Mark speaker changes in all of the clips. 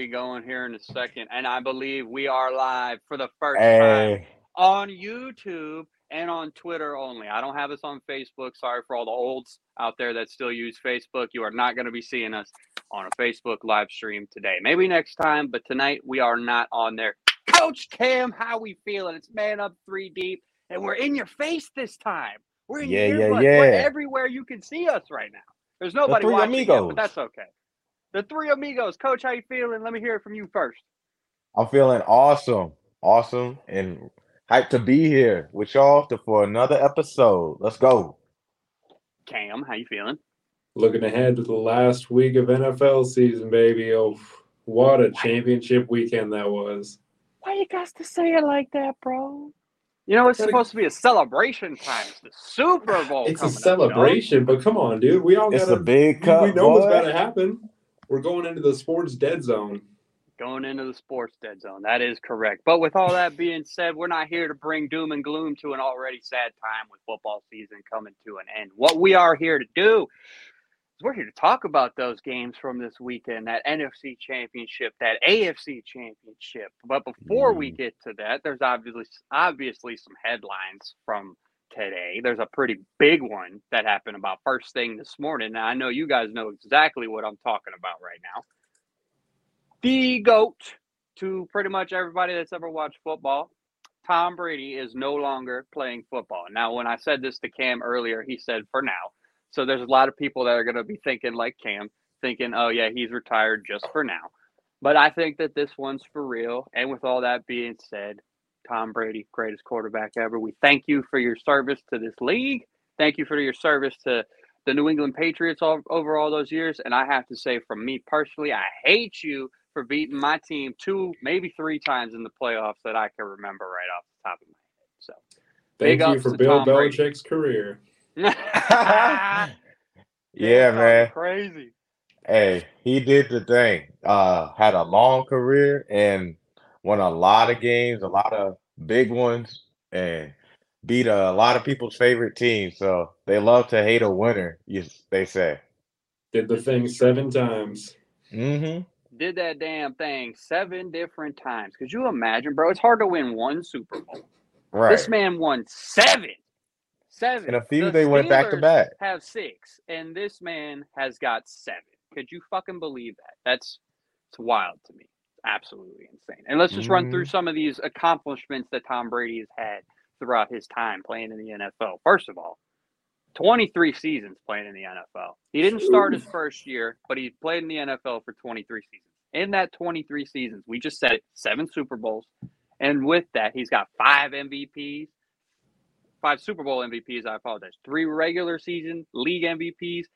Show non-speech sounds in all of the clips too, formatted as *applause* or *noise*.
Speaker 1: be going here in a second, and I believe we are live for the first time on YouTube and on Twitter only. I don't have us on Facebook. Sorry for all the olds out there that still use Facebook. You are not going to be seeing us on a Facebook live stream today. Maybe next time, but tonight we are not on there. Coach Cam, how we feeling? It's man up three deep, and we're in your face this time. We're in
Speaker 2: Yeah,
Speaker 1: your
Speaker 2: yeah,
Speaker 1: earbuds. We're
Speaker 2: yeah.
Speaker 1: everywhere you can see us right now. There's nobody
Speaker 2: three
Speaker 1: watching, but that's okay. The three amigos, Coach, how you feeling? Let me hear it from you first.
Speaker 2: I'm feeling awesome, awesome, and hyped to be here with y'all for another episode. Let's go.
Speaker 1: Cam, how you feeling?
Speaker 3: Looking ahead to the last week of NFL season, baby. Oh, what a championship weekend that was.
Speaker 1: Why you got to say it like that, bro? You know, it's
Speaker 3: Gotta-
Speaker 1: supposed to be a celebration time. It's the Super Bowl.
Speaker 3: It's a
Speaker 1: coming up,
Speaker 3: celebration, but come on, dude. We all got
Speaker 2: a big
Speaker 3: we,
Speaker 2: cup,
Speaker 3: we know what's
Speaker 2: boy.
Speaker 3: about to happen. We're going into the sports dead zone.
Speaker 1: Going into the sports dead zone. That is correct. But with all that being said, we're not here to bring doom and gloom to an already sad time with football season coming to an end. What we are here to do is we're here to talk about those games from this weekend, that NFC championship, that AFC championship. But before we
Speaker 2: Mm.
Speaker 1: get to that, there's obviously obviously some headlines from today. There's a pretty big one that happened about first thing this morning. And I know you guys know exactly what I'm talking about right now. The GOAT to pretty much everybody that's ever watched football. Tom Brady is no longer playing football. Now, when I said this to Cam earlier, he said for now. So there's a lot of people that are going to be thinking like Cam, thinking, oh, yeah, he's retired just for now. But I think that this one's for real. And with all that being said, Tom Brady, greatest quarterback ever. We thank you for your service to this league. Thank you for your service to the New England Patriots all, over all those years. And I have to say, from me personally, I hate you for beating my team two, maybe three times in the playoffs that I can remember right off the top of my head. So Big
Speaker 3: Thank you for Bill
Speaker 1: Tom Brady.
Speaker 3: Belichick's career. *laughs*
Speaker 1: yeah,
Speaker 2: yeah, man.
Speaker 1: Crazy.
Speaker 2: Hey, he did the thing. Uh, had a long career and won a lot of games, a lot of big ones, and beat a lot of people's favorite teams. So they love to hate a winner, you, they say.
Speaker 3: Did the thing seven times.
Speaker 2: Mm-hmm.
Speaker 1: Did that damn thing seven different times. Could you imagine, bro? It's hard to win one Super Bowl.
Speaker 2: Right.
Speaker 1: This man won seven. Seven.
Speaker 2: And a few,
Speaker 1: The
Speaker 2: they went back to back.
Speaker 1: Have six, and this man has got seven. Could you fucking believe that? That's it's wild to me. Absolutely insane. And let's just run through
Speaker 2: Mhm.
Speaker 1: some of these accomplishments that Tom Brady has had throughout his time playing in the NFL. First of all, 23 seasons playing in the NFL. He didn't start his first year, but he played in the NFL for 23 seasons. In that 23 seasons, we just said it, seven Super Bowls. And with that, he's got five MVPs, five Super Bowl MVPs. I apologize. Three regular season league MVPs,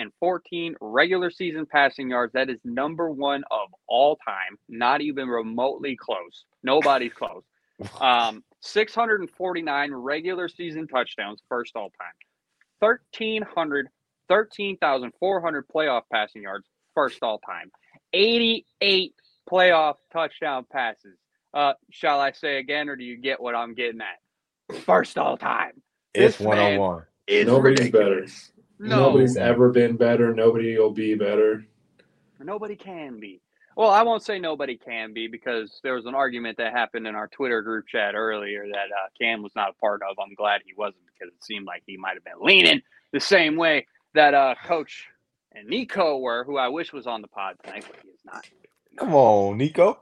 Speaker 1: 89,214 regular season passing yards. That is number one of all time, not even remotely close. Nobody's close. *laughs* Um, 649 regular season touchdowns, first all time. 1,300, 13,400 playoff passing yards, first all time. 88 playoff touchdown passes. Uh, shall I say again, or do you get what I'm getting at? First all time.
Speaker 2: It's
Speaker 1: This
Speaker 2: one on
Speaker 1: man-
Speaker 2: one.
Speaker 1: It's
Speaker 3: Nobody's
Speaker 1: ridiculous. No,
Speaker 3: Nobody's ever been better. Nobody will be better.
Speaker 1: Nobody can be. Well, I won't say nobody can be because there was an argument that happened in our Twitter group chat earlier that uh, Cam was not a part of. I'm glad he wasn't because it seemed like he might have been leaning the same way that uh, Coach and Nico were, who I wish was on the pod tonight, but he is not.
Speaker 2: Come on, Nico.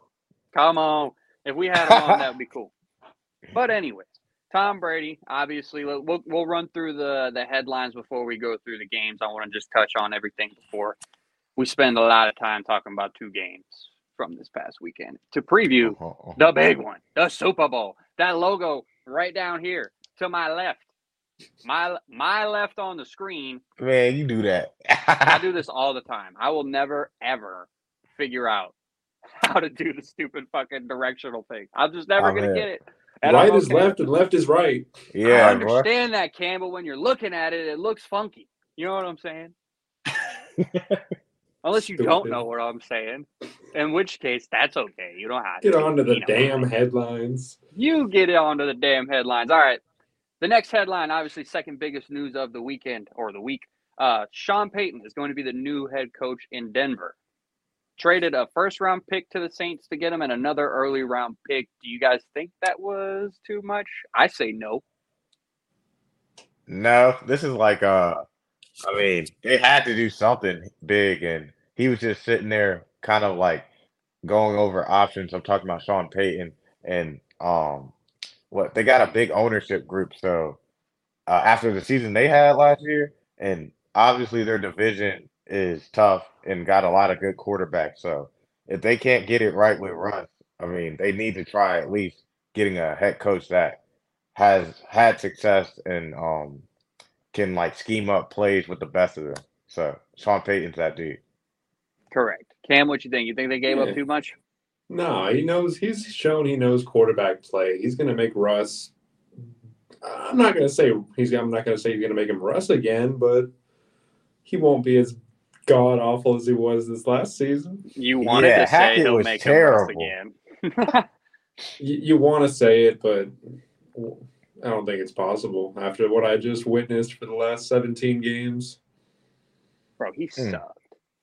Speaker 1: Come on. If we had him on, that would be cool. But anyways, Tom Brady, obviously, we'll, we'll run through the, the headlines before we go through the games. I want to just touch on everything before we spend a lot of time talking about two games from this past weekend to preview
Speaker 2: Uh-huh, uh-huh.
Speaker 1: the big one, the Super Bowl. That logo right down here to my left. My my left on the screen
Speaker 2: Man, you do that.
Speaker 1: I *laughs* do this all the time. I will never ever figure out *laughs* how to do the stupid fucking directional thing. I'm just never
Speaker 2: Oh,
Speaker 1: gonna
Speaker 2: man.
Speaker 1: get it. And I'm
Speaker 3: right is left and left is right.
Speaker 1: I
Speaker 2: Yeah, bro.
Speaker 1: understand that, Cam, but when you're looking at it, it looks funky. You know what I'm saying? *laughs* Unless you don't know what I'm saying, in which case that's okay. You don't have to
Speaker 3: Get
Speaker 1: to.
Speaker 3: on to the
Speaker 1: You know.
Speaker 3: damn headlines.
Speaker 1: You get it onto the damn headlines. All right. The next headline, obviously, second biggest news of the weekend or the week. Uh, Sean Payton is going to be the new head coach in Denver. Traded a first round pick to the Saints to get him and another early round pick. Do you guys think that was too much? I say no.
Speaker 2: No, this is like uh I mean, they had to do something big and he was just sitting there kind of like going over options. I'm talking about Sean Payton and um what they got a big ownership group. So uh, after the season they had last year, and obviously their division is tough and got a lot of good quarterbacks. So if they can't get it right with Russ, I mean, they need to try at least getting a head coach that has had success and um can like scheme up plays with the best of them. So Sean Payton's that dude.
Speaker 1: Correct. Cam, what you think? You think they gave
Speaker 3: Yeah.
Speaker 1: up too much?
Speaker 3: No, he knows. He's shown he knows quarterback play. He's going to make Russ. I'm not going to say he's. I'm not going to say he's going to make him Russ again, but he won't be as god awful as he was this last season.
Speaker 1: You wanted
Speaker 2: Yeah,
Speaker 1: to say he'll
Speaker 2: was
Speaker 1: make him Russ
Speaker 2: terrible.
Speaker 1: again. *laughs*
Speaker 3: You, you want to say it, but I don't think it's possible after what I just witnessed for the last 17 games.
Speaker 1: Bro, he
Speaker 2: Hmm.
Speaker 1: sucked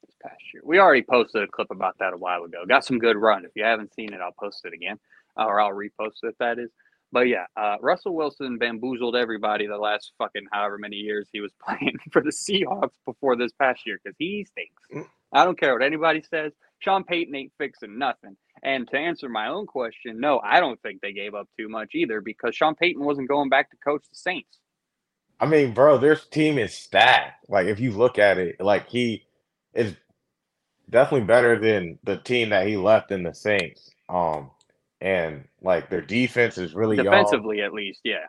Speaker 1: this past year. We already posted a clip about that a while ago. Got some good run. If you haven't seen it, I'll post it again, or I'll repost it if that is. But yeah, uh, Russell Wilson bamboozled everybody the last fucking however many years he was *laughs* playing for the Seahawks before this past year because he stinks.
Speaker 2: Mm.
Speaker 1: I don't care what anybody says. Sean Payton ain't fixing nothing. And to answer my own question, no, I don't think they gave up too much either because Sean Payton wasn't going back to coach the Saints.
Speaker 2: I mean, bro, their team is stacked. Like if you look at it, like he is definitely better than the team that he left in the Saints. Um, and like their defense is really young.
Speaker 1: Defensively, at least, yeah.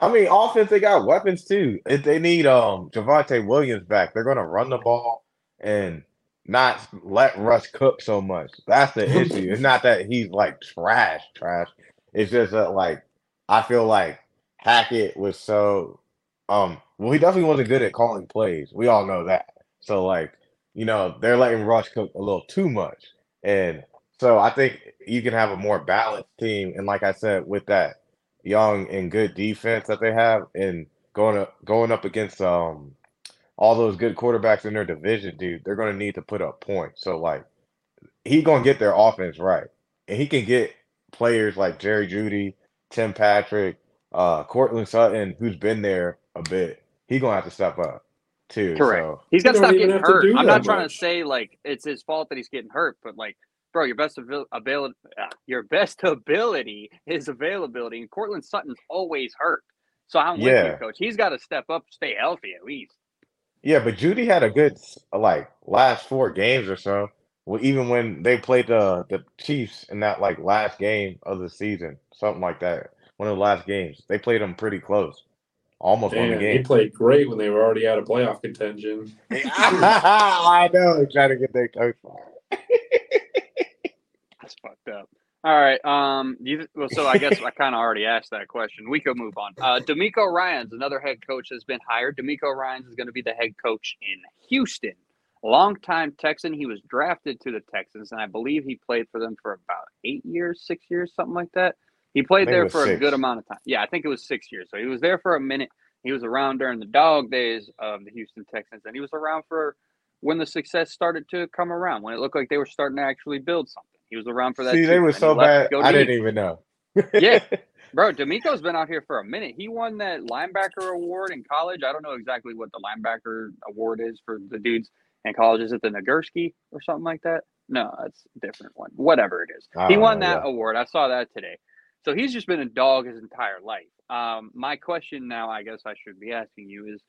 Speaker 2: I mean, offense they got weapons too. If they need um Javonte Williams back, they're gonna run the ball and not let Russ cook so much. That's the *laughs* issue. It's not that he's like trash, trash. It's just that like I feel like Hackett was so um well he definitely wasn't good at calling plays. We all know that. So like, you know, they're letting Russ cook a little too much. And so I think you can have a more balanced team. And like I said, with that young and good defense that they have and going up going up against um all those good quarterbacks in their division, dude, they're gonna need to put up points. So like he gonna get their offense right. And he can get players like Jerry Jeudy, Tim Patrick, uh Courtland Sutton, who's been there a bit. He gonna have to step up too.
Speaker 1: Correct.
Speaker 2: So
Speaker 1: He's got to stop getting hurt. I'm
Speaker 3: that
Speaker 1: not trying to say like it's his fault that he's getting hurt, but like, bro, your best avail- ability, uh, your best *laughs* ability is availability, and Courtland Sutton's always hurt. So I'm with
Speaker 2: Yeah.
Speaker 1: you, coach. He's got to step up, stay healthy at least.
Speaker 2: Yeah, but Jeudy had a good like last four games or so. Well, even when they played the the Chiefs in that like last game of the season, something like that. One of the last games, they played them pretty close, almost won the
Speaker 3: Damn, he played great when they were already out of playoff contention. *laughs*
Speaker 2: I know, trying to get their coach fired. *laughs*
Speaker 1: That's fucked up. All right. Um. You, well, so I guess I *laughs* kind of already asked that question. We could move on. Uh, DeMeco Ryans another head coach has been hired. DeMeco Ryans is going to be the head coach in Houston. Longtime Texan. He was drafted to the Texans, and I believe he played for them for about eight years, six years, something like that. He played there for a good amount of time. Yeah, I think it was six years. So he was there for a minute. He was around during the dog days of the Houston Texans, and he was around for when the success started to come around, when it looked like they were starting to actually build something. He was around for that.
Speaker 2: See, they were so bad. I didn't even know. *laughs*
Speaker 1: Yeah. *laughs* Bro, DeMeco's been out here for a minute. He won that linebacker award in college. I don't know exactly what the linebacker award is for the dudes in college. Is it the Nagurski or something like that? No, it's a different one. Whatever it is. He won
Speaker 2: know,
Speaker 1: that
Speaker 2: yeah.
Speaker 1: award. I saw that today. So he's just been a dog his entire life. Um, my question now, I guess I should be asking you is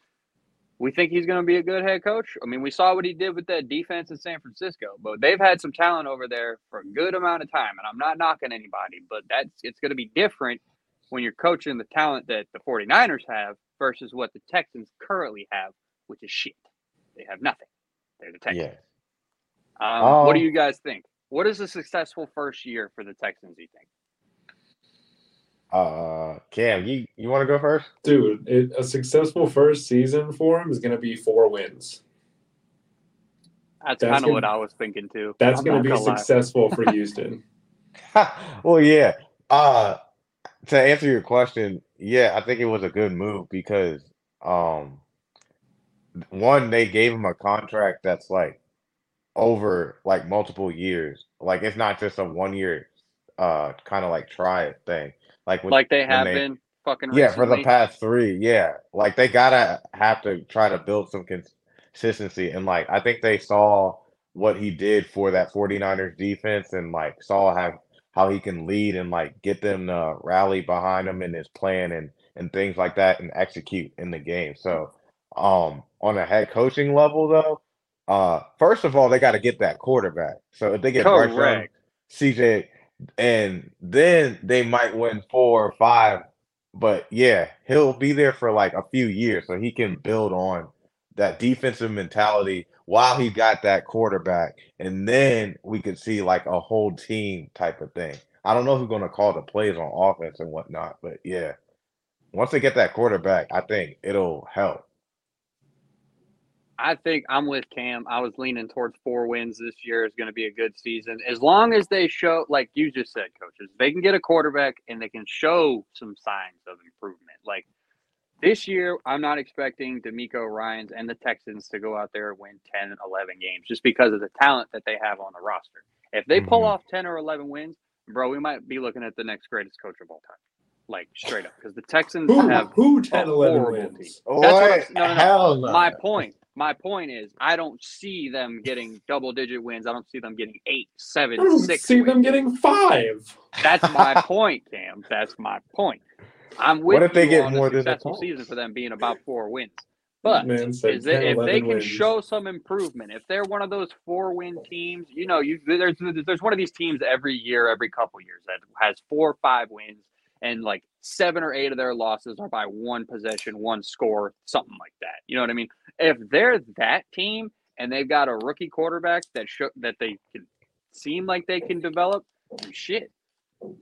Speaker 1: we think he's going to be a good head coach. I mean, we saw what he did with that defense in San Francisco, but they've had some talent over there for a good amount of time. And I'm not knocking anybody, but that's it's going to be different when you're coaching the talent that the 49ers have versus what the Texans currently have, which is shit. They have nothing. They're the Texans.
Speaker 2: Yeah.
Speaker 1: Um, what do
Speaker 2: Um,
Speaker 1: you guys think? What is a successful first year for the Texans, you think?
Speaker 2: Uh, Cam, you you want to go first?
Speaker 3: Dude, it, a successful first season for him is going to be four wins.
Speaker 1: That's,
Speaker 3: That's
Speaker 1: kind of what I was thinking too.
Speaker 3: That's going to be
Speaker 1: gonna
Speaker 3: successful for *laughs* Houston. *laughs*
Speaker 2: well, yeah. Uh, to answer your question, yeah, I think it was a good move because um, one, they gave him a contract that's like over like multiple years. Like it's not just a one year uh kind of like try it thing. Like when,
Speaker 1: like they have
Speaker 2: they
Speaker 1: been fucking
Speaker 2: yeah, for the past three, yeah. Like they gotta have to try to build some consistency. And like I think they saw what he did for that 49ers defense and like saw how how he can lead and like get them to rally behind him in his plan and and things like that and execute in the game. So um on a head coaching level though, uh first of all they gotta get that quarterback. So if they get
Speaker 1: Correct.
Speaker 2: CJ, and then they might win four or five but yeah, he'll be there for like a few years, so he can build on that defensive mentality while he got that quarterback, and then we could see like a whole team type of thing. I don't know who's going to call the plays on offense and whatnot, but yeah, once they get that quarterback, I think it'll help.
Speaker 1: I think I'm with Cam. I was leaning towards four wins this year is going to be a good season. As long as they show, like you just said, coaches, they can get a quarterback and they can show some signs of improvement. Like this year, I'm not expecting DeMeco Ryans and the Texans to go out there and win 10, 11 games just because of the talent that they have on the roster. If they pull
Speaker 2: Mhm.
Speaker 1: off 10 or 11 wins, bro, we might be looking at the next greatest coach of all time. Like straight up, because the Texans
Speaker 3: Who,
Speaker 1: have
Speaker 3: who 10,
Speaker 1: a
Speaker 3: 11
Speaker 1: horrible
Speaker 3: wins?
Speaker 1: team. That's what I'm
Speaker 2: What?
Speaker 1: s- no, no, no.
Speaker 2: Hell no.
Speaker 1: my point my point is i don't see them getting double digit wins i don't see them getting eight
Speaker 3: I don't
Speaker 1: six
Speaker 3: see them getting five.
Speaker 1: that's my *laughs* point cam that's my point i'm with
Speaker 2: What if they
Speaker 1: you
Speaker 2: get
Speaker 1: on
Speaker 2: more
Speaker 1: a
Speaker 2: than the
Speaker 1: successful
Speaker 2: Colts?
Speaker 1: season for them being about four wins but
Speaker 3: Man said
Speaker 1: is
Speaker 3: 10,
Speaker 1: it, if they can
Speaker 3: wins.
Speaker 1: show some improvement if they're one of those four win teams you know you there's there's one of these teams every year every couple years that has four or five wins and like seven or eight of their losses are by one possession one score something like that you know what i mean if they're that team and they've got a rookie quarterback that show that they can seem like they can develop shit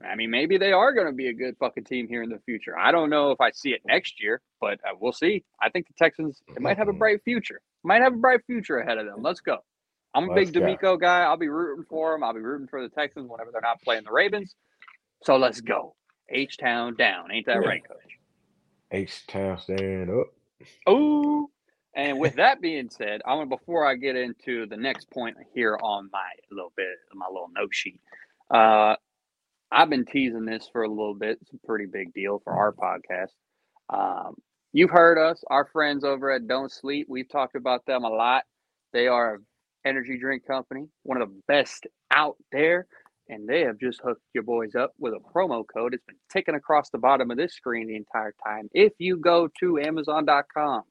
Speaker 1: I mean, maybe they are going to be a good fucking team here in the future. I don't know if I see it next year, but uh, we'll see. I think the Texans they might have a *laughs* bright future. Might have a bright future ahead of them. Let's go. I'm a
Speaker 2: Let's
Speaker 1: big
Speaker 2: go.
Speaker 1: Guy. I'll be rooting for him. I'll be rooting for the Texans whenever they're not playing the Ravens. So let's go. H Town down. Ain't that
Speaker 3: Yeah.
Speaker 1: right, Coach?
Speaker 2: H Town stand up.
Speaker 1: Oh, and with that being said, I want before I get into the next point here on my little bit, my little note sheet. Uh, I've been teasing this for a little bit. It's a pretty big deal for our podcast. Um, you've heard us, our friends over at Don't Sleep. We've talked about them a lot. They are an energy drink company, one of the best out there, and they have just hooked your boys up with a promo code. It's been ticking across the bottom of this screen the entire time. If you go to Amazon.com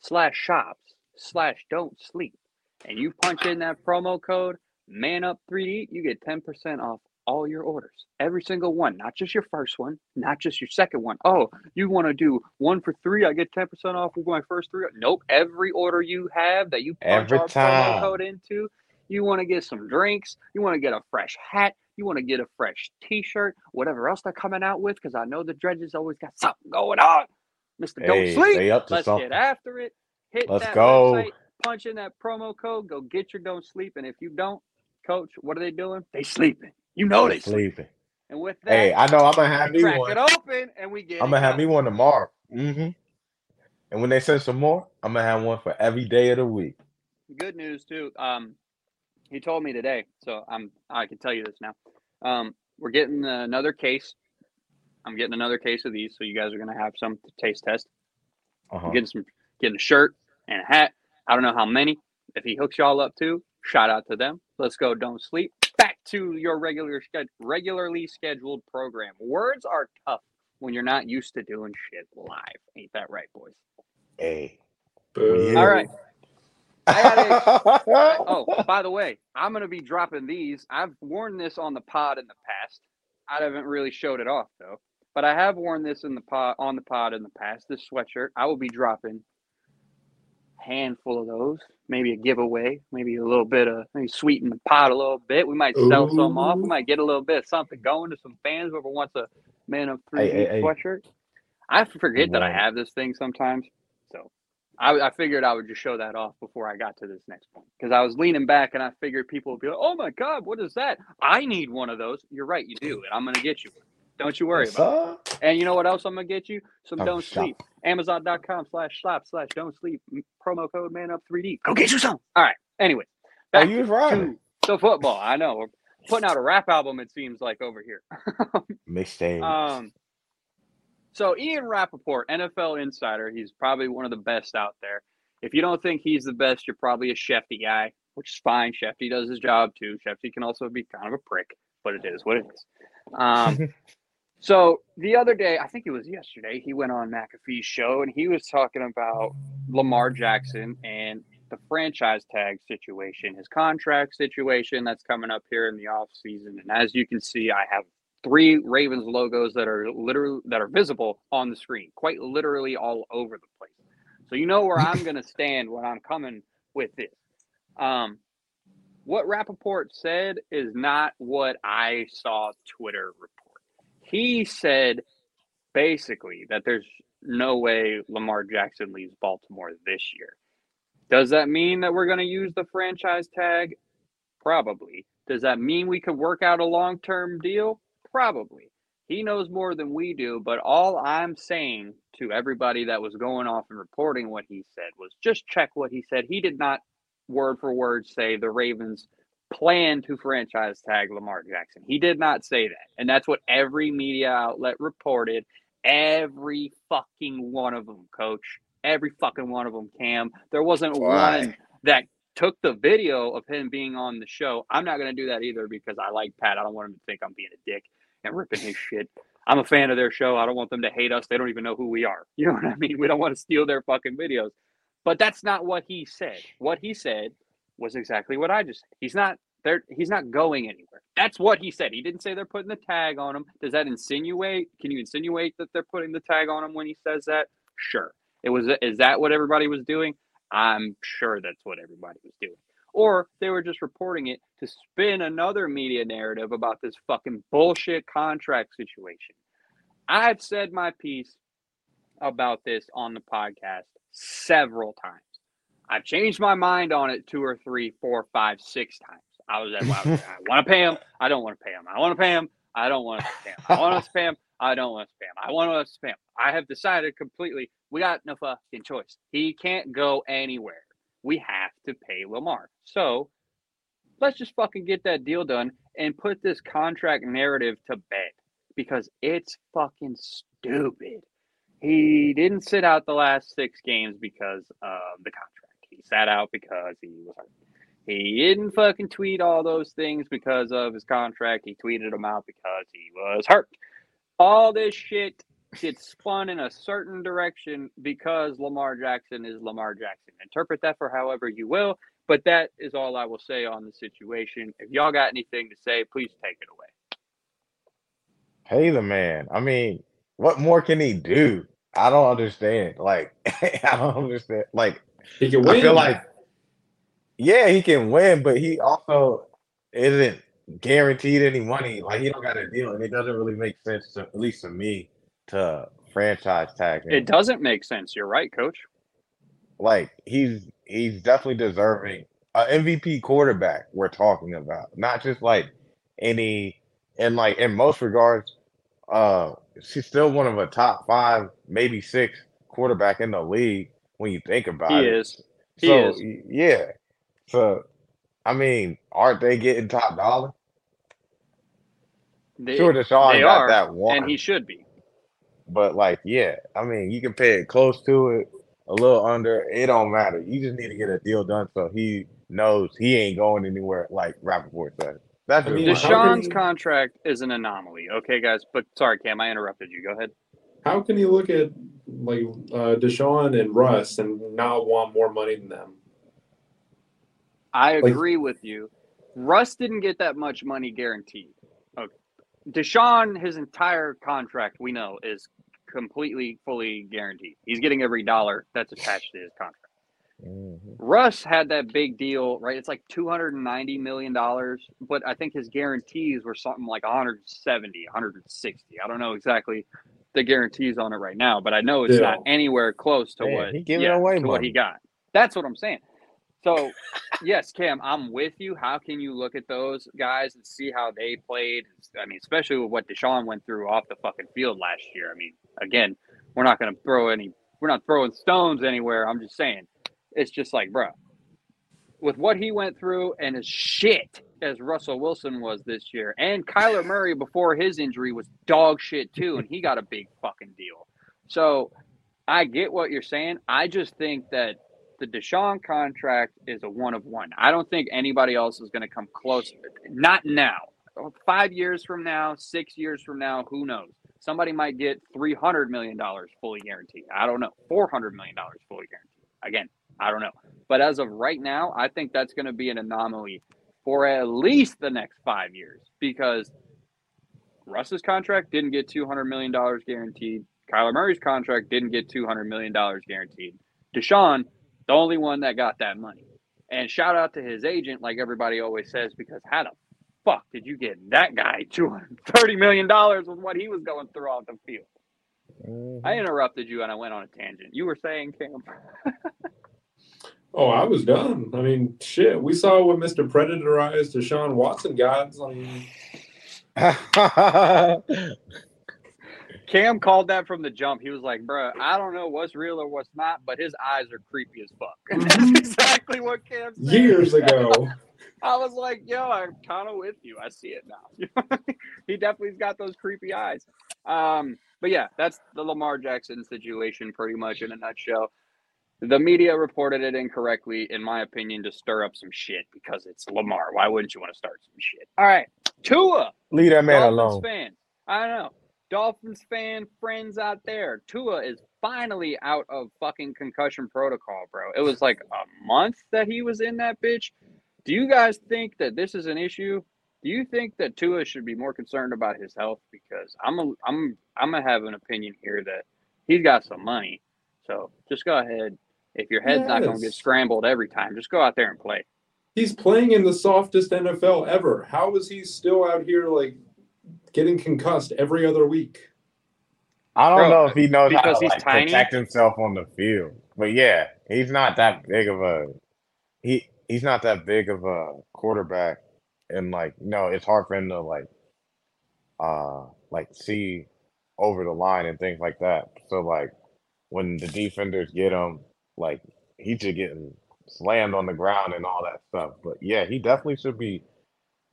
Speaker 1: slash shops slash don't sleep and you punch in that promo code man up 3d you get 10% off all your orders every single one not just your first one not just your second one. Oh, you want to do one for three i get 10% off with my first three nope every order you have that you punch
Speaker 2: Every
Speaker 1: our
Speaker 2: time.
Speaker 1: promo code into you want to get some drinks you want to get a fresh hat you want to get a fresh t-shirt whatever else they're coming out with because i know the dredges always got something going on mr don't
Speaker 2: Hey,
Speaker 1: sleep
Speaker 2: they up to
Speaker 1: Let's
Speaker 2: something.
Speaker 1: get after it. Hit
Speaker 2: Let's
Speaker 1: that
Speaker 2: go.
Speaker 1: website, punch in that promo code, go get your don't sleep. And if you don't, coach, what are they doing? They sleeping. You know they sleep.
Speaker 2: sleeping.
Speaker 1: And with that,
Speaker 2: Hey, I know I'm gonna have me
Speaker 1: crack
Speaker 2: one.
Speaker 1: it open and we get
Speaker 2: I'm gonna have me one tomorrow. Mm-hmm. And when they send some more, I'm gonna have one for every day of the week.
Speaker 1: Good news too. Um, he told me today, so I'm I can tell you this now. Um, we're getting another case. I'm getting another case of these, so you guys are gonna have some to taste test.
Speaker 2: Uh-huh.
Speaker 1: I'm getting some, getting a shirt and a hat. I don't know how many. If he hooks y'all up too, shout out to them. Let's go. Don't sleep. Back to your regular sched- regularly scheduled program. Words are tough when you're not used to doing shit live. Ain't that right, boys?
Speaker 2: Hey.
Speaker 3: Boo.
Speaker 1: All right. I *laughs* Oh, by the way, I'm gonna be dropping these. I've worn this on the pod in the past. I haven't really showed it off though, but I have worn this in the pod on the pod in the past. This sweatshirt. I will be dropping a handful of those. Maybe a giveaway. Maybe a little bit of maybe sweeten the pot a little bit. We might sell some off. We might get a little bit of something going to some fans whoever wants a man of three
Speaker 2: Hey, hey, hey.
Speaker 1: sweatshirt. I forget that I have this thing sometimes, so I, I figured I would just show that off before I got to this next point because I was leaning back and I figured people would be like, "Oh my god, what is that? I need one of those." You're right, you do, and I'm gonna get you one. Don't you worry
Speaker 2: Yes,
Speaker 1: about it. And you know what else I'm gonna get you? Some
Speaker 2: Oh,
Speaker 1: don't sleep. Amazon.com slash stop slash don't sleep. Promo code man up 3D. Go get you some. All right. Anyway.
Speaker 2: Oh,
Speaker 1: Back
Speaker 2: you right.
Speaker 1: to the football. I know. We're putting out a rap album, it seems like over here. *laughs*
Speaker 2: Mixtape.
Speaker 1: Um, so Ian Rapoport, NFL insider, he's probably one of the best out there. If you don't think he's the best, you're probably a Schefty guy, which is fine. Schefty does his job too. Schefty can also be kind of a prick, but it is what it is. Um, *laughs* so the other day, I think it was yesterday, he went on McAfee's show and he was talking about Lamar Jackson and the franchise tag situation, his contract situation that's coming up here in the off season. And as you can see, I have three Ravens logos that are literally that are visible on the screen, quite literally all over the place. So you know where I'm *laughs* going to stand when I'm coming with this. Um, what Rapoport said is not what I saw Twitter report. He said basically that there's no way Lamar Jackson leaves Baltimore this year. Does that mean that we're going to use the franchise tag? Probably. Does that mean we could work out a long term deal? Probably. He knows more than we do, but all I'm saying to everybody that was going off and reporting what he said was just check what he said. He did not word for word say the Ravens plan to franchise tag Lamar Jackson. He did not say that. And that's what every media outlet reported. Every fucking one of them, coach. Every fucking one of them, Cam. There wasn't
Speaker 2: Why?
Speaker 1: one that took the video of him being on the show. I'm not going to do that either because I like Pat. I don't want him to think I'm being a dick and ripping his shit. I'm a fan of their show. I don't want them to hate us. They don't even know who we are. *laughs* You know what I mean? We don't want to steal their fucking videos. But that's not what he said. What he said was exactly what I just said. He's not there. He's not going anywhere. That's what he said. He didn't say they're putting the tag on him. Does that insinuate? Can you insinuate that they're putting the tag on him when he says that? Sure. It was. Is that what everybody was doing? I'm sure that's what everybody was doing. Or they were just reporting it to spin another media narrative about this fucking bullshit contract situation. I've said my piece about this on the podcast several times. I've changed my mind on it two or three, four, five, six times. I was at, well, I *laughs* want to pay him. I don't want to pay him. I want to pay him. I don't want to pay him. I want to *laughs* pay him. I don't want to spam. I want to spam. I have decided completely. We got no fucking choice. He can't go anywhere. We have to pay Lamar. So let's just fucking get that deal done and put this contract narrative to bed because it's fucking stupid. He didn't sit out the last six games because of the contract. He sat out because he was hurt. He didn't fucking tweet all those things because of his contract. He tweeted them out because he was hurt. All this shit gets spun in a certain direction because Lamar Jackson is Lamar Jackson. Interpret that for however you will, but that is all I will say on the situation. If y'all got anything to say, please take it away.
Speaker 2: Pay the man. I mean, what more can he do? I don't understand. Like, *laughs* I don't understand. Like,
Speaker 3: He can
Speaker 2: I
Speaker 3: win.
Speaker 2: feel like, yeah, he can win, but he also isn't guaranteed any money. Like, he don't got a deal, and it doesn't really make sense to, at least to me, to franchise tag him.
Speaker 1: It doesn't make sense. You're right, coach.
Speaker 2: like he's he's definitely deserving a MVP quarterback we're talking about, not just like any and like in most regards, uh she's still one of a top five, maybe six quarterback in the league when you think about it.
Speaker 1: He
Speaker 2: it.
Speaker 1: is. He
Speaker 2: so
Speaker 1: is.
Speaker 2: yeah. So I mean, aren't they getting top dollar?
Speaker 1: They,
Speaker 2: Sure, Deshaun
Speaker 1: they
Speaker 2: got
Speaker 1: are,
Speaker 2: that one,
Speaker 1: and he should be.
Speaker 2: But like, yeah, I mean, you can pay it close to it, a little under. It don't matter. You just need to get a deal done so he knows he ain't going anywhere. Like Rapoport said. That's
Speaker 3: I
Speaker 2: just
Speaker 3: mean,
Speaker 2: my-
Speaker 3: how can
Speaker 1: Deshaun's
Speaker 3: he-
Speaker 1: contract is an anomaly. Okay, guys, but sorry, Cam, I interrupted you. Go ahead.
Speaker 3: How can you look at like uh, Deshaun and Russ and not want more money than them?
Speaker 1: I
Speaker 3: Like-
Speaker 1: agree with you. Russ didn't get that much money guaranteed. Okay. Deshaun, his entire contract, we know, is completely, fully guaranteed. He's getting every dollar that's attached to his contract.
Speaker 2: Mhm.
Speaker 1: Russ had that big deal, right? It's like two hundred and ninety million dollars, but I think his guarantees were something like 170, 160. I don't know exactly the guarantees on it right now, but I know it's not anywhere close to
Speaker 2: Man,
Speaker 1: what
Speaker 2: he giving
Speaker 1: yeah,
Speaker 2: away
Speaker 1: to what he got. That's what I'm saying. So, yes, Cam, I'm with you. How can you look at those guys and see how they played? I mean, especially with what Deshaun went through off the fucking field last year. I mean, again, we're not going to throw any, we're not throwing stones anywhere. I'm just saying, it's just like, bro, with what he went through and as shit as Russell Wilson was this year, and Kyler Murray before his injury was dog shit too, and he got a big fucking deal. So I get what you're saying. I just think that the Deshaun contract is a one of one. I don't think anybody else is going to come close. Not now. Five years from now, six years from now, who knows? Somebody might get three hundred million dollars fully guaranteed. I don't know. Four hundred million dollars fully guaranteed. Again, I don't know. But as of right now, I think that's going to be an anomaly for at least the next five years because Russ's contract didn't get two hundred million dollars guaranteed. Kyler Murray's contract didn't get two hundred million dollars guaranteed. Deshaun the only one that got that money. And shout out to his agent, like everybody always says, because how the fuck did you get that guy *laughs* $230 million with what he was going through off the field? Mm-hmm. I interrupted you and I went on a tangent. You were saying, Cam?
Speaker 3: oh, I was done. I mean, shit. We saw what Mr. Predatorized Deshaun Watson got. I
Speaker 1: mean, *laughs* Cam called that from the jump. He was like, "Bro, I don't know what's real or what's not, but his eyes are creepy as fuck." *laughs* That's mm-hmm. exactly what Cam said.
Speaker 3: Years ago. *laughs*
Speaker 1: I was like, "Yo, I'm kind of with you. I see it now." *laughs* he definitely's got those creepy eyes. Um, but yeah, that's the Lamar Jackson situation, pretty much in a nutshell. The media reported it incorrectly, in my opinion, to stir up some shit because it's Lamar. Why wouldn't you want to start some shit? All right, Tua.
Speaker 2: Leave that man Dolphins alone.
Speaker 1: Fan. I don't know. Dolphins fan friends out there, Tua is finally out of fucking concussion protocol, bro. It was like a month that he was in that bitch. Do you guys think that this is an issue? Do you think that Tua should be more concerned about his health? Because I'm a, I'm I'm gonna have an opinion here that he's got some money. So just go ahead. If your head's yes. not gonna get scrambled every time, just go out there and play.
Speaker 3: He's playing in the softest NFL ever. How is he still out here like getting concussed every other week.
Speaker 2: I don't Bro, know if he knows how to like, protect himself on the field, but yeah, he's not that big of a he. He's not that big of a quarterback, and like no, it's hard for him to like uh like see over the line and things like that. So like when the defenders get him, like he's just getting slammed on the ground and all that stuff. But yeah, he definitely should be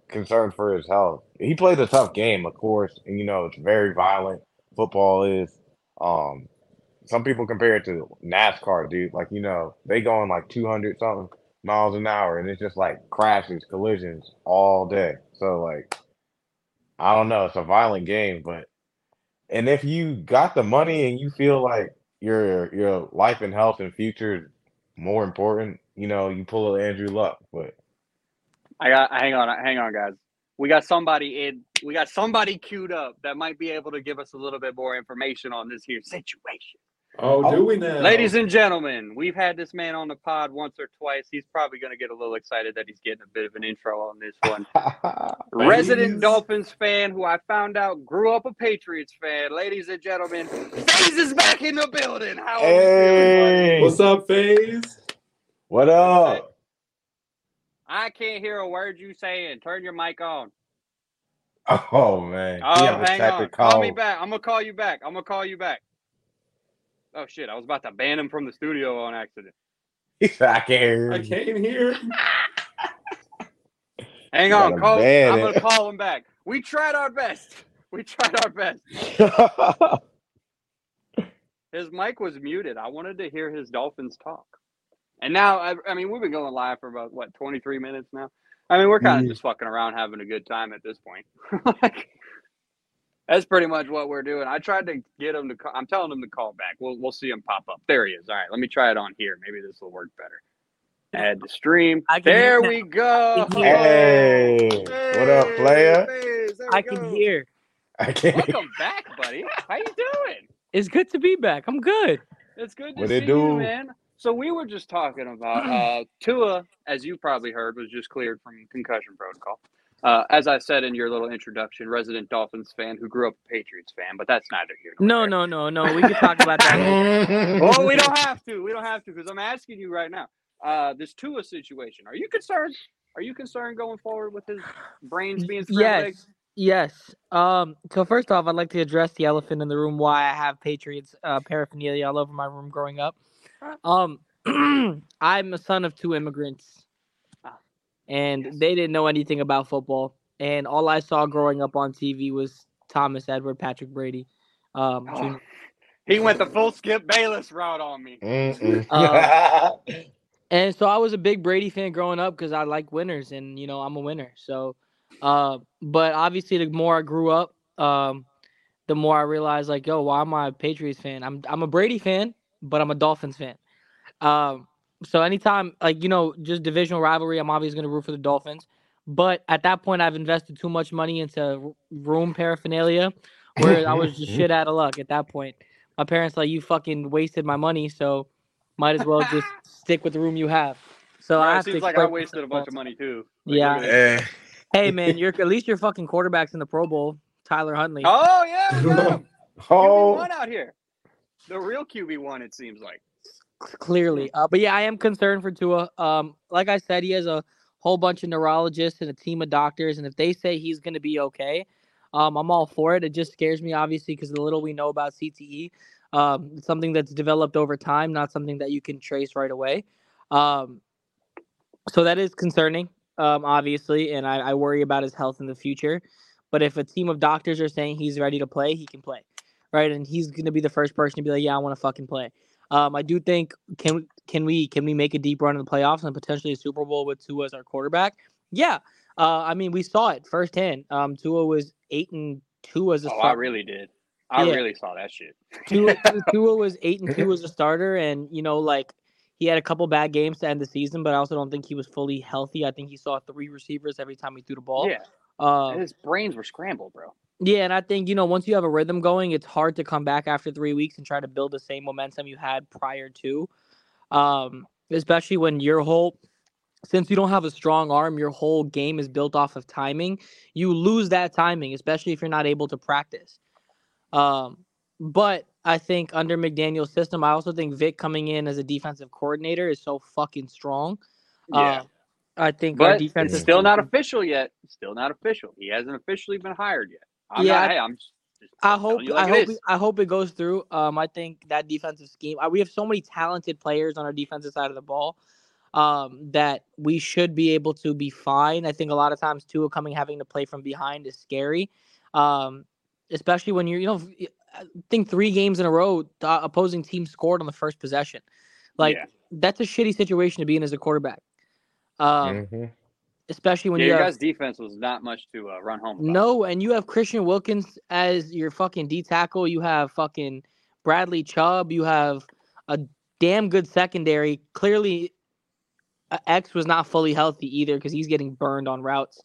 Speaker 2: concerned for his health. He played a tough game, of course, and you know it's very violent. Football is. Um, some people compare it to NASCAR, dude. Like you know, they going like two hundred something miles an hour, and it's just like crashes, collisions all day. So like, I don't know. It's a violent game, but and if you got the money and you feel like your your life and health and future more important, you know, you pull an Andrew Luck, but
Speaker 1: I got hang on, hang on, guys. We got somebody in. We got somebody queued up that might be able to give us a little bit more information on this here situation.
Speaker 3: Oh, do we now?
Speaker 1: Ladies and gentlemen, we've had this man on the pod once or twice. He's probably going to get a little excited that he's getting a bit of an intro on this one. *laughs* Resident Dolphins fan who I found out grew up a Patriots fan. Ladies and gentlemen, FaZe is back in the building. How
Speaker 2: hey.
Speaker 3: What's up, FaZe?
Speaker 2: What up?
Speaker 1: I can't hear a word you saying. Turn your mic on.
Speaker 2: Oh man.
Speaker 1: Oh, hang on. Call. call me back. I'm gonna call you back. I'm gonna call you back. Oh shit! I was about to ban him from the studio on accident. *laughs*
Speaker 2: I can't hear.
Speaker 3: I can't hear. *laughs*
Speaker 1: hang on, call, I'm gonna call him back. We tried our best. *laughs* We tried our best. his mic was muted. I wanted to hear his Dolphins talk. And now, I, I, mean, we've been going live for about what 23 minutes now. I mean, we're kind of mm-hmm. just fucking around, having a good time at this point. *laughs* like, that's pretty much what we're doing. I tried to get him to. Call, I'm telling him to call back. We'll we'll see him pop up. There he is. All right, let me try it on here. Maybe this will work better. Add the stream. There we go.
Speaker 2: Hey, hey, what up, player?
Speaker 4: I go. can hear.
Speaker 2: I can.
Speaker 1: Welcome back, buddy. How you doing?
Speaker 4: It's good to be back. I'm good.
Speaker 1: It's good to what see you, man. So we were just talking about uh, Tua, as you probably heard, was just cleared from concussion protocol. Uh, as I said in your little introduction, resident Dolphins fan who grew up a Patriots fan, but that's neither here nor
Speaker 4: no,
Speaker 1: there.
Speaker 4: No, no, no, We can talk about that. *laughs*
Speaker 1: well, we don't have to. We don't have to because I'm asking you right now. uh, this Tua situation. Are you concerned? Are you concerned going forward with his brains being
Speaker 4: yes, yes. Um. So first off, I'd like to address the elephant in the room. Why I have Patriots uh, paraphernalia all over my room growing up. Um, *clears throat* I'm a son of two immigrants,
Speaker 1: Ah,
Speaker 4: and
Speaker 1: yes.
Speaker 4: they didn't know anything about football. And all I saw growing up on TV was Thomas Edward Patrick Brady. Um,
Speaker 1: Oh, he went the full Skip Bayless route on me.
Speaker 4: Uh, *laughs* And so I was a big Brady fan growing up because I like winners, and you know I'm a winner. So, uh, but obviously the more I grew up, um, the more I realized like, yo, why am I a Patriots fan? I'm I'm a Brady fan, but I'm a Dolphins fan. Um, so anytime like you know just divisional rivalry, I'm obviously gonna root for the Dolphins. But at that point, I've invested too much money into room paraphernalia, *laughs* where I was just shit out of luck at that point. My parents like you fucking wasted my money, so might as well just *laughs* stick with the room you have. So
Speaker 1: Bro,
Speaker 4: I
Speaker 1: it
Speaker 4: have to
Speaker 1: seems like I wasted a
Speaker 4: myself
Speaker 1: bunch of money too.
Speaker 4: the time. Yeah.
Speaker 1: look at this.
Speaker 2: Eh.
Speaker 4: Hey man, you're at least your fucking quarterbacks in the Pro Bowl, Tyler Huntley.
Speaker 1: Oh yeah, *laughs* we got him. QB
Speaker 2: Oh,
Speaker 1: one out here. The real QB one, it seems like.
Speaker 4: clearly. Uh, but yeah, I am concerned for Tua. Um, like I said, he has a whole bunch of neurologists and a team of doctors, and if they say he's going to be okay, um, I'm all for it. It just scares me, obviously, because the little we know about CTE, um, it's something that's developed over time, not something that you can trace right away. Um, so that is concerning, um, obviously, and I, I worry about his health in the future. But if a team of doctors are saying he's ready to play, he can play, right? And he's going to be the first person to be like, "Yeah, I want to fucking play." Um, I do think can can we can we make a deep run in the playoffs and potentially a Super Bowl with Tua as our quarterback? Yeah, uh, I mean we saw it firsthand. Um, Tua was eight and two as a
Speaker 1: Oh, I really did. I
Speaker 4: Yeah.
Speaker 1: really saw that shit. *laughs*
Speaker 4: Tua, Tua was eight and two as a starter, and you know like he had a couple bad games to end the season, but I also don't think he was fully healthy. I think he saw three receivers every time he threw the ball.
Speaker 1: Yeah,
Speaker 4: Uh,
Speaker 1: his brains were scrambled, bro.
Speaker 4: Yeah, and I think you know once you have a rhythm going, it's hard to come back after three weeks and try to build the same momentum you had prior to. Um, especially when your whole since you don't have a strong arm, your whole game is built off of timing. You lose that timing, especially if you're not able to practice. Um, but I think under McDaniel's system, I also think Vic coming in as a defensive coordinator is so fucking strong.
Speaker 1: Yeah.
Speaker 4: Uh, I think our
Speaker 1: But
Speaker 4: defense
Speaker 1: it's
Speaker 4: is
Speaker 1: still not official yet. Still not official. He hasn't officially been hired yet. I'm
Speaker 4: Yeah,
Speaker 1: not,
Speaker 4: I-
Speaker 1: hey, I'm just, just
Speaker 4: I hope
Speaker 1: like
Speaker 4: I hope
Speaker 1: is.
Speaker 4: it, I hope it goes through. Um, I think that defensive scheme. uh, We have so many talented players on our defensive side of the ball. Um, that we should be able to be fine. I think a lot of times Tua coming having to play from behind is scary. Um, especially when you're you know I think three games in a row the opposing team scored on the first possession. Like
Speaker 1: Yeah.
Speaker 4: that's a shitty situation to be in as a quarterback. Um,
Speaker 2: Mhm.
Speaker 4: Especially when
Speaker 1: yeah,
Speaker 4: you
Speaker 1: your
Speaker 4: have
Speaker 1: guys' defense was not much to uh, run home. About.
Speaker 4: no, and you have Christian Wilkins as your fucking D tackle. You have fucking Bradley Chubb. You have a damn good secondary. Clearly, uh, X was not fully healthy either because he's getting burned on routes.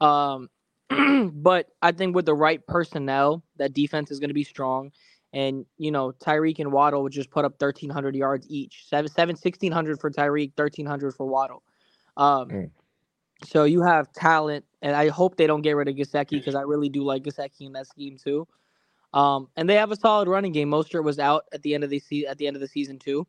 Speaker 4: Um, *clears throat* but I think with the right personnel, that defense is going to be strong. And you know, Tyreek and Waddle would just put up 1,300 yards each. Seven, seven, 1,600 for Tyreek, 1,300 for Waddle. Um,
Speaker 2: Mm.
Speaker 4: So you have talent, and I hope they don't get rid of Gesicki because I really do like Gesicki in that scheme too. Um, and they have a solid running game. Mostert was out at the end of the se- at the end of the season too.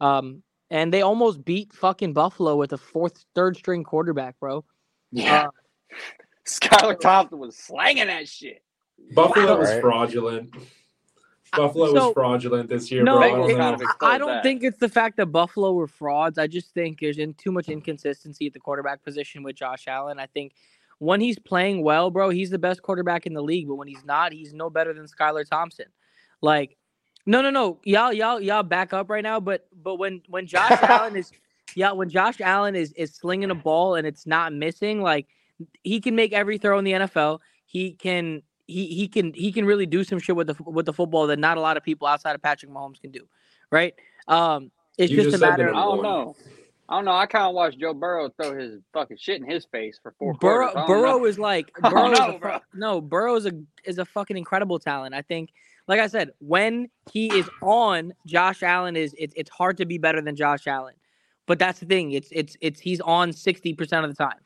Speaker 4: Um, and they almost beat fucking Buffalo with a fourth, third string quarterback, bro.
Speaker 1: Yeah,
Speaker 4: Uh, *laughs*
Speaker 1: Skylar Thompson was slanging that shit.
Speaker 3: Buffalo was
Speaker 2: Right.
Speaker 3: fraudulent. Buffalo
Speaker 4: so-
Speaker 3: was fraudulent this year,
Speaker 4: No,
Speaker 3: bro. I don't
Speaker 1: kind
Speaker 3: know.
Speaker 1: of
Speaker 4: I- I don't
Speaker 1: that.
Speaker 4: think it's the fact that Buffalo were frauds. I just think there's in too much inconsistency at the quarterback position with Josh Allen. I think when he's playing well, bro, he's the best quarterback in the league. But when he's not, he's no better than Skylar Thompson. Like, no, no, no, y'all, y'all, y'all back up right now. But but when when Josh *laughs* Allen is, yeah, when Josh Allen is is slinging a ball and it's not missing, like he can make every throw in the NFL. He can he he can he can really do some shit with the with the football that not a lot of people outside of Patrick Mahomes can do, right? Um, it's just,
Speaker 3: just
Speaker 4: a matter of
Speaker 1: I don't know. I don't know. I kind of watched Joe Burrow throw his fucking shit in his face for four
Speaker 4: Burrow.
Speaker 1: quarters.
Speaker 4: Burrow
Speaker 1: know.
Speaker 4: is like *laughs*
Speaker 1: I don't
Speaker 4: Burrow is a
Speaker 1: bro.
Speaker 4: no. Burrow is a is a fucking incredible talent. I think, like I said, when he is on, Josh Allen is it's it's hard to be better than Josh Allen. But that's the thing. It's it's it's he's on sixty percent of the time.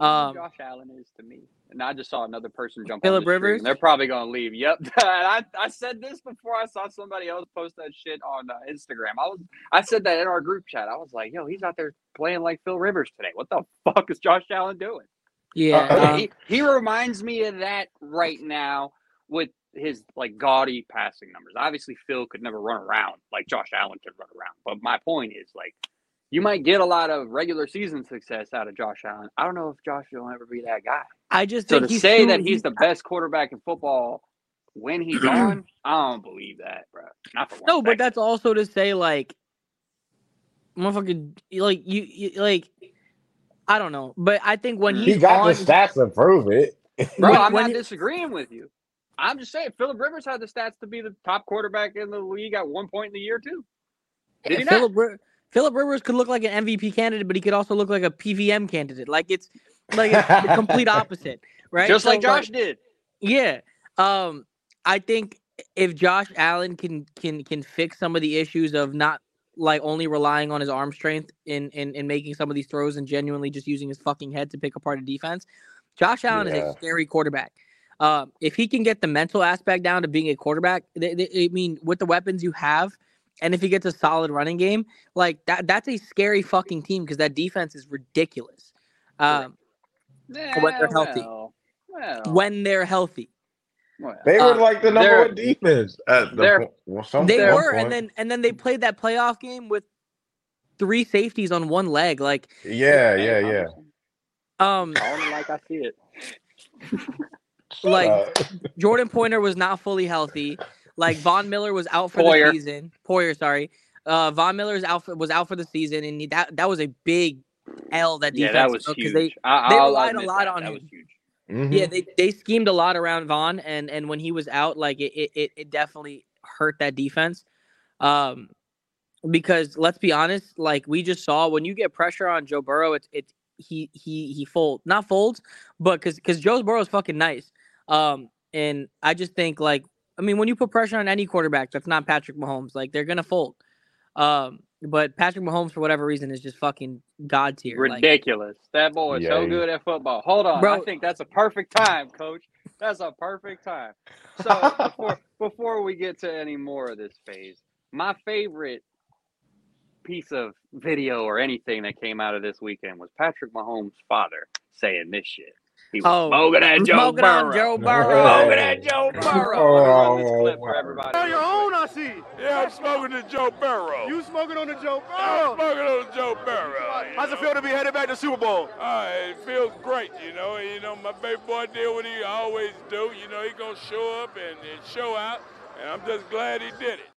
Speaker 1: You know who
Speaker 4: Um,
Speaker 1: Josh Allen is to me. And I just saw another person jump
Speaker 4: Phillip
Speaker 1: on the
Speaker 4: Rivers?
Speaker 1: and They're probably gonna leave. Yep. *laughs* I, I said this before I saw somebody else post that shit on uh, Instagram. I was I said that in our group chat. I was like, "Yo, he's out there playing like Phil Rivers today. What the fuck is Josh Allen doing?"
Speaker 4: Yeah,
Speaker 2: Uh,
Speaker 4: um,
Speaker 1: he, he reminds me of that right now with his like gaudy passing numbers. Obviously, Phil could never run around like Josh Allen could run around. But my point is, like, you might get a lot of regular season success out of Josh Allen. I don't know if Josh will ever be that guy.
Speaker 4: I just
Speaker 1: So
Speaker 4: think
Speaker 1: to
Speaker 4: he's
Speaker 1: say
Speaker 4: too-
Speaker 1: that he's the best quarterback in football when he's *clears throat* on, I don't believe that, bro. Not for one
Speaker 4: no, but that's also to say like, motherfucker, like you, you like, I don't know, but I think when he's
Speaker 2: He got
Speaker 4: on,
Speaker 2: the stats to prove it. *laughs*
Speaker 1: Bro, I'm not
Speaker 4: he-
Speaker 1: disagreeing with you. I'm just saying Philip Rivers had the stats to be the top quarterback in the league at one point in the year too. Did he not?
Speaker 4: Philip Philip Rivers could look like an MVP candidate, but he could also look like a PVM candidate. Like it's like the complete opposite, right?
Speaker 1: Just
Speaker 4: So,
Speaker 1: like Josh did.
Speaker 4: Yeah. Um, I think if Josh Allen can can can fix some of the issues of not like only relying on his arm strength in in, in making some of these throws and genuinely just using his fucking head to pick apart a defense, Josh Allen is a scary quarterback. Um, if he can get the mental aspect down to being a quarterback, th- th- I mean, with the weapons you have, and if he gets a solid running game, like that, that's a scary fucking team because that defense is ridiculous. Um, when they're healthy.
Speaker 1: Well, well,
Speaker 4: when they're healthy.
Speaker 1: well.
Speaker 2: They
Speaker 4: Uh,
Speaker 2: were like the number
Speaker 1: they're-
Speaker 2: one defense at the
Speaker 1: they're-
Speaker 2: well, some
Speaker 4: They were,
Speaker 2: point.
Speaker 4: and then and then they played that playoff game with three safeties on one leg. Like,
Speaker 2: yeah,
Speaker 1: Hey,
Speaker 2: yeah, yeah.
Speaker 4: um,
Speaker 1: calling like I see it.
Speaker 4: like
Speaker 2: Uh, *laughs*
Speaker 4: Jordan Pointer was not fully healthy. Like Von Miller was out for
Speaker 1: Poyer.
Speaker 4: the season. Poyer, sorry. Uh, Von Miller's out for, was out for the season, and he, that that was a big L that defense.
Speaker 1: Yeah, that was
Speaker 4: took, 'cause
Speaker 1: huge.
Speaker 4: They,
Speaker 1: I,
Speaker 4: they relied a lot
Speaker 1: that.
Speaker 4: on
Speaker 1: that
Speaker 4: him.
Speaker 1: was huge.
Speaker 2: mhm.
Speaker 4: yeah, they, they schemed a lot around Von, and and when he was out, like it it, it- it definitely hurt that defense. Um, because let's be honest, like we just saw when you get pressure on Joe Burrow, it's it's he he he fold not folds, but because because Joe Burrow is fucking nice. Um, and I just think like I mean when you put pressure on any quarterback that's not Patrick Mahomes, like they're gonna fold. Um, but Patrick Mahomes for whatever reason is just fucking god tier. like-
Speaker 1: Ridiculous. that boy is
Speaker 2: Yeah,
Speaker 1: so good at football. Hold on. I think that's a perfect time, coach. That's a perfect time. So before *laughs* before we get to any more of this phase, my favorite piece of video or anything that came out of this weekend was Patrick Mahomes' father saying this shit. He was
Speaker 4: Oh,
Speaker 1: smoking at Joe
Speaker 4: smoking
Speaker 1: Burrow.
Speaker 4: on Joe Burrow.
Speaker 1: Smoking at Joe Burrow. Let me run this clip for everybody.
Speaker 5: On your own, I see.
Speaker 6: Yeah, I'm smoking the Joe Burrow.
Speaker 5: You smoking on the Joe
Speaker 6: I'm smoking on the Joe Burrow. you
Speaker 5: How's it feel to be headed back to Super Bowl?
Speaker 6: Uh, it feels great, you know. You know, my baby boy did what he always do. You know, he gonna show up and, and show out, and I'm just glad he did it.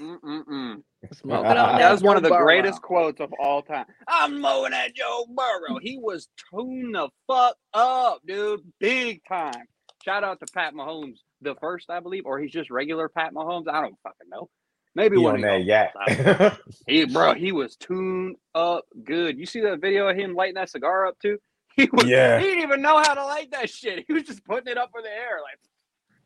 Speaker 1: Mm-mm-mm.
Speaker 4: Smoking
Speaker 2: That
Speaker 1: was one of the
Speaker 4: Burrow.
Speaker 1: greatest quotes of all time. I'm mowing at Joe Burrow. He was tuned the fuck up, dude. Big time. Shout out to Pat Mahomes, the first, I believe, or he's just regular Pat Mahomes. I don't fucking know. Maybe
Speaker 2: He
Speaker 1: one
Speaker 2: on
Speaker 1: of those.
Speaker 2: yak. *laughs*
Speaker 1: He, bro, he was tuned up good. You see that video of him lighting that cigar up too? *laughs* He was.
Speaker 2: Yeah.
Speaker 1: He didn't even know how to light that shit. He was just putting it up in the air, like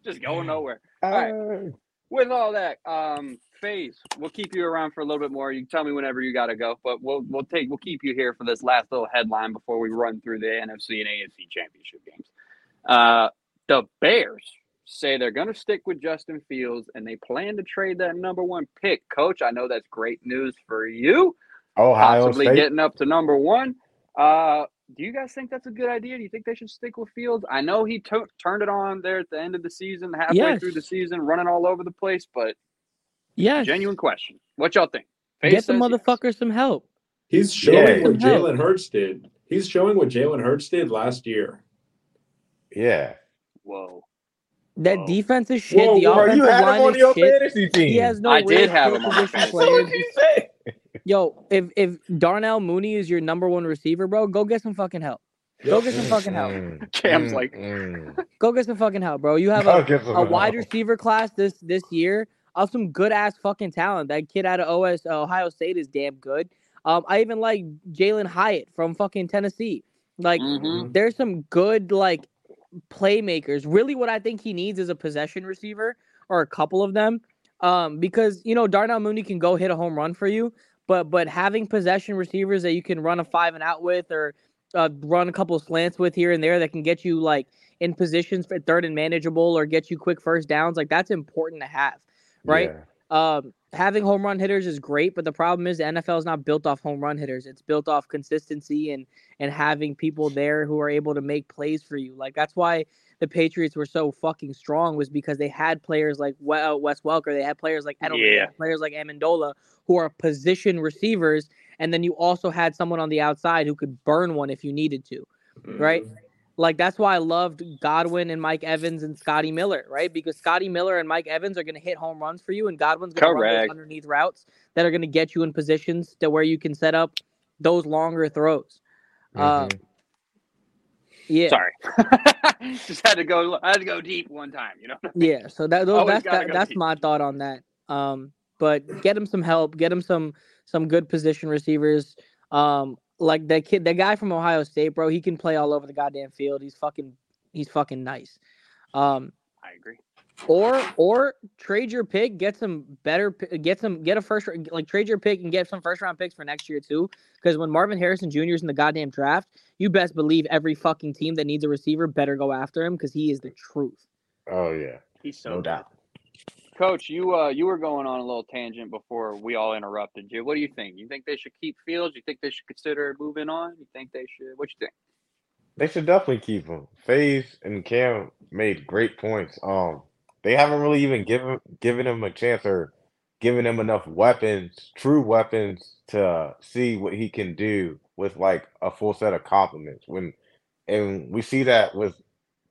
Speaker 1: just going *laughs* nowhere. right. with all that, um, FaZe, we'll keep you around for a little bit more. You can tell me whenever you gotta go, but we'll we'll take we'll keep you here for this last little headline before we run through the NFC and AFC championship games. Uh, the Bears say they're gonna stick with Justin Fields and they plan to trade that number one pick. Coach, I know that's great news for you.
Speaker 2: Ohio
Speaker 1: possibly
Speaker 2: State.
Speaker 1: getting up to number one. Uh, do you guys think that's a good idea? Do you think they should stick with Fields? I know he to- turned it on there at the end of the season, halfway
Speaker 4: Yes.
Speaker 1: through the season, running all over the place. But
Speaker 4: Yes.
Speaker 1: genuine question: What y'all think?
Speaker 4: Get the
Speaker 1: says yes.
Speaker 4: motherfucker some help.
Speaker 3: He's showing
Speaker 2: Yeah.
Speaker 3: what Jalen Hurts did. He's showing what Jalen Hurts did last year.
Speaker 2: Yeah.
Speaker 1: Whoa!
Speaker 4: That
Speaker 1: Whoa.
Speaker 4: defense is shit.
Speaker 2: Whoa,
Speaker 4: the
Speaker 2: bro,
Speaker 4: offensive
Speaker 2: you had him on
Speaker 4: is
Speaker 2: your
Speaker 4: shit.
Speaker 2: fantasy team.
Speaker 4: He has no
Speaker 1: I did have
Speaker 4: skill
Speaker 1: him on
Speaker 4: position
Speaker 1: fantasy
Speaker 2: That's what
Speaker 4: players.
Speaker 2: you say. *laughs*
Speaker 4: Yo, if if Darnell Mooney is your number one receiver, bro, go get some fucking help. Go get some fucking help.
Speaker 2: Mm, *laughs*
Speaker 1: Cam's like,
Speaker 2: mm.
Speaker 4: Go get some fucking help, bro. You have a, a wide
Speaker 2: help.
Speaker 4: receiver class this this year of some good ass fucking talent. That kid out of OS uh, Ohio State is damn good. Um, I even like Jalin Hyatt from fucking Tennessee. Like,
Speaker 1: Mhm.
Speaker 4: there's some good like playmakers. Really, what I think he needs is a possession receiver or a couple of them. Um, because you know Darnell Mooney can go hit a home run for you, but but having possession receivers that you can run a five and out with, or uh, run a couple slants with here and there that can get you like in positions for third and manageable or get you quick first downs. Like that's important to have, right?
Speaker 2: Yeah.
Speaker 4: Um, having home run hitters is great, but the problem is the NFL is not built off home run hitters. It's built off consistency and and having people there who are able to make plays for you. Like that's why the Patriots were so fucking strong was because they had players like uh, Wes Welker, they had players like Edelman,
Speaker 1: Yeah.
Speaker 4: players like Amendola who are position receivers, and then you also had someone on the outside who could burn one if you needed to. Right. Like that's why I loved Godwin and Mike Evans and Scotty Miller, right? Because Scotty Miller and Mike Evans are going to hit home runs for you, and Godwin's going to run those underneath routes that are going to get you in positions to where you can set up those longer throws. Uh,
Speaker 2: Mhm.
Speaker 4: yeah,
Speaker 1: Sorry, *laughs* *laughs* just had to go. I had to go deep one time. You know.
Speaker 4: yeah. So that those, that's that, that's
Speaker 1: deep.
Speaker 4: my thought on that. Um, but get him some help. Get him some some good position receivers. Um, like that kid, the guy from Ohio State, bro. He can play all over the goddamn field. He's fucking he's fucking nice. Um,
Speaker 1: I agree.
Speaker 4: or or trade your pick, get some better, get some, get a first, like trade your pick and get some first round picks for next year too. Because when Marvin Harrison Jr. is in the goddamn draft, you best believe every fucking team that needs a receiver better go after him because he is the truth.
Speaker 2: Oh yeah,
Speaker 1: He's so
Speaker 2: no
Speaker 1: good.
Speaker 2: doubt.
Speaker 1: Coach, you uh you were going on a little tangent before we all interrupted you. What do you think? You think they should keep Fields? You think they should consider moving on? You think they should? What you think?
Speaker 2: They should definitely keep him. FaZe and Cam made great points. Um, they haven't really even given given him a chance or given him enough weapons, true weapons, to see what he can do with like a full set of compliments. When and we see that with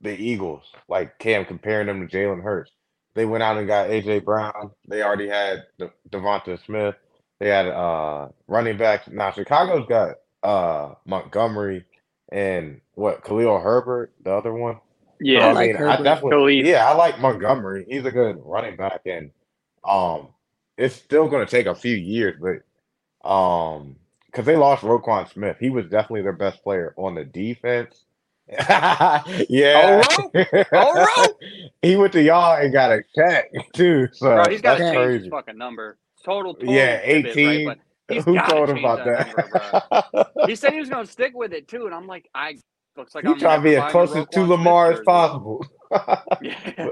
Speaker 2: the Eagles, like Cam comparing them to Jalen Hurts. They went out and got AJ Brown. They already had De- Devonta Smith. They had uh running backs. Now Chicago's got uh Montgomery and what Khalil Herbert, the other one.
Speaker 1: Yeah,
Speaker 2: So, I,
Speaker 4: like
Speaker 2: mean, I definitely,
Speaker 1: Khalil.
Speaker 2: yeah, I like Montgomery. He's a good running back, and um, it's still going to take a few years, but um, because they lost Roquan Smith, he was definitely their best player on the defense. *laughs* yeah,
Speaker 1: Alright. *laughs*
Speaker 2: he went to y'all and got a check *laughs* too. So
Speaker 1: bro, he's got to change
Speaker 2: crazy.
Speaker 1: his fucking number. Total, total
Speaker 2: Yeah,
Speaker 1: pivot, right?
Speaker 2: 18.
Speaker 1: But
Speaker 2: Who told him about
Speaker 1: that
Speaker 2: that?
Speaker 1: he said he was going to stick with it too, and I'm like, I looks like
Speaker 2: you
Speaker 1: I'm
Speaker 2: trying to be as close as to Lamar as possible.
Speaker 1: Yeah.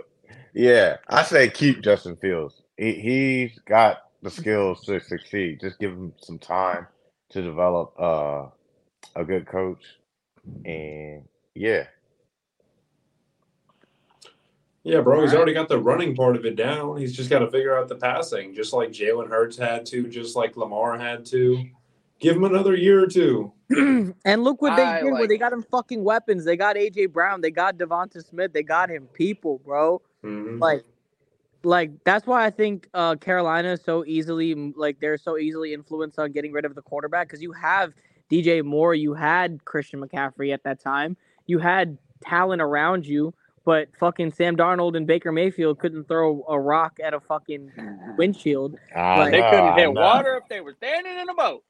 Speaker 2: Yeah, I say keep Justin Fields. He he's got the skills to succeed. Just give him some time to develop uh, a good coach. And yeah,
Speaker 3: Yeah, bro, he's
Speaker 1: Alright.
Speaker 3: already got the running part of it down. He's just got to figure out the passing, just like Jalen Hurts had to, just like Lamar had to. Give him another year or two. *clears throat*
Speaker 4: and look what they
Speaker 1: I
Speaker 4: did. Where
Speaker 1: like-
Speaker 4: they got him fucking weapons. They got AJ Brown. They got Devonta Smith. They got him people, bro.
Speaker 3: Mhm.
Speaker 4: Like, like that's why I think uh, Carolina is so easily like they're so easily influenced on getting rid of the quarterback because you have DJ Moore, you had Christian McCaffrey at that time, you had talent around you, but fucking Sam Darnold and Baker Mayfield couldn't throw a rock at a fucking windshield.
Speaker 2: I
Speaker 4: Like-
Speaker 1: They couldn't
Speaker 2: I
Speaker 1: hit
Speaker 2: know.
Speaker 1: water if they were standing in a boat.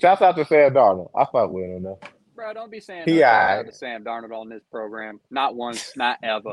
Speaker 2: Shouts out to Sam Darnold. I fuck with him though.
Speaker 1: Bro, don't be saying
Speaker 2: He
Speaker 1: no shout
Speaker 2: aight.
Speaker 1: out to Sam Darnold on this program. Not once, not ever.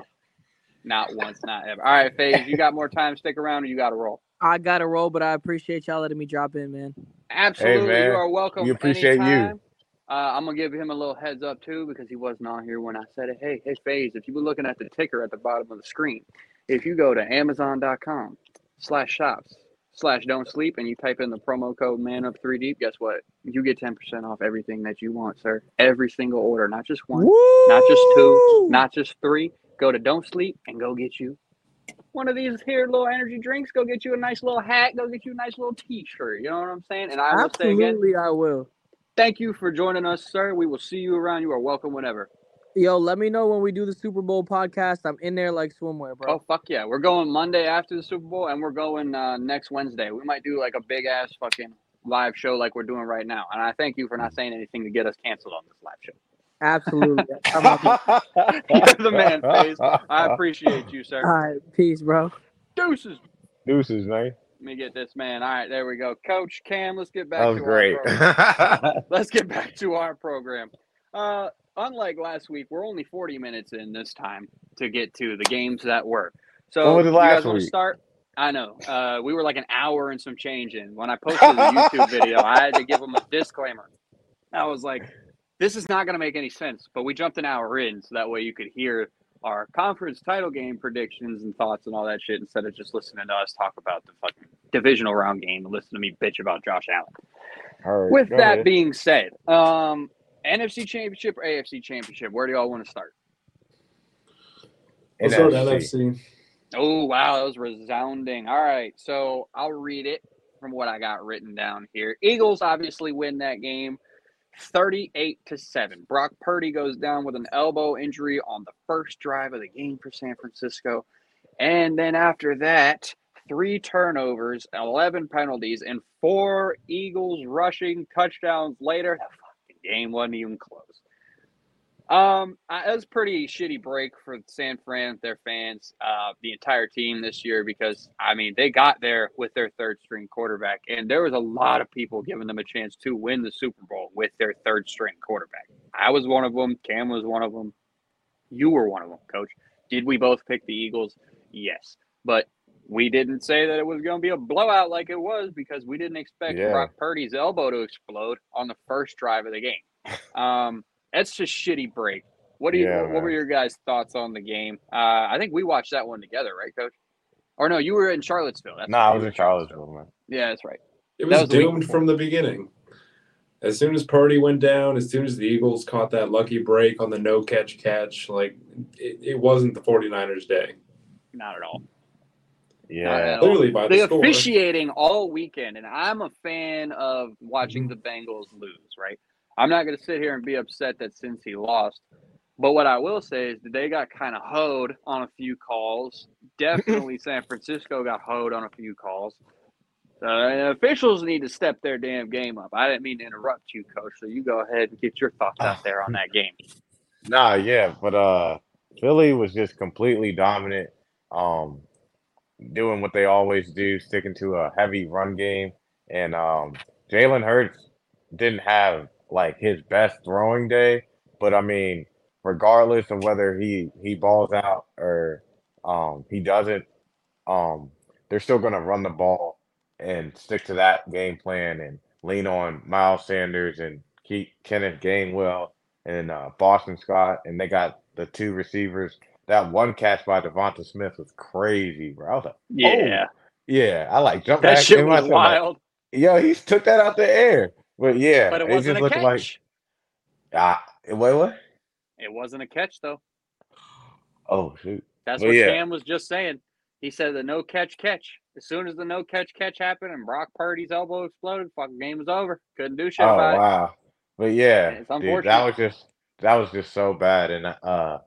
Speaker 1: Not once, not ever. All right, FaZe, you got more time stick around or you got to roll?
Speaker 4: I got to roll, but I appreciate y'all letting me drop in, man.
Speaker 1: Absolutely,
Speaker 2: man,
Speaker 1: you are welcome.
Speaker 2: we appreciate you.
Speaker 1: Uh, I'm gonna give him a little heads up too because he wasn't on here when I said it. Hey, hey, FaZe, if you were looking at the ticker at the bottom of the screen, if you go to Amazon.com slash shops slash don't sleep and you type in the promo code man up three deep, guess what? You get ten percent off everything that you want, sir. Every single order, not just one, not just two, not just three. Go to Don't Sleep and go get you one of these here little energy drinks. Go get you a nice little hat. Go get you a nice little T-shirt. You know what I'm saying? And I will say again,
Speaker 4: Absolutely, I will.
Speaker 1: Thank you for joining us, sir. We will see you around. You are welcome whenever.
Speaker 4: Yo, let me know when we do the Super Bowl podcast. I'm in there like swimwear, bro.
Speaker 1: Oh fuck yeah, we're going Monday after the Super Bowl, and we're going uh, next Wednesday. We might do like a big ass fucking live show like we're doing right now. And I thank you for not saying anything to get us canceled on this live show.
Speaker 4: Absolutely. *laughs* I'm
Speaker 1: You're the man, FaZe. I appreciate you, sir.
Speaker 4: All right, peace, bro.
Speaker 1: Deuces.
Speaker 2: Deuces, man.
Speaker 1: Let me get this man. All right, there we go. Coach Cam, let's get back
Speaker 2: That was
Speaker 1: to
Speaker 2: great.
Speaker 1: our program. *laughs* let's get back to our program. Uh, unlike last week, we're only 40 minutes in this time to get to the games that were. So
Speaker 2: When was
Speaker 1: you guys
Speaker 2: last
Speaker 1: want to
Speaker 2: week?
Speaker 1: start? I know. Uh, we were like an hour and some change in. When I posted the *laughs* YouTube video, I had to give them a disclaimer. I was like, this is not going to make any sense, but we jumped an hour in so that way you could hear our conference title game predictions and thoughts and all that shit instead of just listening to us talk about the fucking divisional round game and listen to me bitch about Josh Allen.
Speaker 2: All right,
Speaker 1: With that
Speaker 2: ahead.
Speaker 1: being said, um, NFC Championship or AFC Championship, where do y'all want to start?
Speaker 3: Let's start
Speaker 2: NFC.
Speaker 3: NFC.
Speaker 1: Oh wow, that was resounding. All right, so I'll read it from what I got written down here. Eagles obviously win that game 38 to 7. Brock Purdy goes down with an elbow injury on the first drive of the game for San Francisco. And then after that, three turnovers, 11 penalties, and four Eagles rushing touchdowns later. The fucking game wasn't even close. Um, I, it was a pretty shitty break for San Fran, their fans, uh, the entire team this year because I mean they got there with their third string quarterback, and there was a lot of people giving them a chance to win the Super Bowl with their third string quarterback. I was one of them. Cam was one of them. You were one of them, Coach. Did we both pick the Eagles? Yes, but we didn't say that it was going to be a blowout like it was because we didn't expect
Speaker 2: Yeah.
Speaker 1: Brock Purdy's elbow to explode on the first drive of the game. *laughs* Um, that's just shitty break. What do you?
Speaker 2: Yeah,
Speaker 1: what, what were your guys' thoughts on the game? Uh, I think we watched that one together, right, Coach? Or no, you were in Charlottesville. That's
Speaker 2: No,
Speaker 1: right,
Speaker 2: I was in Charlottesville, man.
Speaker 1: Yeah, that's right.
Speaker 3: It was,
Speaker 1: was
Speaker 3: doomed
Speaker 1: before.
Speaker 3: from the beginning. As soon as Purdy went down, as soon as the Eagles caught that lucky break on the no catch catch, like it, it wasn't the 49ers' day.
Speaker 1: Not at all.
Speaker 2: Yeah.
Speaker 1: at all.
Speaker 3: Clearly by the,
Speaker 1: the
Speaker 3: score.
Speaker 1: officiating all weekend, and I'm a fan of watching the Bengals lose. Right, I'm not going to sit here and be upset that since he lost. But what I will say is that they got kind of hoed on a few calls. *laughs* Definitely, San Francisco got hoed on a few calls. Uh, officials need to step their damn game up. I didn't mean to interrupt you, Coach. So you go ahead and get your thoughts out there on that game. *laughs*
Speaker 2: Nah, yeah, but uh Philly was just completely dominant, um, doing what they always do, sticking to a heavy run game. And um Jalen Hurts didn't have like his best throwing day, but I mean, regardless of whether he he balls out or um he doesn't, um they're still gonna run the ball and stick to that game plan and lean on Miles Sanders and keep Kenneth Gainwell and uh, Boston Scott, and they got the two receivers. That one catch by Devonta Smith was crazy, bro. I was like,
Speaker 1: Yeah,
Speaker 2: yeah, I like jumped
Speaker 1: that shit was
Speaker 2: myself, like,
Speaker 1: wild,
Speaker 2: yo, he took that out the air. But yeah,
Speaker 1: but it
Speaker 2: just
Speaker 1: wasn't a
Speaker 2: looked
Speaker 1: catch.
Speaker 2: like ah, wait, what?
Speaker 1: It wasn't a catch though.
Speaker 2: Oh shoot,
Speaker 1: That's
Speaker 2: Well,
Speaker 1: what
Speaker 2: yeah.
Speaker 1: Cam was just saying. He said the no catch catch. As soon as the no catch catch happened and Brock Purdy's elbow exploded, fucking game was over. Couldn't do shit
Speaker 2: oh
Speaker 1: about it.
Speaker 2: wow. But yeah,
Speaker 1: It's
Speaker 2: dude, that was just that was just so bad, and uh,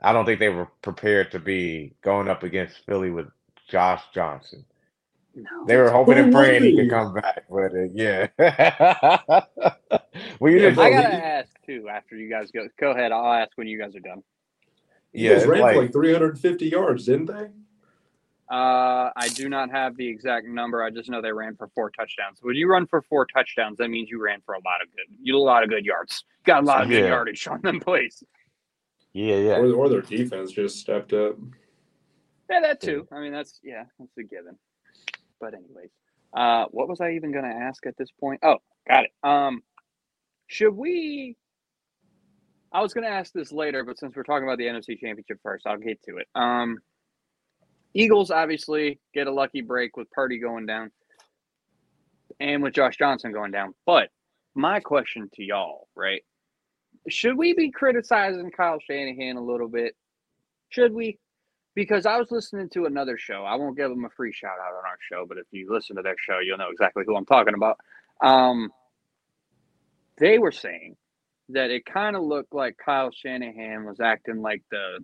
Speaker 2: I don't think they were prepared to be going up against Philly with Josh Johnson.
Speaker 1: No.
Speaker 2: They were hoping and praying he could come back, but uh, yeah. *laughs* well, you
Speaker 3: Yeah,
Speaker 2: just
Speaker 1: I gotta
Speaker 3: he-
Speaker 1: ask too. After you guys go, go ahead. I'll ask when you guys are done.
Speaker 2: yeah,
Speaker 3: Eagles
Speaker 2: it's
Speaker 3: ran
Speaker 2: like,
Speaker 3: for like 350 yards, didn't they?
Speaker 1: Uh, I do not have the exact number. I just know they ran for four touchdowns. When you run for four touchdowns, that means you ran for a lot of good, you a lot of good yards. *laughs* Got a lot of good yardage on them plays.
Speaker 2: yeah, yeah.
Speaker 3: Or, or their defense just stepped up.
Speaker 1: Yeah, that too. I mean, that's yeah, that's a given. But anyways, uh, what was I even going to ask at this point? Oh, got it. Um, should we? I was going to ask this later, but since we're talking about the NFC Championship first, I'll get to it. Um, Eagles obviously get a lucky break with Purdy going down, and with Josh Johnson going down. But my question to y'all, right? Should we be criticizing Kyle Shanahan a little bit? Should we? Because I was listening to another show. I won't give them a free shout out on our show, but if you listen to their show, you'll know exactly who I'm talking about. Um, they were saying that it kind of looked like Kyle Shanahan was acting like the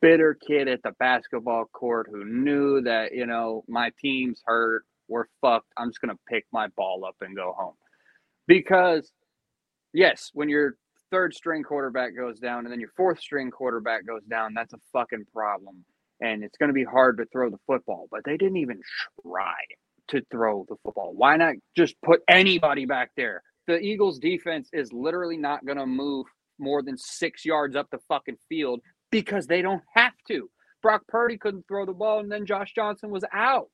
Speaker 1: bitter kid at the basketball court who knew that, you know, my team's hurt, we're fucked. I'm just going to pick my ball up and go home. Because, yes, when your third string quarterback goes down and then your fourth string quarterback goes down, that's a fucking problem and it's going to be hard to throw the football. But they didn't even try to throw the football. Why not just put anybody back there? The Eagles' defense is literally not going to move more than six yards up the fucking field because they don't have to. Brock Purdy couldn't throw the ball, and then Josh Johnson was out.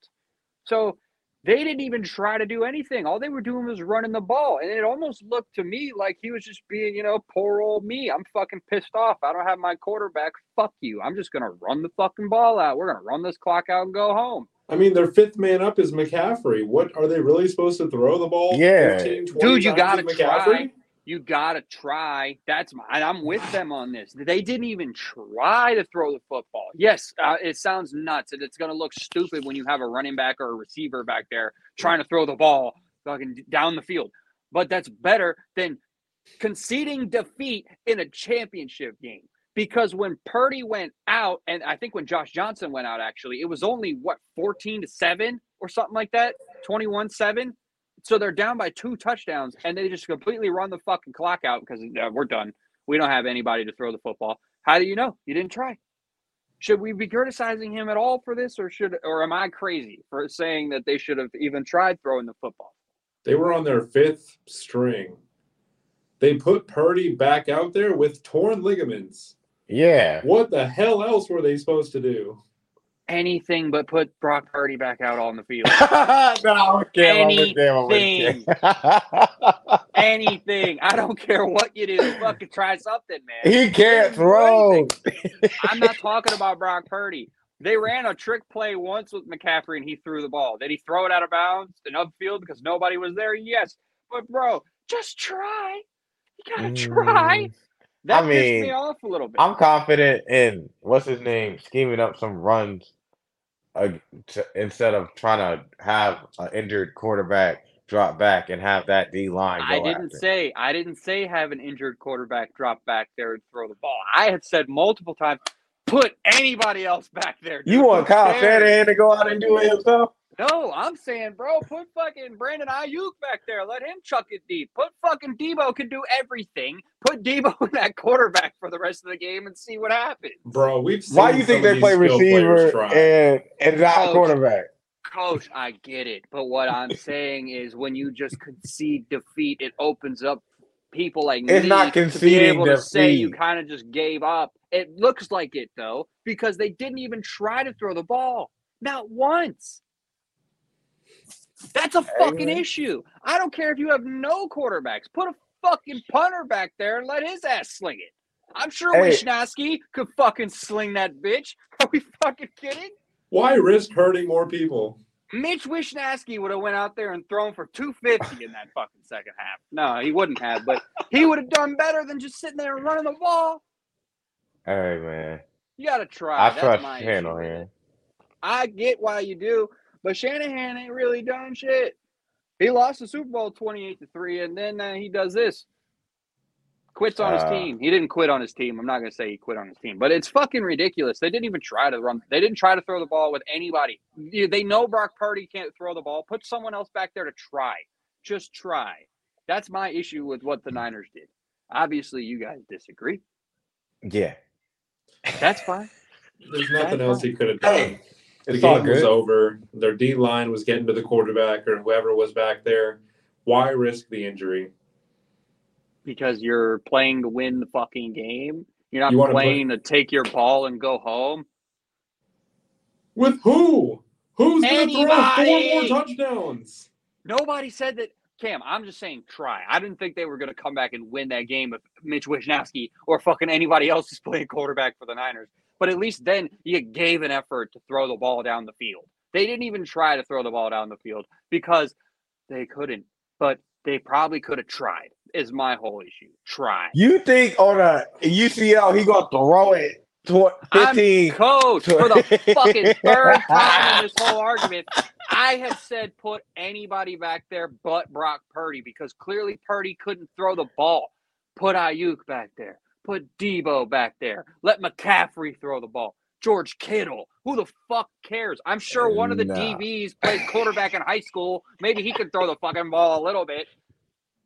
Speaker 1: So They didn't even try to do anything. All they were doing was running the ball. And it almost looked to me like he was just being, you know, poor old me. I'm fucking pissed off. I don't have my quarterback. Fuck you. I'm just going to run the fucking ball out. We're going to run this clock out and go home.
Speaker 3: I mean, their fifth man up is McCaffrey. What are they really supposed to throw the ball?
Speaker 2: Yeah.
Speaker 3: 15,
Speaker 1: Dude, you gotta
Speaker 3: with
Speaker 1: try. You got to try. That's my, and I'm with them on this. They didn't even try to throw the football. Yes, uh, it sounds nuts and it's going to look stupid when you have a running back or a receiver back there trying to throw the ball fucking down the field. But that's better than conceding defeat in a championship game. Because when Purdy went out, and I think when Josh Johnson went out, actually, it was only what 14 to 7 or something like that, 21 7. So they're down by two touchdowns, and they just completely run the fucking clock out because uh, we're done. We don't have anybody to throw the football. How do you know? You didn't try. Should we be criticizing him at all for this, or should, or am I crazy for saying that they should have even tried throwing the football?
Speaker 3: They were on their fifth string. They put Purdy back out there with torn ligaments.
Speaker 2: Yeah.
Speaker 3: What the hell else were they supposed to do?
Speaker 1: Anything but put Brock Purdy back out on the field. *laughs*
Speaker 2: no, I'm with Cam. I'm with Cam. I'm with
Speaker 1: Anything. I don't care what you do. *laughs* Fucking try something, man.
Speaker 2: he can't throw. *laughs*
Speaker 1: I'm not talking about Brock Purdy. They ran a trick play once with McCaffrey and he threw the ball. Did he throw it out of bounds and upfield because nobody was there? Yes. But bro, just try. You gotta try.
Speaker 2: Mm,
Speaker 1: That
Speaker 2: I
Speaker 1: pissed me
Speaker 2: mean,
Speaker 1: off a little bit.
Speaker 2: I'm confident in what's his name scheming up some runs uh, to, instead of trying to have an injured quarterback drop back and have that D line go
Speaker 1: I didn't say I didn't say have an injured quarterback drop back there and throw the ball. I had said multiple times, put anybody else back there.
Speaker 2: You want Kyle? Shanahan to go out and do it himself?
Speaker 1: No, I'm saying, bro, put fucking Brandon Aiyuk back there. Let him chuck it deep. Put fucking Deebo can do everything. Put Deebo *laughs* in that quarterback for the rest of the game and see what happens.
Speaker 3: Bro, we've seen
Speaker 2: Why do you think they play
Speaker 3: skill players
Speaker 2: receiver and and not
Speaker 1: Coach.
Speaker 2: quarterback?
Speaker 1: Coach, I get it, but what I'm *laughs* saying is when you just concede defeat, it opens up people like
Speaker 2: It's
Speaker 1: me
Speaker 2: not
Speaker 1: to be
Speaker 2: conceding
Speaker 1: able to say you kind of just gave up. It looks like it though because they didn't even try to throw the ball, not once. That's a fucking
Speaker 2: man.
Speaker 1: issue. I don't care if you have no quarterbacks. Put a fucking punter back there and let his ass sling it. I'm sure
Speaker 2: Hey.
Speaker 1: Could fucking sling that bitch. *laughs* Are we fucking kidding?
Speaker 3: Why risk hurting more people?
Speaker 1: Mitch Wishnowsky would have went out there and thrown for 250 in that fucking second half. No, he wouldn't have, but he would have done better than just sitting there and running the ball.
Speaker 2: Hey man,
Speaker 1: You got to try.
Speaker 2: I
Speaker 1: That's
Speaker 2: trust
Speaker 1: my issue with
Speaker 2: Shanahan.
Speaker 1: it. I get why you do, but Shanahan ain't really done shit. He lost the Super Bowl 28 to 3, and then uh, he does this. Quits on his
Speaker 2: Uh,
Speaker 1: team. He didn't quit on his team. I'm not going to say he quit on his team, but it's fucking ridiculous. They didn't even try to run. They didn't try to throw the ball with anybody. They know Brock Purdy can't throw the ball. Put someone else back there to try. Just try. That's my issue with what the Niners did. Obviously, you guys disagree.
Speaker 2: Yeah,
Speaker 1: That's fine.
Speaker 3: There's nothing
Speaker 1: That's
Speaker 3: else
Speaker 1: fine.
Speaker 3: he could have done.
Speaker 2: Hey,
Speaker 3: the
Speaker 2: it's
Speaker 3: game was over. Their D line was getting to the quarterback or whoever was back there. Why risk the injury?
Speaker 1: because you're playing to win the fucking game. You're not
Speaker 3: You wanna
Speaker 1: playing to take your ball and go home.
Speaker 3: With who? Who's going to throw four more touchdowns?
Speaker 1: Nobody said that. Cam, I'm just saying try. I didn't think they were going to come back and win that game if Mitch Wishnowsky or fucking anybody else is playing quarterback for the Niners. But at least then you gave an effort to throw the ball down the field. They didn't even try to throw the ball down the field because they couldn't. But they probably could have tried. Is my whole issue. Try.
Speaker 2: You think on a UCL he gonna throw it tw-
Speaker 1: I'm
Speaker 2: 15?
Speaker 1: Coach, for the fucking *laughs* third time in this whole argument, I have said put anybody back there but Brock Purdy because clearly Purdy couldn't throw the ball. Put Aiyuk back there. Put Deebo back there. Let McCaffrey throw the ball. George Kittle. Who the fuck cares? I'm sure one of the
Speaker 2: Nah.
Speaker 1: DBs played quarterback in high school. Maybe he could throw the fucking ball a little bit.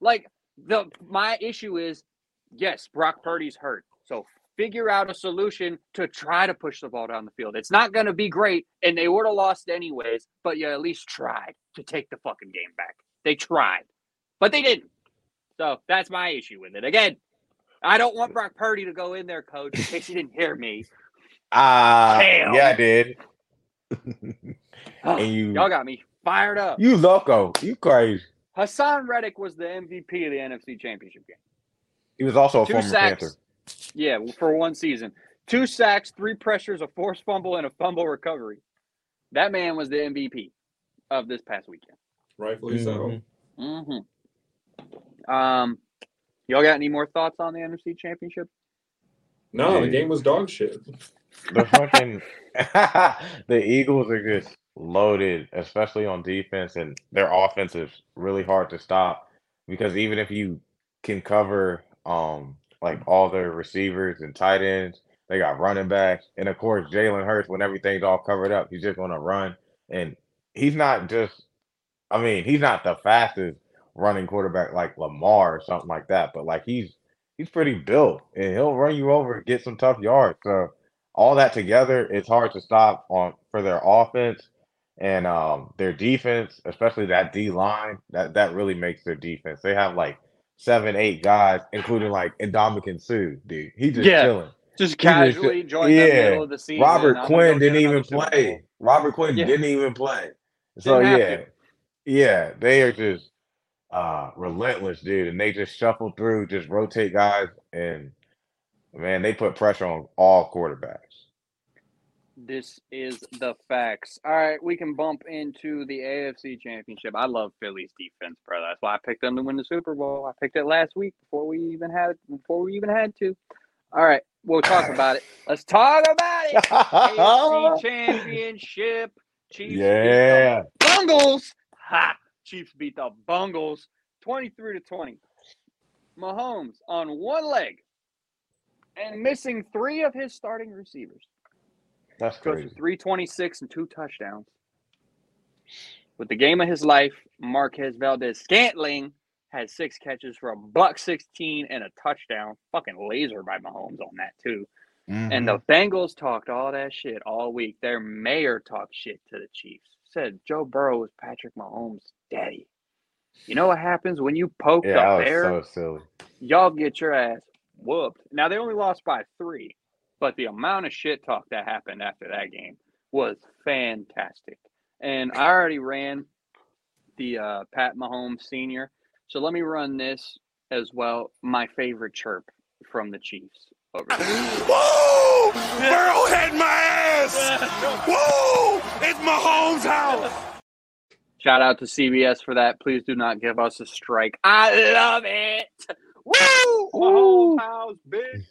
Speaker 1: Like the my issue is, yes, Brock Purdy's hurt. So figure out a solution to try to push the ball down the field. It's not going to be great, and they would have lost anyways, but you at least tried to take the fucking game back. They tried, but they didn't. So that's my issue with it. Again, I don't want Brock Purdy to go in there, coach, in case you didn't hear me. *laughs*
Speaker 2: Ah,
Speaker 1: Damn.
Speaker 2: yeah, I did. *sighs* and you,
Speaker 1: Y'all got me fired up.
Speaker 2: You loco. You crazy.
Speaker 1: Haason Reddick was the MVP of the NFC Championship game.
Speaker 2: He was also a
Speaker 1: Two
Speaker 2: former
Speaker 1: sacks.
Speaker 2: Panther.
Speaker 1: Yeah, for one season. Two sacks, three pressures, a forced fumble, and a fumble recovery. That man was the MVP of this past weekend.
Speaker 3: Rightfully so.
Speaker 2: Mhm.
Speaker 1: hmm Um, y'all got any more thoughts on the NFC Championship?
Speaker 3: No, the game was dog shit.
Speaker 2: The fucking *laughs* the Eagles are just loaded, especially on defense, and their offense is really hard to stop because even if you can cover um like all their receivers and tight ends, they got running backs, and of course Jalen Hurts when everything's all covered up, he's just gonna run, and he's not just, I mean, he's not the fastest running quarterback like Lamar or something like that, but like he's he's pretty built, and he'll run you over and get some tough yards. So all that together, it's hard to stop on for their offense and um their defense, especially that D line. That that really makes their defense. They have like seven, eight guys, including like Ndamukong Suh, dude. He just
Speaker 1: Yeah.
Speaker 2: chilling.
Speaker 1: Just
Speaker 2: He just-
Speaker 1: casually joined the middle of the season.
Speaker 2: Robert Quinn didn't even play. Robert Quinn
Speaker 1: Yeah.
Speaker 2: didn't even play. So yeah,
Speaker 1: to.
Speaker 2: yeah, they are just uh relentless, dude, and they just shuffle through, just rotate guys, and man, they put pressure on all quarterbacks.
Speaker 1: This is the facts. All right, we can bump into the AFC Championship. I love Philly's defense, bro. That's why I picked them to win the Super Bowl. I picked it last week before we even had it before we even had to. All right, we'll talk *laughs* about it. Let's talk about it. AFC *laughs* Championship. Chiefs
Speaker 2: yeah,
Speaker 1: Bungles. Ha! Chiefs beat the Bungles 23 to 20. Mahomes on one leg and missing three of his starting receivers.
Speaker 2: that's
Speaker 1: Goes
Speaker 2: crazy.
Speaker 1: for 326 and two touchdowns. With the game of his life, Marquez Valdes-Scantling had six catches for a buck 16 and a touchdown. Fucking laser by Mahomes on that, too. Mm-hmm. And the Bengals talked all that shit all week. Their mayor talked shit to the Chiefs. Said Joe Burrow is Patrick Mahomes' daddy. You know what happens when you poke
Speaker 2: yeah,
Speaker 1: the
Speaker 2: that
Speaker 1: bear?
Speaker 2: was so silly.
Speaker 1: Y'all get your ass whooped. Now they only lost by three, but the amount of shit talk that happened after that game was fantastic. And I already ran the uh, Pat Mahomes Senior, so let me run this as well. My favorite chirp from the Chiefs over there.
Speaker 5: Woo! Burrowhead my ass! Woo! It's Mahomes' house!
Speaker 1: Shout out to CBS for that. Please do not give us a strike. I love it. Woo! Mahomes house, bitch.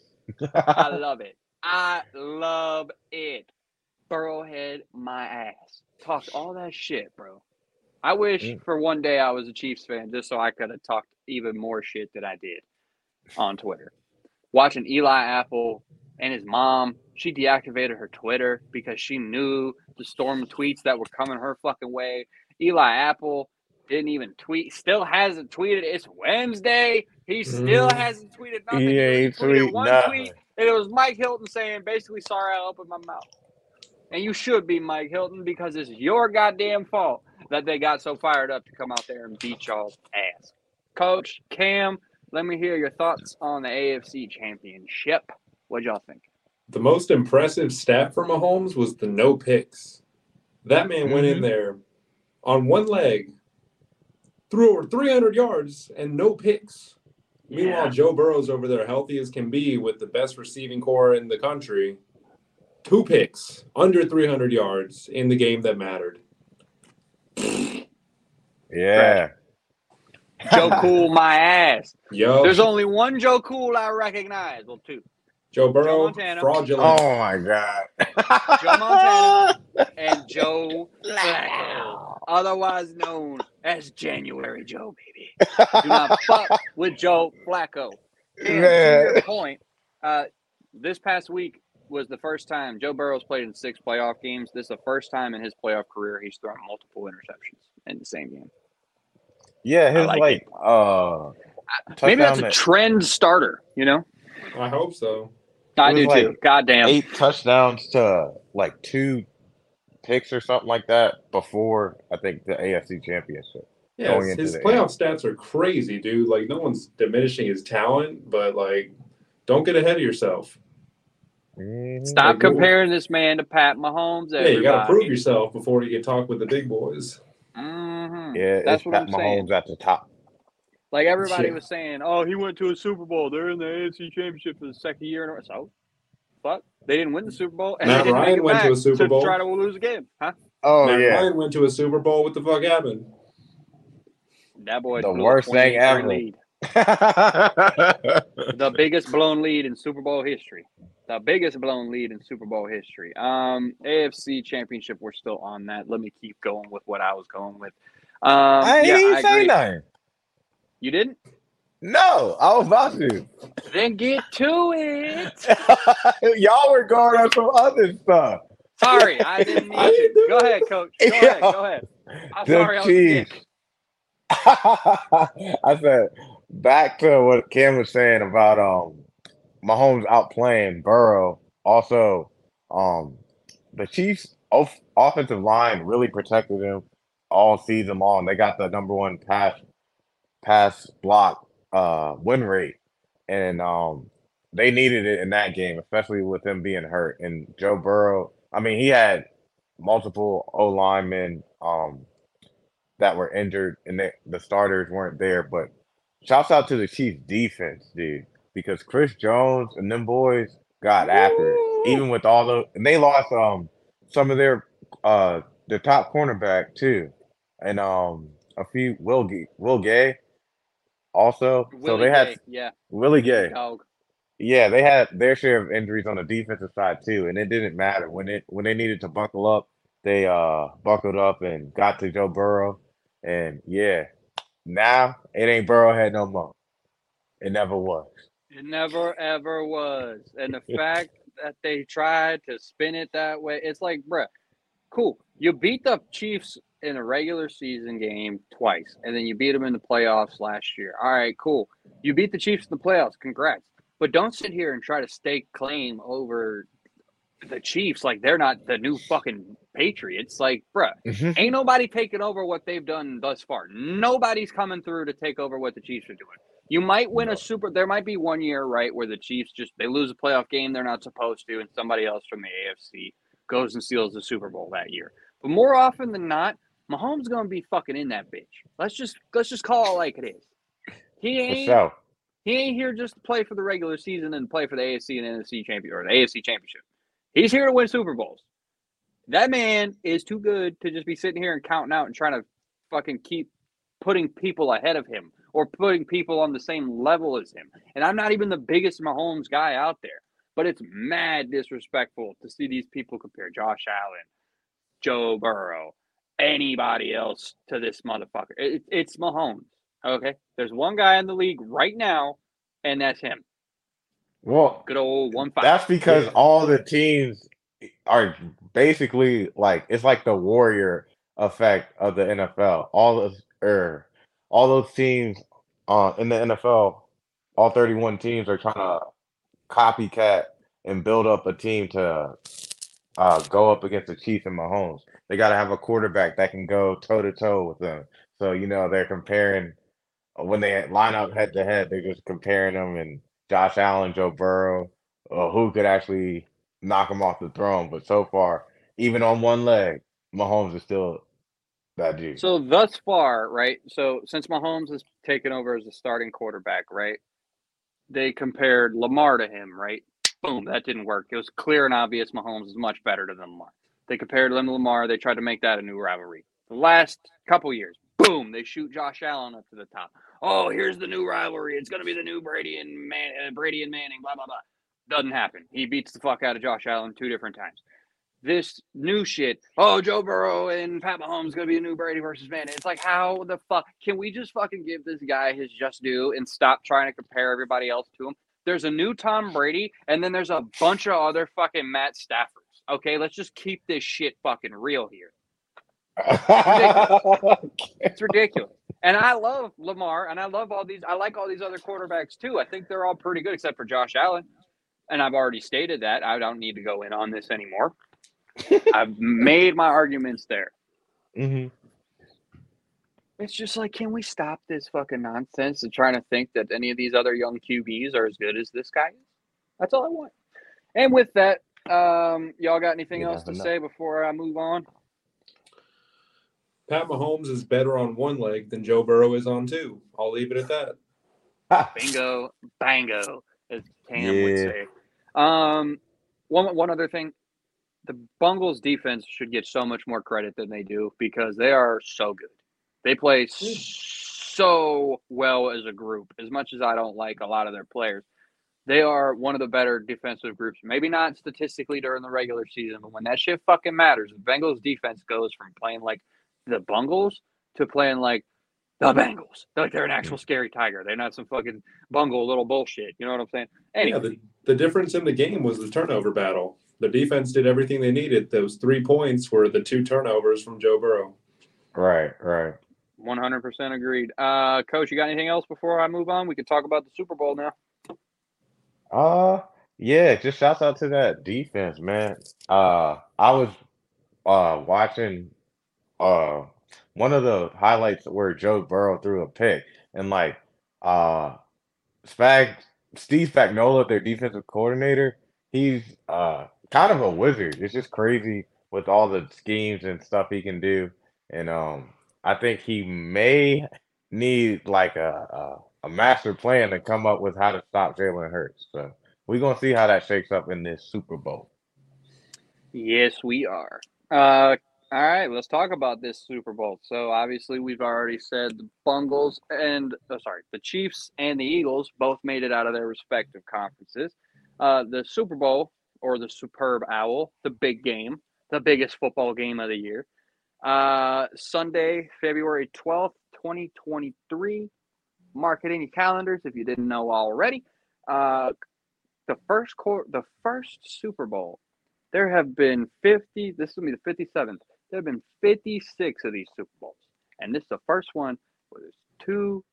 Speaker 1: I love it. I love it. Burrowhead my ass. Talked all that shit, bro. I wish
Speaker 2: Mm.
Speaker 1: for one day I was a Chiefs fan just so I could have talked even more shit that I did on Twitter. Watching Eli Apple and his mom, she deactivated her Twitter because she knew the storm of tweets that were coming her fucking way. Eli Apple didn't even tweet, still hasn't tweeted. It's Wednesday. He still
Speaker 3: Mm.
Speaker 1: hasn't tweeted nothing.
Speaker 2: He
Speaker 1: He
Speaker 2: ain't
Speaker 1: tweeted
Speaker 2: tweet
Speaker 1: one
Speaker 2: nothing.
Speaker 1: tweet, and it was Mike Hilton saying basically, sorry I opened my mouth. And you should be Mike Hilton because it's your goddamn fault that they got so fired up to come out there and beat y'all's ass. Coach Cam, let me hear your thoughts on the AFC Championship. What'd y'all think?
Speaker 3: The most impressive stat for Mahomes was the no picks. That man went in
Speaker 2: Mhm.
Speaker 3: there on one leg, threw over 300 yards and no picks. Meanwhile, Joe Burrow's over there, healthy as can be, with the best receiving corps in the country. Two picks, under 300 yards in the game that mattered.
Speaker 2: yeah.
Speaker 1: Joe Cool, my ass. *laughs*
Speaker 3: Yo,
Speaker 1: There's only one Joe Cool I recognize. Well, two.
Speaker 3: Joe Burrow,
Speaker 1: Montana.
Speaker 3: fraudulent.
Speaker 2: Oh my god. *laughs*
Speaker 1: Joe Montana. *laughs* And Joe Flacco, otherwise known as January Joe, baby. Do not *laughs* fuck with Joe Flacco. And to your point, uh, this past week was the first time Joe Burrow's played in six playoff games. This is the first time in his playoff career he's thrown multiple interceptions in the same game.
Speaker 2: Yeah, his
Speaker 1: like
Speaker 2: like, uh
Speaker 1: Maybe that's a trend starter, you know?
Speaker 3: I hope so.
Speaker 1: I
Speaker 2: It
Speaker 1: do
Speaker 2: was
Speaker 1: too. Goddamn.
Speaker 2: eight touchdowns to like two picks or something like that before I think the AFC championship.
Speaker 3: Yeah,
Speaker 2: Going
Speaker 3: his,
Speaker 2: into
Speaker 3: his playoff stats are crazy, dude. Like, no one's diminishing his talent, but like, don't get ahead of yourself.
Speaker 2: Mhm.
Speaker 1: Stop
Speaker 3: like,
Speaker 1: comparing this man to Pat Mahomes.
Speaker 3: Yeah, you got to prove yourself before you can talk with the big boys.
Speaker 1: Mhm.
Speaker 2: Yeah,
Speaker 1: That's
Speaker 2: it's
Speaker 1: what
Speaker 2: Pat
Speaker 1: I'm saying.
Speaker 2: Mahomes at the top.
Speaker 1: Like everybody
Speaker 3: Yeah.
Speaker 1: was saying, oh, he went to a Super Bowl. They're in the AFC Championship for the second year in a row. So, fuck, they didn't win the Super Bowl, and
Speaker 3: Matt
Speaker 1: they didn't
Speaker 3: Ryan
Speaker 1: make it
Speaker 3: went to a Super Bowl.
Speaker 1: try to lose again, huh?
Speaker 2: Oh
Speaker 3: Matt
Speaker 2: yeah,
Speaker 3: Ryan went to a Super Bowl. What the fuck happened?
Speaker 1: That boy
Speaker 2: The worst thing
Speaker 1: 28-3
Speaker 2: ever.
Speaker 1: Lead. *laughs* The biggest blown lead in Super Bowl history. The biggest blown lead in Super Bowl history. Um, AFC Championship. We're still on that. Let me keep going with what I was going with. Um,
Speaker 2: I
Speaker 1: yeah,
Speaker 2: didn't
Speaker 1: I
Speaker 2: say
Speaker 1: agree.
Speaker 2: nothing.
Speaker 1: You didn't?
Speaker 2: No, I was about to.
Speaker 1: Then get to it. *laughs*
Speaker 2: Y'all were going on some other stuff.
Speaker 1: Sorry, I *laughs* didn't mean
Speaker 3: I
Speaker 1: to.
Speaker 3: didn't
Speaker 1: Go ahead, coach. Go ahead. Go ahead. I'm
Speaker 2: The
Speaker 1: sorry. I was
Speaker 2: Chiefs.
Speaker 1: sick. *laughs*
Speaker 2: I said back to what Cam was saying about um Mahomes outplaying Burrow. Also, um the Chiefs off- offensive line really protected him all season long. They got the number one pass pass block uh win rate. And um they needed it in that game, especially with him being hurt. And Joe Burrow, I mean, he had multiple O linemen um that were injured and the, the starters weren't there. But shouts out to the Chiefs defense, dude, because Chris Jones and them boys got after it. Even with all the and they lost um some of their uh their top cornerback too. And um a few Will Gay, Will Gay also. so
Speaker 1: Willie
Speaker 2: they had
Speaker 1: Gay, yeah,
Speaker 2: Willie Gay.
Speaker 1: dog.
Speaker 2: Yeah, they had their share of injuries on the defensive side too, and it didn't matter when it when they needed to buckle up, they uh buckled up and got to Joe Burrow, and yeah, now it ain't Burrowhead no more. It never was.
Speaker 1: It never ever was. And the fact *laughs* that they tried to spin it that way, it's like, bruh, cool. You beat the Chiefs in a regular season game twice, and then you beat them in the playoffs last year. All right, cool. You beat the Chiefs in the playoffs. Congrats. But don't sit here and try to stake claim over the Chiefs like they're not the new fucking Patriots. Like, bruh, mm-hmm. ain't nobody taking over what they've done thus far. Nobody's coming through to take over what the Chiefs are doing. You might win
Speaker 2: No.
Speaker 1: a super. There might be one year, right, where the Chiefs just they lose a playoff game they're not supposed to, and somebody else from the AFC goes and steals the Super Bowl that year. But more often than not, Mahomes gonna be fucking in that bitch. Let's just let's just call it like it is. He ain't
Speaker 2: sure.
Speaker 1: he ain't here just to play for the regular season and play for the AFC and NFC champion or the AFC championship. He's here to win Super Bowls. That man is too good to just be sitting here and counting out and trying to fucking keep putting people ahead of him or putting people on the same level as him. And I'm not even the biggest Mahomes guy out there, but it's mad disrespectful to see these people compare Josh Allen, Joe Burrow, anybody else to this motherfucker. It, it's Mahomes. Okay, there's one guy in the league right now, and that's him.
Speaker 2: Well,
Speaker 1: Good old one five.
Speaker 2: that's because all the teams are basically like it's like the warrior effect of the NFL. All of er, all those teams uh, in the NFL, all 31 teams are trying to copycat and build up a team to uh, go up against the Chiefs and Mahomes. They got to have a quarterback that can go toe to toe with them. So you know they're comparing when they line up head to head. They're just comparing them and Josh Allen, Joe Burrow, uh, who could actually knock him off the throne. But so far, even on one leg, Mahomes is still that dude.
Speaker 1: So thus far, right? So since Mahomes has taken over as the starting quarterback, right? They compared Lamar to him, right? Boom, that didn't work. It was clear and obvious Mahomes is much better than Lamar. They compared him to Lamar. They tried to make that a new rivalry. The last couple years, boom, they shoot Josh Allen up to the top. Oh, here's the new rivalry. It's going to be the new Brady and Man- uh, Brady and Manning. Blah blah blah. Doesn't happen. He beats the fuck out of Josh Allen two different times this new shit. Oh, Joe Burrow and Pat Mahomes gonna be a new Brady versus Manning. It's like, how the fuck can we just fucking give this guy his just due and stop trying to compare everybody else to him? There's a new Tom Brady, and then there's a bunch of other fucking Matt Staffords. Okay, let's just keep this shit fucking real here. It's *laughs* ridiculous. And I love Lamar, and I love all these. I like all these other quarterbacks too. I think they're all pretty good, except for Josh Allen. And I've already stated that. I don't need to go in on this anymore. I've made my arguments there.
Speaker 2: Mhm.
Speaker 1: It's just like, can we stop this fucking nonsense and trying to think that any of these other young QBs are as good as this guy is? That's all I want. And with that, um, y'all got anything
Speaker 2: You
Speaker 1: else to
Speaker 2: never know.
Speaker 1: say before I move on?
Speaker 3: Pat Mahomes is better on one leg than Joe Burrow is on two. I'll leave it at that. *laughs*
Speaker 1: Bingo, bango, as Tam would say. Um, one one other thing, the Bungles defense should get so much more credit than they do because they are so good. They play so well as a group. As much as I don't like a lot of their players, they are one of the better defensive groups. Maybe not statistically during the regular season, but when that shit fucking matters, the Bengals defense goes from playing like the Bungles to playing like the Bengals. Like they're an actual scary tiger. They're not some fucking bungle little bullshit. You know what I'm saying? Anyway,
Speaker 3: Yeah, the, the difference in the game was the turnover battle. The defense did everything they needed. Those three points were the two turnovers from Joe Burrow.
Speaker 2: Right, right.
Speaker 1: 100% agreed. Uh, Coach, you got anything else before I move on? We could talk about the Super Bowl now.
Speaker 2: Uh, yeah, just shouts out to that defense, man. Uh, I was uh watching uh one of the highlights where Joe Burrow threw a pick and like uh Spag Steve Spagnuolo, their defensive coordinator, he's uh kind of a wizard. It's just crazy with all the schemes and stuff he can do. And um I think he may need like a a, master plan to come up with how to stop Jalen Hurts. So we're gonna see how that shakes up in this Super Bowl.
Speaker 1: Yes, we are. Uh, all right, let's talk about this Super Bowl. So obviously, we've already said the Bungles and oh, sorry, the Chiefs and the Eagles both made it out of their respective conferences. Uh, the Super Bowl or the Superb Owl, the big game, the biggest football game of the year. Uh, Sunday, February twelfth, twenty twenty three. Mark it in your calendars if you didn't know already. Uh, the first court, the first Super Bowl there have been 50, this will be the 57th. There have been 56 of these Super Bowls. And this is the first one where there's two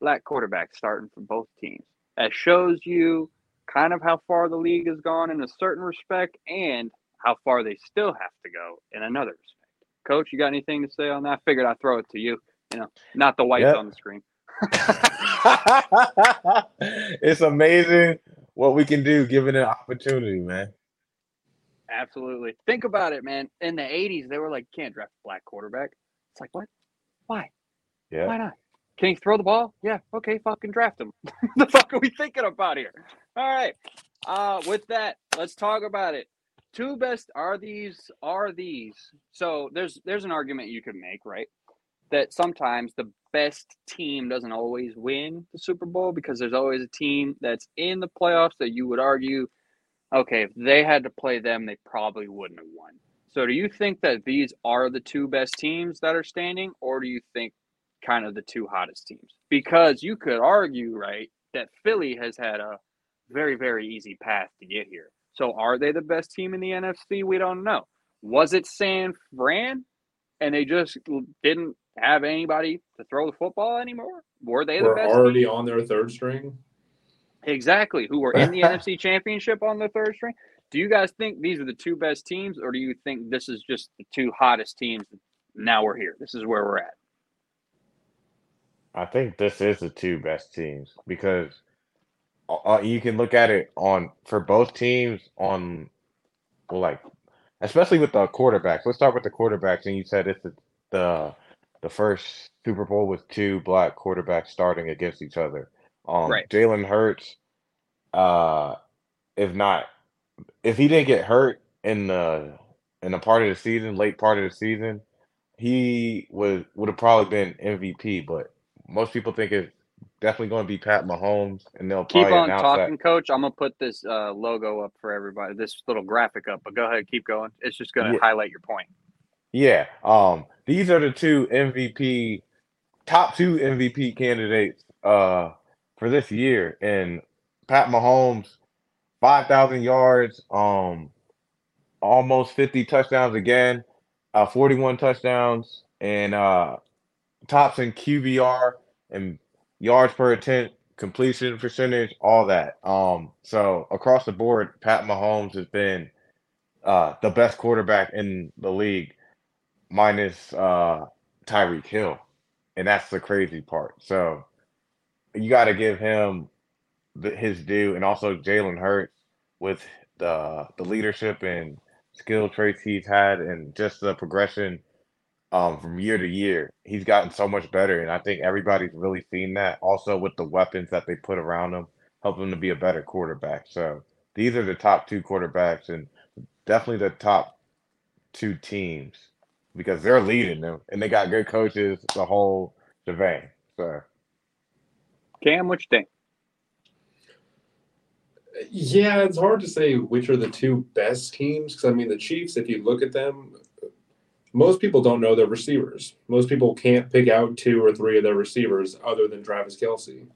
Speaker 1: black quarterbacks starting for both teams. That shows you kind of how far the league has gone in a certain respect and how far they still have to go in another respect. Coach, you got anything to say on that? I figured I'd throw it to you. You know, not the whites
Speaker 2: Yep.
Speaker 1: on the screen. *laughs*
Speaker 2: it's amazing what we can do given an opportunity, man.
Speaker 1: Absolutely. Think about it, man. In the 80s, they were like, can't draft a black quarterback. It's like, what? Why?
Speaker 2: Yeah.
Speaker 1: Why not? Can he throw the ball? Yeah. Okay, fucking draft him. *laughs* the fuck are we thinking about here? All right. Uh, with that, let's talk about it. Two best are these are these. So there's there's an argument you could make, right? That sometimes the best team doesn't always win the Super Bowl because there's always a team that's in the playoffs that you would argue, okay, if they had to play them, they probably wouldn't have won. So do you think that these are the two best teams that are standing, or do you think kind of the two hottest teams? Because you could argue, right, that Philly has had a very, very easy path to get here. So are they the best team in the NFC? We don't know. Was it San Fran and they just didn't have anybody to throw the football anymore? Were they the
Speaker 3: We're
Speaker 1: best
Speaker 3: already
Speaker 1: team?
Speaker 3: on their third string.
Speaker 1: Exactly. Who were in the *laughs* NFC Championship on the third string? Do you guys think these are the two best teams, or do you think this is just the two hottest teams? Now we're here. This is where we're at.
Speaker 2: I think this is the two best teams because uh, you can look at it on for both teams on well, like especially with the quarterbacks. Let's start with the quarterbacks. And you said it's the the, the first Super Bowl with two black quarterbacks starting against each other. Um,
Speaker 1: Right.
Speaker 2: Jalen Hurts, uh, if not, if he didn't get hurt in the in a part of the season, late part of the season, he would would have probably been MVP. But most people think it's definitely going to be Pat Mahomes, and they'll
Speaker 1: Keep on talking,
Speaker 2: that.
Speaker 1: Coach. I'm gonna put this uh, logo up for everybody. This little graphic up, but go ahead, keep going. It's just gonna
Speaker 2: Yeah.
Speaker 1: highlight your point.
Speaker 2: Yeah, um, these are the two MVP, top two MVP candidates uh for this year, and Pat Mahomes, five thousand yards, um, almost fifty touchdowns again, uh, forty-one touchdowns, and uh, tops in QBR and yards per attempt, completion percentage, all that. Um, so across the board, Pat Mahomes has been uh the best quarterback in the league minus uh Tyreek Hill. And that's the crazy part. So you got to give him the, his due and also Jalen Hurts with the the leadership and skill traits he's had and just the progression um, from year to year. He's gotten so much better, and I think everybody's really seen that. Also, with the weapons that they put around him, help him to be a better quarterback. So these are the top two quarterbacks, and definitely the top two teams because they're leading them, and they got good coaches, the whole shebang. So
Speaker 1: Cam, what you think?
Speaker 3: Yeah, it's hard to say which are the two best teams because I mean the Chiefs. If you look at them, most people don't know their receivers. Most people can't pick out two or three of their receivers other than Travis Kelce, and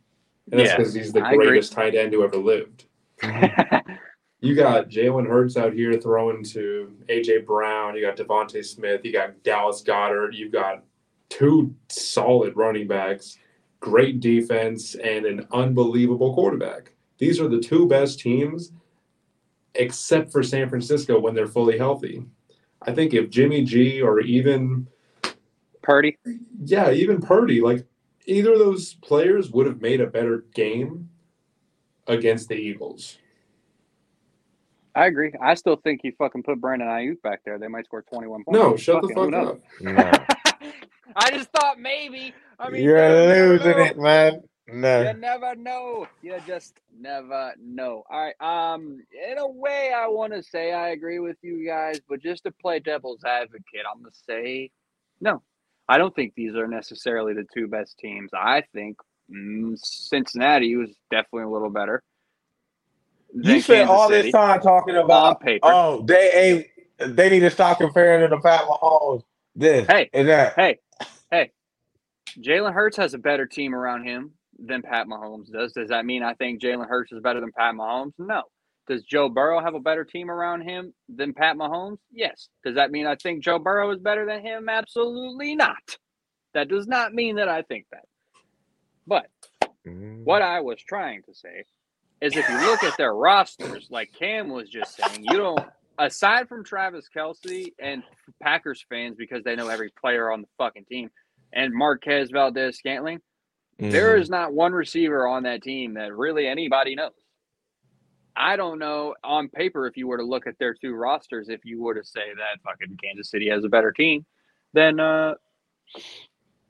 Speaker 3: that's
Speaker 1: Yeah,
Speaker 3: because he's the
Speaker 1: I agree.
Speaker 3: greatest tight end who ever lived. *laughs* You got Jalen Hurts out here throwing to AJ Brown. You got DeVonta Smith. You got Dallas Goedert. You've got two solid running backs, great defense, and an unbelievable quarterback. These are the two best teams, except for San Francisco when they're fully healthy. I think if Jimmy G or even
Speaker 1: Purdy.
Speaker 3: yeah, even Purdy, like either of those players would have made a better game against the Eagles.
Speaker 1: I agree. I still think you fucking put Brandon Aiyuk back there. They might score 21 points.
Speaker 3: No, shut the
Speaker 1: Fucking, who
Speaker 3: fuck up.
Speaker 2: no, *laughs*
Speaker 1: I just thought maybe. I mean,
Speaker 2: you're losing
Speaker 1: know.
Speaker 2: it, man. No.
Speaker 1: You never know. You just never know. All right. Um, in a way, I want to say I agree with you guys, but just to play devil's advocate, I'm gonna say no. I don't think these are necessarily the two best teams. I think mm, Cincinnati was definitely a little better.
Speaker 2: You spent all
Speaker 1: City
Speaker 2: this time talking about
Speaker 1: paper.
Speaker 2: oh they ain't they need to stop comparing to the Pat Mahomes. This
Speaker 1: Hey,
Speaker 2: and that.
Speaker 1: hey, hey, Jalen Hurts has a better team around him than Pat Mahomes does. Does that mean I think Jalen Hurts is better than Pat Mahomes? No. Does Joe Burrow have a better team around him than Pat Mahomes? Yes. Does that mean I think Joe Burrow is better than him? Absolutely not. That does not mean that I think that. But
Speaker 2: Mm.
Speaker 1: what I was trying to say is if you look at their rosters, like Cam was just saying, you don't aside from Travis Kelce and Packers fans because they know every player on the fucking team and Marquez Valdes-Scantling, there
Speaker 2: Mhm.
Speaker 1: is not one receiver on that team that really anybody knows. I don't know on paper if you were to look at their two rosters, if you were to say that fucking Kansas City has a better team than uh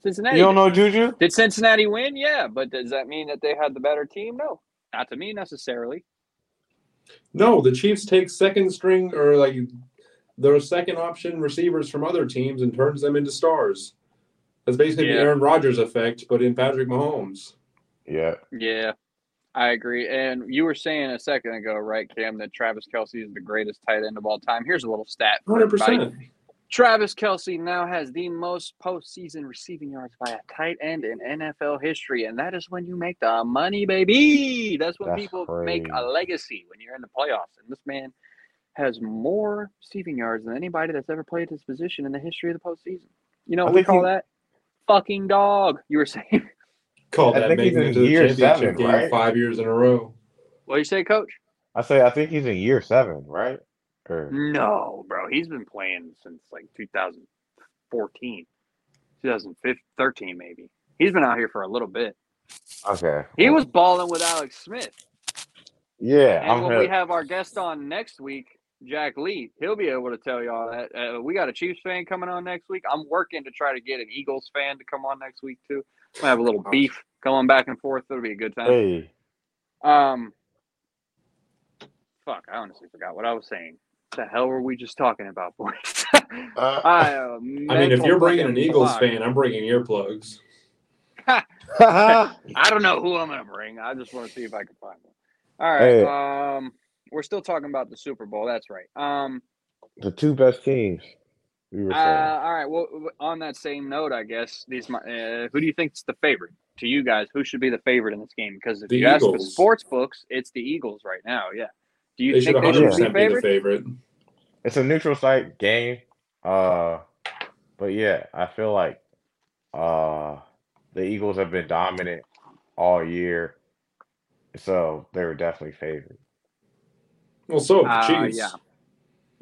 Speaker 1: Cincinnati.
Speaker 2: You don't know Juju?
Speaker 1: Did Cincinnati win? Yeah, but does that mean that they had the better team? No, not to me necessarily.
Speaker 3: No, the Chiefs take second string or like their second option receivers from other teams and turns them into stars. That's basically the Aaron Rodgers effect, but in Patrick Mahomes.
Speaker 2: Yeah.
Speaker 1: Yeah, I agree. And you were saying a second ago, right, Cam, that Travis Kelce is the greatest tight end of all time. Here's a little stat. for
Speaker 3: Hundred
Speaker 1: everybody.
Speaker 3: Percent.
Speaker 1: Travis Kelce now has the most postseason receiving yards by a tight end in NFL history, and that is when you make the money, baby. That's when
Speaker 2: That's
Speaker 1: people make a legacy when you're in the playoffs. And this man has more receiving yards than anybody that's ever played his position in the history of the postseason. You know what we call
Speaker 2: he-
Speaker 1: that? Fucking dog. You were *laughs* saying.
Speaker 3: Called that making
Speaker 2: in
Speaker 3: it to the
Speaker 2: year
Speaker 3: championship
Speaker 2: seven,
Speaker 3: game
Speaker 2: right?
Speaker 3: five years in a row.
Speaker 1: What do you say, Coach?
Speaker 2: I say I think he's in year seven, right? Or
Speaker 1: No, bro. He's been playing since like 2014, 2013, maybe. He's been out here for a little bit.
Speaker 2: okay.
Speaker 1: He was balling with Alex Smith.
Speaker 2: Yeah,
Speaker 1: And
Speaker 2: I'm
Speaker 1: when we have our guest on next week, Jack Lee, he'll be able to tell y'all that. Uh, we got a Chiefs fan coming on next week. I'm working to try to get an Eagles fan to come on next week too. We'll have a little beef going back and forth. It'll be a good time.
Speaker 2: Hey,
Speaker 1: Um, fuck, I honestly forgot what I was saying. The hell were we just talking about, *laughs* boys?
Speaker 2: Uh,
Speaker 1: I, *laughs* uh,
Speaker 3: I mean, if you're bringing an Eagles fan, I'm bringing earplugs. *laughs*
Speaker 1: I don't know who I'm gonna bring. I just want to see if I can find one. All right.
Speaker 2: Hey.
Speaker 1: Um, we're still talking about the Super Bowl. That's right. Um,
Speaker 2: the two best teams. We were
Speaker 1: uh, all right. Well, on that same note, I guess these. Uh, who do you think's the favorite to you guys? Who should be the favorite in this game? Because if
Speaker 3: The
Speaker 1: you ask the sports books, it's the Eagles right now. Yeah. Do you
Speaker 3: They should
Speaker 1: think they
Speaker 3: 100
Speaker 1: should be
Speaker 3: percent be the
Speaker 1: favorite?
Speaker 3: favorite.
Speaker 2: It's a neutral site game. Uh, but yeah, I feel like uh the Eagles have been dominant all year, so they were definitely favored.
Speaker 3: Well, so
Speaker 1: Uh,
Speaker 3: the Chiefs.
Speaker 1: yeah.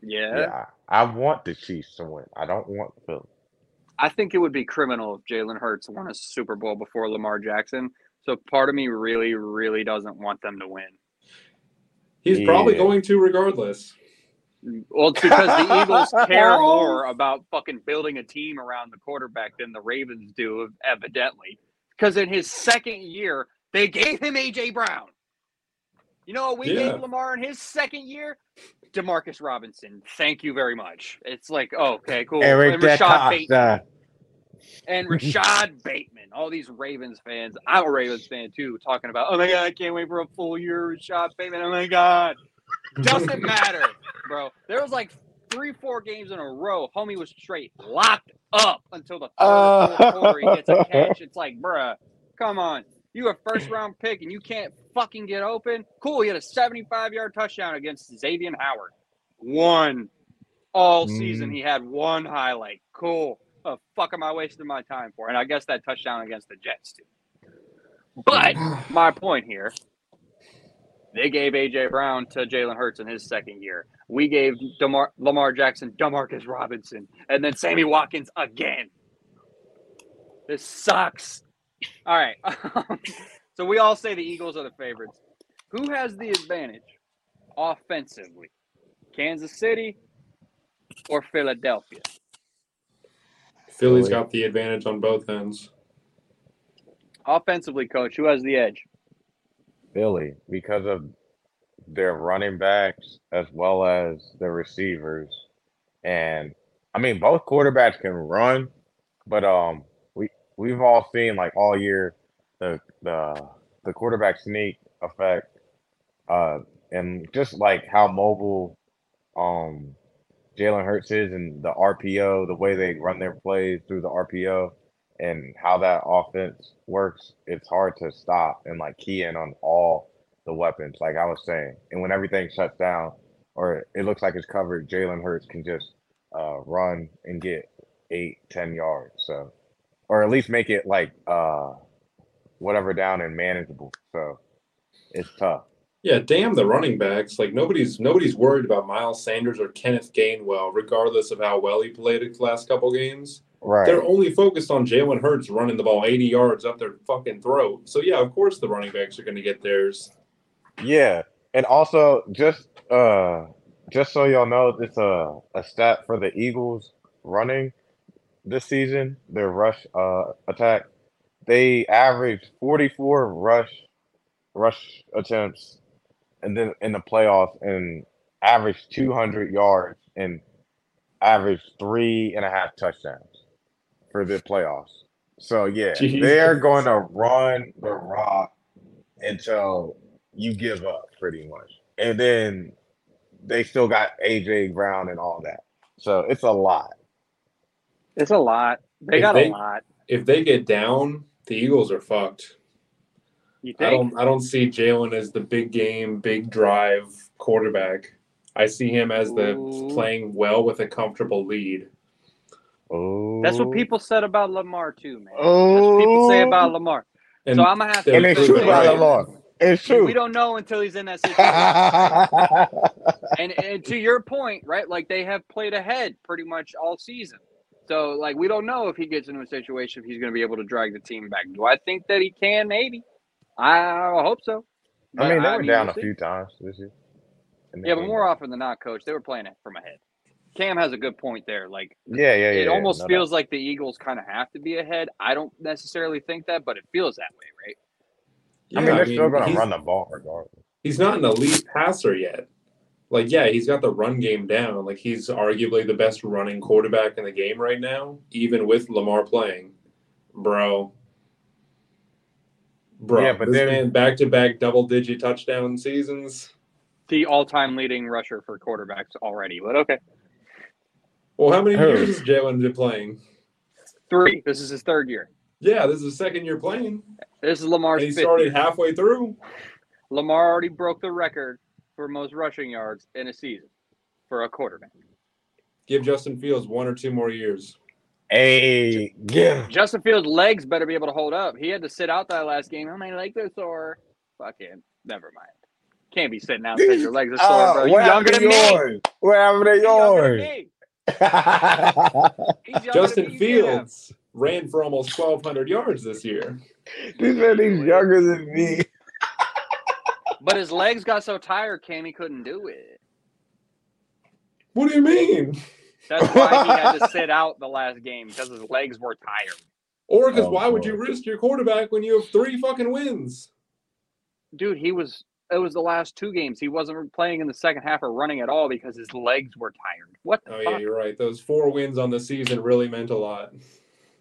Speaker 1: Yeah.
Speaker 2: Yeah, I, I want the Chiefs to win. I don't want Philly.
Speaker 1: I think it would be criminal if Jalen Hurts won a Super Bowl before Lamar Jackson. So part of me really, really doesn't want them to win.
Speaker 3: He's probably
Speaker 2: Yeah.
Speaker 3: going to regardless.
Speaker 1: Well, it's because the *laughs* Eagles care more about fucking building a team around the quarterback than the Ravens do, evidently. Because in his second year, they gave him AJ Brown. You know what we
Speaker 3: Yeah.
Speaker 1: gave Lamar in his second year? Demarcus Robinson. Thank you very much. It's like, oh, okay, cool.
Speaker 2: Eric
Speaker 1: and Rashod Bateman.
Speaker 2: Uh,
Speaker 1: And *laughs* Rashod Bateman. All these Ravens fans. I'm a Ravens fan too, talking about, oh my God, I can't wait for a full year of Rashod Bateman. Oh my God. Doesn't matter, bro. There was like three, four games in a row. Homie was straight locked up until the third fourth quarter. He gets a *laughs* catch. It's like, bruh, come on. You a first *laughs* round pick and you can't fucking get open. Cool. He had a 75 yard touchdown against Xavier Howard. One all season.
Speaker 2: Mm.
Speaker 1: He had one highlight. Cool. The fuck am I wasting my time for? And I guess that touchdown against the Jets too. *sighs* But my point here, they gave AJ Brown to Jalen Hurts in his second year. We gave Demar- Lamar Jackson, Demarcus Robinson, and then Sammy Watkins again. This sucks. All right. *laughs* so we all say the Eagles are the favorites. Who has the advantage offensively? Kansas City or Philadelphia?
Speaker 3: Philly's
Speaker 2: Philly.
Speaker 3: got the advantage on both ends.
Speaker 1: Offensively, coach, who has the edge?
Speaker 2: Philly because of their running backs as well as the receivers. And I mean both quarterbacks can run, but um we we've all seen like all year the the the quarterback sneak effect uh and just like how mobile um Jalen Hurts is and the RPO, the way they run their plays through the RPO and how that offense works, it's hard to stop and like key in on all the weapons, like I was saying. And when everything shuts down or it looks like it's covered, Jalen Hurts can just uh, run and get eight, ten yards. So, or at least make it like uh, whatever down and manageable. So it's tough.
Speaker 3: Yeah, damn the running backs. Like nobody's nobody's worried about Miles Sanders or Kenneth Gainwell, regardless of how well he played the last couple games.
Speaker 2: Right.
Speaker 3: They're only focused on Jalen Hurts running the ball 80 yards up their fucking throat. So yeah, of course the running backs are going to get theirs.
Speaker 2: Yeah, and also just uh just so y'all know, it's a a stat for the Eagles running this season, their rush uh attack. They averaged 44 rush rush attempts and then in the playoffs and averaged 200 yards and averaged three and a half touchdowns for the playoffs. So yeah,
Speaker 3: Jeez.
Speaker 2: they're going to run the rock until you give up pretty much. And then they still got AJ Brown and all that. So it's a lot.
Speaker 1: It's a lot. They
Speaker 3: If
Speaker 1: got
Speaker 3: they-
Speaker 1: a lot.
Speaker 3: If they get down, the Eagles are fucked.
Speaker 1: You
Speaker 3: I don't I don't see Jalen as the big game, big drive quarterback. I see him as the
Speaker 1: Ooh.
Speaker 3: playing well with a comfortable lead.
Speaker 2: Oh,
Speaker 1: That's what people said about Lamar too, man.
Speaker 2: Oh,
Speaker 1: That's what people say oh. about Lamar.
Speaker 3: And
Speaker 1: so I'm gonna have to.
Speaker 2: and it's true about Lamar. It's true.
Speaker 1: We don't know until he's in that *laughs* situation. and, and to your point, right? Like they have played ahead pretty much all season. So like we don't know if he gets into a situation if he's going to be able to drag the team back. Do I think that he can? Maybe. I hope so.
Speaker 2: I mean, they
Speaker 1: But,
Speaker 2: were down
Speaker 1: we'll
Speaker 2: a
Speaker 1: see.
Speaker 2: few times this year.
Speaker 1: Yeah, but more often than not, coach, they were playing it from ahead. Cam has a good point there. Like
Speaker 2: Yeah, yeah, yeah.
Speaker 1: it
Speaker 2: yeah,
Speaker 1: almost
Speaker 2: no doubt.
Speaker 1: feels like the Eagles kind of have to be ahead. I don't necessarily think that, but it feels that way, right?
Speaker 2: I mean, they're still going to run the ball regardless.
Speaker 3: he's not an elite passer yet. Like, yeah, he's got the run game down. Like, he's arguably the best running quarterback in the game right now, even with Lamar playing. Bro. Bro,
Speaker 2: Yeah, but
Speaker 3: this
Speaker 2: then-
Speaker 3: man back to back double digit touchdown seasons.
Speaker 1: The all-time leading rusher for quarterbacks already, but okay,
Speaker 3: Well, how many
Speaker 2: Who?
Speaker 3: years has Jalen been playing?
Speaker 1: three. This is his third year.
Speaker 3: Yeah, this is his second year playing.
Speaker 1: This is Lamar's
Speaker 3: And he started
Speaker 1: year.
Speaker 3: halfway through.
Speaker 1: Lamar already broke the record for most rushing yards in a season for a quarterback.
Speaker 3: Give Justin Fields one or two more years.
Speaker 2: Hey, give.
Speaker 1: Justin Fields' legs better be able to hold up. He had to sit out that last game. Oh, my legs are sore. Fuck him. Never mind. Can't be sitting out because your legs are sore,
Speaker 2: Uh,
Speaker 1: bro. You
Speaker 2: what
Speaker 1: younger than
Speaker 2: to
Speaker 1: me.
Speaker 2: yours? What happened to
Speaker 1: He's younger than
Speaker 2: yours?
Speaker 1: me. *laughs*
Speaker 3: Justin
Speaker 1: me. You can have-
Speaker 3: Fields ran for almost 1,200 yards this year.
Speaker 2: He said he's younger than me. *laughs*
Speaker 1: But his legs got so tired, Cam, he couldn't do it.
Speaker 3: What do you mean?
Speaker 1: That's *laughs* why he had to sit out the last game because his legs were tired.
Speaker 3: Or because
Speaker 2: Oh,
Speaker 3: why would you risk your quarterback when you have three fucking wins?
Speaker 1: Dude, he was. It was the last two games. He wasn't playing in the second half or running at all because his legs were tired. What the
Speaker 3: Oh
Speaker 1: fuck?
Speaker 3: yeah, you're right. Those four wins on the season really meant a lot.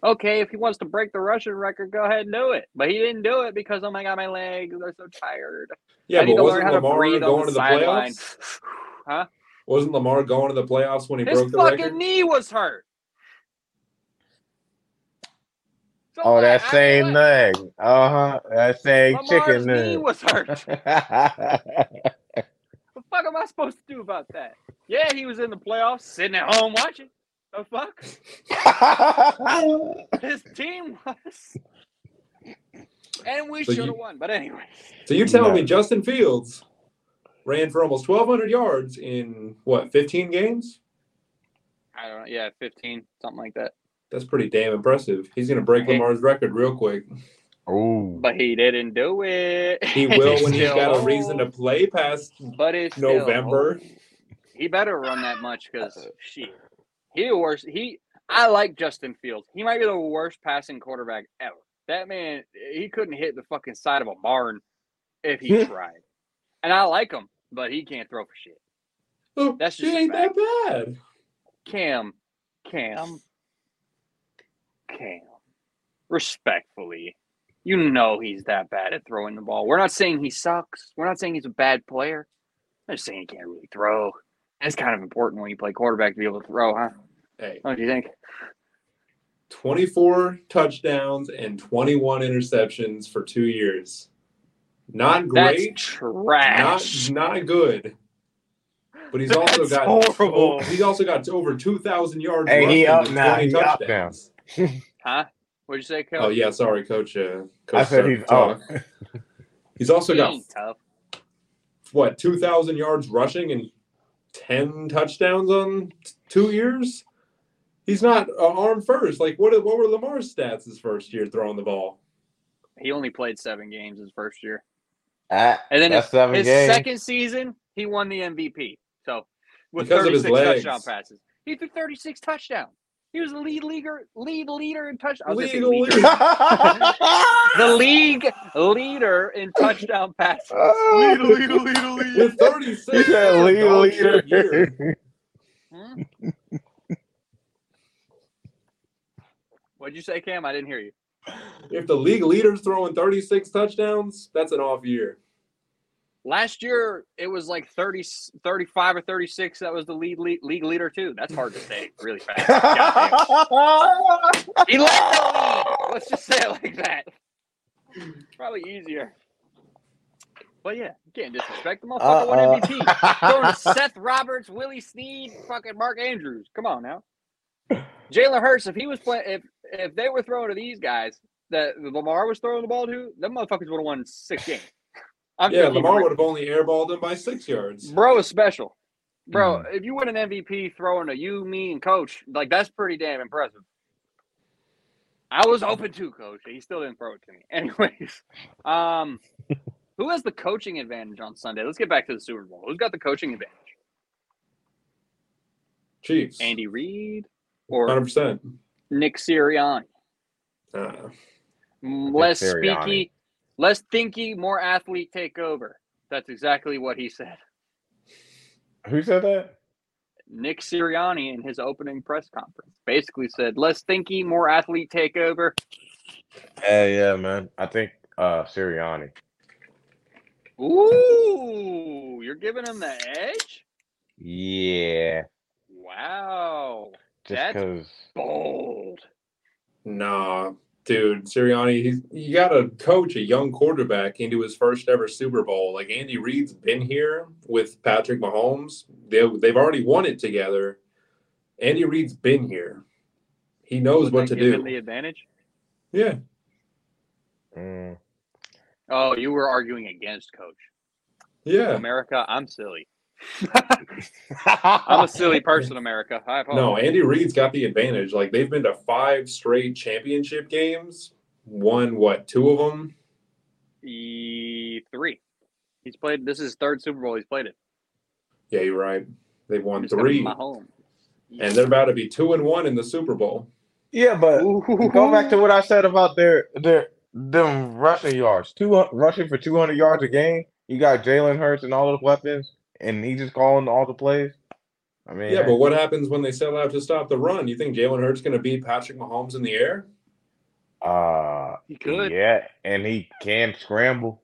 Speaker 1: Okay, if he wants to break the Russian record, go ahead and do it. But he didn't do it because oh my god, my legs they're so tired.
Speaker 3: Yeah,
Speaker 1: I need
Speaker 3: but
Speaker 1: to
Speaker 3: wasn't
Speaker 1: learn how to
Speaker 3: Lamar
Speaker 1: breathe on
Speaker 3: going
Speaker 1: the
Speaker 3: to the
Speaker 1: sideline.
Speaker 3: playoffs?
Speaker 1: Huh?
Speaker 3: Wasn't Lamar going to the playoffs when he
Speaker 1: His
Speaker 3: broke the His
Speaker 1: fucking
Speaker 3: record?
Speaker 1: knee was hurt. So
Speaker 2: Oh,
Speaker 1: what?
Speaker 2: that
Speaker 1: I-
Speaker 2: same
Speaker 1: what?
Speaker 2: leg. Uh huh. That same
Speaker 1: Lamar's
Speaker 2: chicken
Speaker 1: knee
Speaker 2: leg.
Speaker 1: was hurt. What *laughs* the fuck am I supposed to do about that? Yeah, he was in the playoffs, sitting at home watching. The fuck? *laughs* His team was. And we
Speaker 3: So
Speaker 1: should have won. But anyway.
Speaker 3: So you're telling me Justin Fields ran for almost 1,200 yards in what 15 games?
Speaker 1: I don't know. Yeah, 15, something like that.
Speaker 3: That's pretty damn impressive. He's going to break Lamar's record real quick.
Speaker 2: Ooh.
Speaker 1: But he didn't do it.
Speaker 3: He will when he's got a *laughs* reason to play past
Speaker 1: But it's
Speaker 3: November.
Speaker 1: old. He better run that much because shit. He the worst. He I like Justin Fields. He might be the worst passing quarterback ever. That man, he couldn't hit the fucking side of a barn if he *laughs* tried. And I like him, but he can't throw for shit.
Speaker 3: Oh,
Speaker 1: That's just
Speaker 3: ain't that bad.
Speaker 1: Cam, Cam, Cam. Respectfully, you know he's that bad at throwing the ball. We're not saying he sucks. We're not saying he's a bad player. I'm just saying he can't really throw. That's kind of important when you play quarterback to be able to throw, huh?
Speaker 3: Hey,
Speaker 1: What do you think?
Speaker 3: 24 touchdowns and 21 interceptions for two years. Not great.
Speaker 1: That's trash.
Speaker 3: not not good. But he's also
Speaker 1: That's
Speaker 3: got
Speaker 1: horrible.
Speaker 3: oh, he's also got over two thousand yards.
Speaker 2: Hey, he
Speaker 3: rushing
Speaker 2: up
Speaker 3: and
Speaker 2: now.
Speaker 3: 20
Speaker 2: He up
Speaker 3: touchdowns. *laughs*
Speaker 1: Huh? What'd you say, Coach?
Speaker 3: Oh yeah, sorry, coach. Uh, coach
Speaker 2: I said
Speaker 3: started
Speaker 2: he's
Speaker 3: talk.
Speaker 2: up.
Speaker 3: He's also
Speaker 1: He
Speaker 3: got
Speaker 1: ain't tough.
Speaker 3: what two thousand yards rushing and ten touchdowns on t- two years. He's not uh, arm first. Like what? What were Lamar's stats his first year throwing the ball?
Speaker 1: He only played seven games his first year.
Speaker 2: Ah,
Speaker 1: And then his, his second season, he won the MVP. So with
Speaker 3: Because of his
Speaker 1: 36 touchdown passes, he threw 36 touchdowns. He was the lead leader, lead leader in touchdown.
Speaker 3: League
Speaker 1: leader.
Speaker 3: leader. *laughs*
Speaker 1: the league leader in touchdown passes. *laughs*
Speaker 2: Oh.
Speaker 3: With thirty
Speaker 2: He
Speaker 3: six.
Speaker 2: said lead leader. *laughs*
Speaker 1: Hmm? What'd you say, Cam? I didn't hear you.
Speaker 3: If the league leader's throwing thirty six touchdowns, that's an off year.
Speaker 1: Last year, it was like 30, 35 or 36. That was the lead, lead league leader, too. That's hard to say really fast. *laughs* He led the league. Let's just say it like that. Probably easier. But yeah, you can't disrespect the motherfucker won
Speaker 2: Uh-uh.
Speaker 1: MVP. Throwing Seth Roberts, Willie Snead, fucking Mark Andrews. Come on now. Jalen Hurts, if he was playing, if if they were throwing to these guys that Lamar was throwing the ball to, them motherfuckers would have won six games. I'm
Speaker 3: Yeah, Lamar would have only airballed him by six yards.
Speaker 1: Bro is special. Bro,
Speaker 2: Mm.
Speaker 1: if you win an MVP throwing to you, me, and coach, like that's pretty damn impressive. I was open to coach. He still didn't throw it to me. *laughs* Anyways, um, who has the coaching advantage on Sunday? Let's get back to the Super Bowl. Who's got the coaching advantage?
Speaker 3: Chiefs.
Speaker 1: Andy Reid or
Speaker 3: Hundred percent.
Speaker 1: Nick Sirianni?
Speaker 3: Uh,
Speaker 1: Less
Speaker 2: Sirianni.
Speaker 1: speaky, less thinky, more athlete take over. That's exactly what he said.
Speaker 2: Who said that?
Speaker 1: Nick Sirianni in his opening press conference basically said, "Less thinky, more athlete take over."
Speaker 2: Yeah, yeah, man. I think uh Sirianni.
Speaker 1: Ooh, you're giving him the edge?
Speaker 2: Yeah.
Speaker 1: Wow,
Speaker 2: Just
Speaker 1: That's-
Speaker 2: because
Speaker 1: bold.
Speaker 3: nah, dude, Sirianni, he's you got to coach a young quarterback into his first ever Super Bowl. Like Andy Reid's been here with Patrick Mahomes. They they've already won it together. Andy Reid's been here. He knows
Speaker 1: Would
Speaker 3: what
Speaker 1: that
Speaker 3: to
Speaker 1: give him
Speaker 3: do.
Speaker 1: the advantage.
Speaker 3: Yeah.
Speaker 2: mm,
Speaker 1: Oh, you were arguing against Coach
Speaker 3: Yeah.
Speaker 1: America. I'm silly. I'm a silly person, America. I. *laughs*
Speaker 3: No, Andy Reid's got the advantage. Like they've been to five straight championship games. Won what? Two of them.
Speaker 1: E three. He's played. This is third Super Bowl he's played it.
Speaker 3: Yeah, you're right. They've won
Speaker 1: Just gonna be
Speaker 3: three, and they're about to be two and one in the Super Bowl.
Speaker 2: Yeah, but
Speaker 1: Ooh.
Speaker 2: go back to what I said about their their them rushing yards. Two rushing for two hundred yards a game. You got Jalen Hurts and all the weapons, and he just calling all the plays. I mean,
Speaker 3: Yeah, but what happens when they sell out to stop the run? You think Jalen Hurts going to beat Patrick Mahomes in the air?
Speaker 2: uh,
Speaker 1: He could.
Speaker 2: yeah, and he can scramble.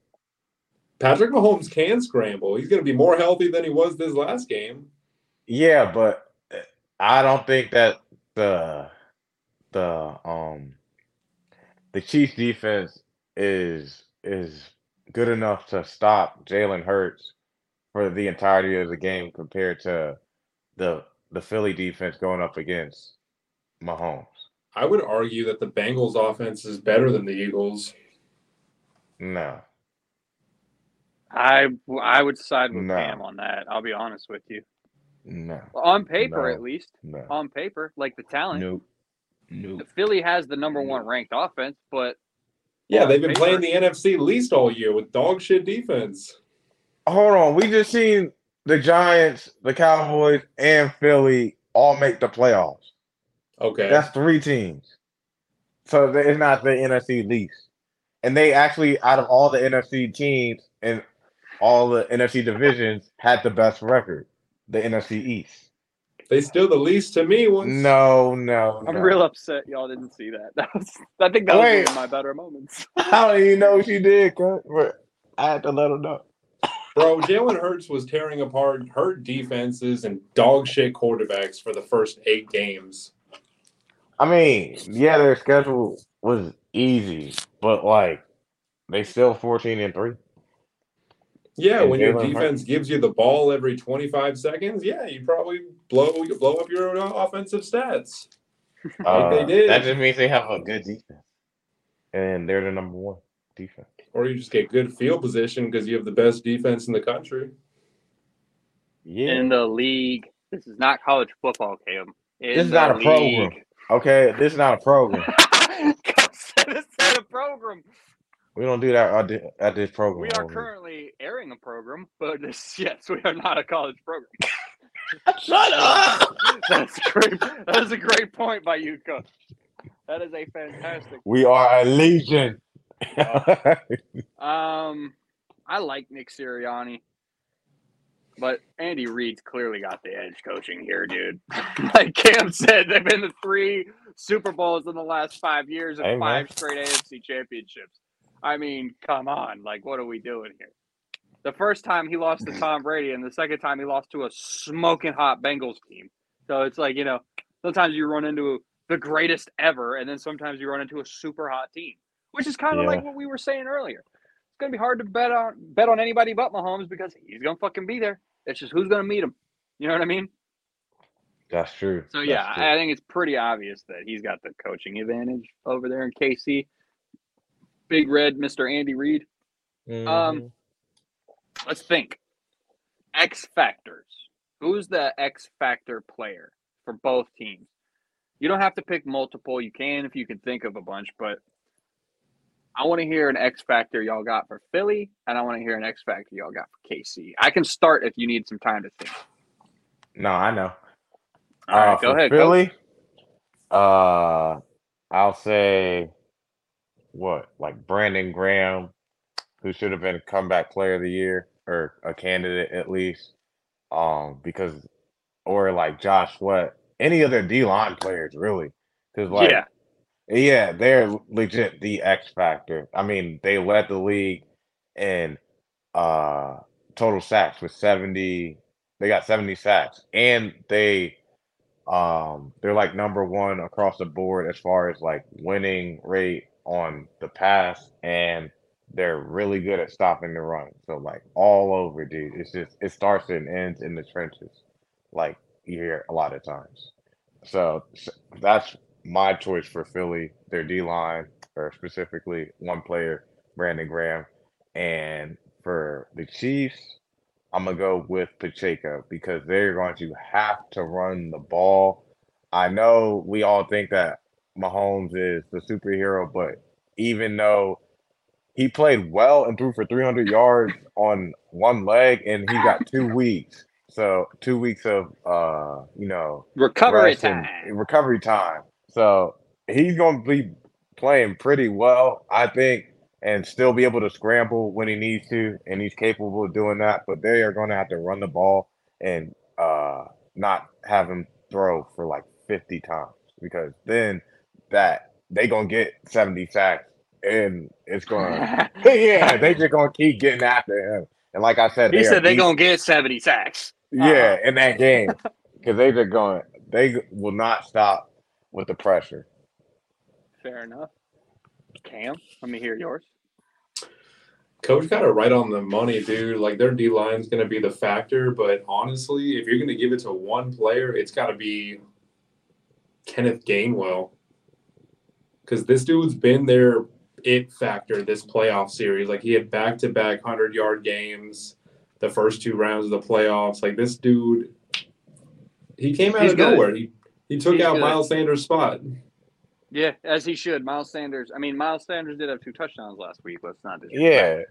Speaker 3: Patrick Mahomes can scramble. He's going to be more healthy than he was this last game.
Speaker 2: Yeah, but uh, I don't think that the the um the Chiefs defense is is good enough to stop Jalen Hurts for the entirety of the game compared to the the Philly defense going up against Mahomes.
Speaker 3: I would argue that the Bengals offense is better than the Eagles.
Speaker 2: No.
Speaker 1: I I would side with
Speaker 2: No.
Speaker 1: Cam on that. I'll be honest with you.
Speaker 2: No.
Speaker 1: On paper,
Speaker 2: No.
Speaker 1: at least.
Speaker 2: No.
Speaker 1: On paper, like the talent,
Speaker 2: Nope. Nope.
Speaker 1: Philly has the number one ranked offense, but
Speaker 3: Yeah, they've been
Speaker 1: paper-
Speaker 3: playing the NFC least all year with dog shit defense.
Speaker 2: Hold on. We just seen the Giants, the Cowboys, and Philly all make the playoffs.
Speaker 3: Okay.
Speaker 2: That's three teams. So it's not the NFC least. And they actually, out of all the NFC teams and all the NFC divisions, had the best record. The NFC East.
Speaker 3: they still the least to me once.
Speaker 2: No, no,
Speaker 1: I'm
Speaker 2: no.
Speaker 1: real upset y'all didn't see that. *laughs* That was I think that was one of my better moments.
Speaker 2: How do you know she did? Cuz? But I had to let her know.
Speaker 3: Bro, Jalen Hurts was tearing apart hurt defenses and dog shit quarterbacks for the first eight games.
Speaker 2: I mean, yeah, their schedule was easy, but like they still 14 and 3.
Speaker 3: Yeah,
Speaker 2: And
Speaker 3: when your
Speaker 2: Jalen Hurts-
Speaker 3: defense gives you the ball every 25 seconds, yeah, you probably blow you blow up your uh, offensive stats.
Speaker 2: Uh,
Speaker 3: they did.
Speaker 2: That just means they have a good defense. And they're the number one defense.
Speaker 3: Or you just get good field position because you have the best defense in the country.
Speaker 2: Yeah.
Speaker 1: In the league, this is not college football, Cam. In
Speaker 2: This is not a program. Okay, this is not a program. *laughs*
Speaker 1: this is a program.
Speaker 2: We don't do that at this program.
Speaker 1: We are
Speaker 2: over
Speaker 1: currently airing a program, but this, *laughs* yes, we are not a college program. *laughs*
Speaker 2: Shut up.
Speaker 1: That's great. That is a great point by you, coach. That is a fantastic.
Speaker 2: We are a legion. *laughs*
Speaker 1: Um, I like Nick Sirianni, but Andy Reid's clearly got the edge coaching here, dude. *laughs* like Cam said, they've been to three Super Bowls in the last five years and
Speaker 2: Hey, man.
Speaker 1: five straight AFC championships. I mean, come on, like what are we doing here? The first time he lost to *laughs* Tom Brady, and the second time he lost to a smoking hot Bengals team. So it's like you know, sometimes you run into the greatest ever, and then sometimes you run into a super hot team, which is kind of
Speaker 2: Yeah.
Speaker 1: like what we were saying earlier. It's gonna be hard to bet on bet on anybody but Mahomes because he's gonna fucking be there. It's just who's gonna meet him. You know what I mean?
Speaker 2: That's true.
Speaker 1: So yeah,
Speaker 2: true.
Speaker 1: I think it's pretty obvious that he's got the coaching advantage over there in KC. Big Red, Mr. Andy Reid.
Speaker 2: Mhm.
Speaker 1: Um, let's think. X factors. Who's the X factor player for both teams? You don't have to pick multiple. You can if you can think of a bunch, but I want to hear an X factor y'all got for Philly, and I want to hear an X factor y'all got for KC. I can start if you need some time to think.
Speaker 2: no, I know.
Speaker 1: All right,
Speaker 2: Uh,
Speaker 1: go ahead.
Speaker 2: Philly, uh, I'll say what, like Brandon Graham, who should have been comeback player of the year or a candidate at least. Um, because or like Josh Sweat, any other D line players really, because like
Speaker 1: yeah,
Speaker 2: yeah, they're legit the X factor. I mean, they led the league in uh total sacks with 70. They got 70 sacks and they um they're like number 1 across the board as far as like winning rate on the pass and they're really good at stopping the run. So like all over, dude. It's just it starts and ends in the trenches. Like you hear a lot of times. So s- that's my choice for Philly, their D line, or specifically one player, Brandon Graham. And for the Chiefs, I'm gonna go with Pacheco because they're going to have to run the ball. I know we all think that Mahomes is the superhero, but even though he played well and threw for 300 yards on one leg, and he got two weeks, So two weeks of uh, you know,
Speaker 1: Recovery time.
Speaker 2: recovery time. So he's going to be playing pretty well, I think, and still be able to scramble when he needs to, and he's capable of doing that. But they are going to have to run the ball and uh, not have him throw for like 50 times because then that they're gonna get 70 sacks and it's gonna *laughs* *laughs* yeah they just gonna keep getting after him. And like I said,
Speaker 1: he
Speaker 2: they
Speaker 1: said they
Speaker 2: deep-
Speaker 1: gonna get 70 sacks.
Speaker 2: yeah, in that game, *laughs* because they just going, they will not stop with the pressure.
Speaker 1: Fair enough. Cam, let me hear yours.
Speaker 3: Coach got it right on the money, dude. Like their D line is going to be the factor, but honestly, if you're going to give it to one player, it's got to be Kenneth Gainwell, because this dude's been their it factor this playoff series. Like he had back to back hundred yard games, the first two rounds of the playoffs. Like this dude, he came out
Speaker 1: He's
Speaker 3: of
Speaker 1: good.
Speaker 3: nowhere. He he took
Speaker 1: He's
Speaker 3: out
Speaker 1: good.
Speaker 3: Miles Sanders' spot.
Speaker 1: Yeah, as he should. Miles Sanders. I mean, Miles Sanders did have two touchdowns last week. Let's not disrespect.
Speaker 2: Yeah,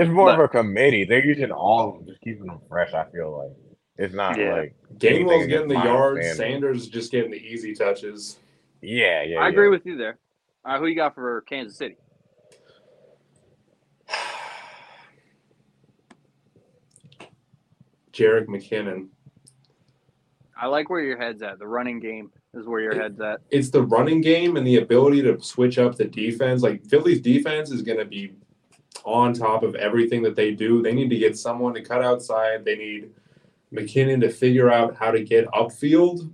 Speaker 2: it's more of a committee. They're using all of them, just keeping them fresh. I feel like it's not
Speaker 1: Yeah.
Speaker 2: like
Speaker 3: Gainwell's
Speaker 2: Anything
Speaker 3: getting the yards.
Speaker 2: Sanders.
Speaker 3: Sanders just getting the easy touches.
Speaker 2: yeah, yeah.
Speaker 1: I agree with you there. All right, who you got for Kansas City? *sighs*
Speaker 3: Jerick McKinnon.
Speaker 1: I like where your head's at. The running game is where your head's at.
Speaker 3: It's the running game and the ability to switch up the defense. Like Philly's defense is going to be on top of everything that they do. They need to get someone to cut outside. They need McKinnon to figure out how to get upfield,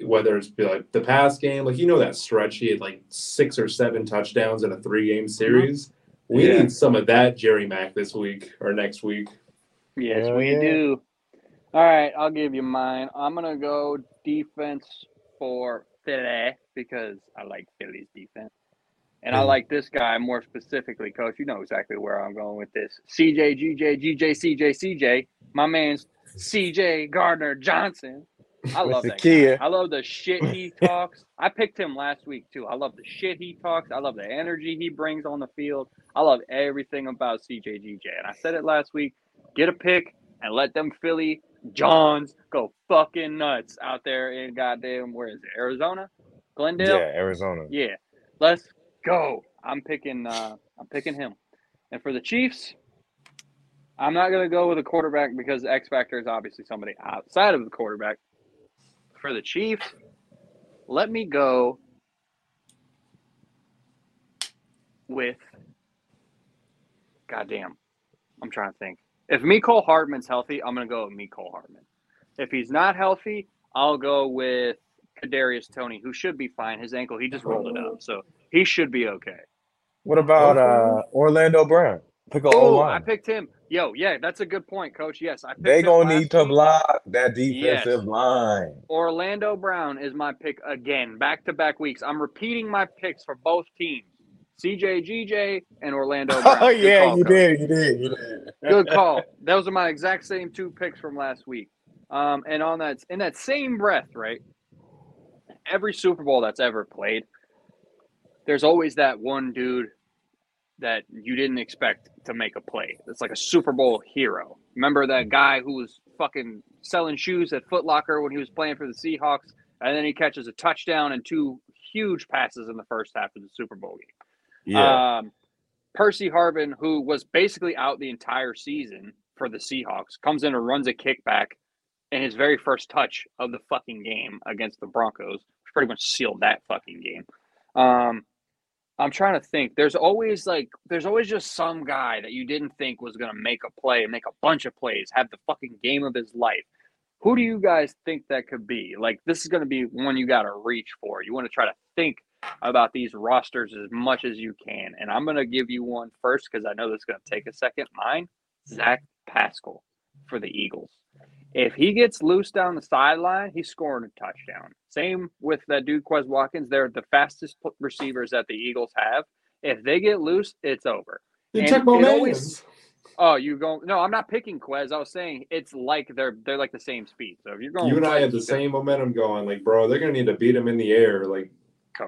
Speaker 3: whether it's be like the pass game. Like you know that stretch he had like six or seven touchdowns in a three game mm-hmm. series. We
Speaker 2: Yeah.
Speaker 3: need some of that Jerry Mack this week or next week.
Speaker 1: Yes,
Speaker 2: Hell
Speaker 1: we
Speaker 2: yeah.
Speaker 1: do. All right, I'll give you mine. I'm gonna go defense for Philly because I like Philly's defense, and I like this guy more specifically, Coach. You know exactly where I'm going with this. CJ, GJ, GJ, CJ, CJ. My man's CJ Gardner Johnson. I love that guy. I love the shit he *laughs* talks. I picked him last week too. I love the shit he talks. I love the energy he brings on the field. I love everything about CJGJ. And I said it last week. Get a pick and let them Philly Johns go fucking nuts out there in goddamn where is it? Arizona? Glendale?
Speaker 2: Yeah, Arizona.
Speaker 1: Yeah. Let's go. I'm picking uh I'm picking him. And for the Chiefs, I'm not gonna go with a quarterback because X Factor is obviously somebody outside of the quarterback. For the Chiefs, let me go with goddamn. I'm trying to think. If Mecole Hardman's healthy, I'm gonna go with Mecole Hardman. If he's not healthy, I'll go with Kadarius Toney, who should be fine. His ankle, he just rolled it up, so he should be okay.
Speaker 2: What about uh Orlando Brown? Pick a
Speaker 1: Oh, I picked him. Yo, yeah, that's a good point, Coach. Yes, I picked
Speaker 2: They gonna need to block that
Speaker 1: Yes.
Speaker 2: defensive line.
Speaker 1: Orlando Brown is my pick again, back to back weeks. I'm repeating my picks for both teams. CJ GJ and Orlando *laughs* Brown.
Speaker 2: Oh
Speaker 1: Good
Speaker 2: yeah,
Speaker 1: call,
Speaker 2: you did, you did, you did.
Speaker 1: Good *laughs* call. Those are my exact same two picks from last week. Um, and on that, in that same breath, right? Every Super Bowl that's ever played, there's always that one dude that you didn't expect to make a play. It's like a Super Bowl hero. Remember that guy who was fucking selling shoes at Foot Locker when he was playing for the Seahawks, and then he catches a touchdown and two huge passes in the first half of the Super Bowl game.
Speaker 2: Yeah.
Speaker 1: Um, Percy Harvin, who was basically out the entire season for the Seahawks, comes in and runs a kickback in his very first touch of the fucking game against the Broncos, which pretty much sealed that fucking game. Um, I'm trying to think. There's always like, there's always just some guy that you didn't think was gonna make a play, make a bunch of plays, have the fucking game of his life. Who do you guys think that could be? Like, this is gonna be one you got to reach for. You want to try to think about these rosters as much as you can. And I'm going to give you one first because I know this is going to take a second. Mine, Zach Pascal for the Eagles. If he gets loose down the sideline, he's scoring a touchdown. Same with that dude, Quez Watkins. They're the fastest p- receivers that the Eagles have. If they get loose, it's over.
Speaker 3: You
Speaker 1: And
Speaker 3: took
Speaker 1: always- Oh, you go? No, I'm not picking Quez. I was saying it's like they're they're like the same speed. So if you're going,
Speaker 3: You and I
Speaker 1: Quez,
Speaker 3: had the
Speaker 1: it's gonna-
Speaker 3: same momentum going. Like, bro, they're gonna need to beat him in the air. Like,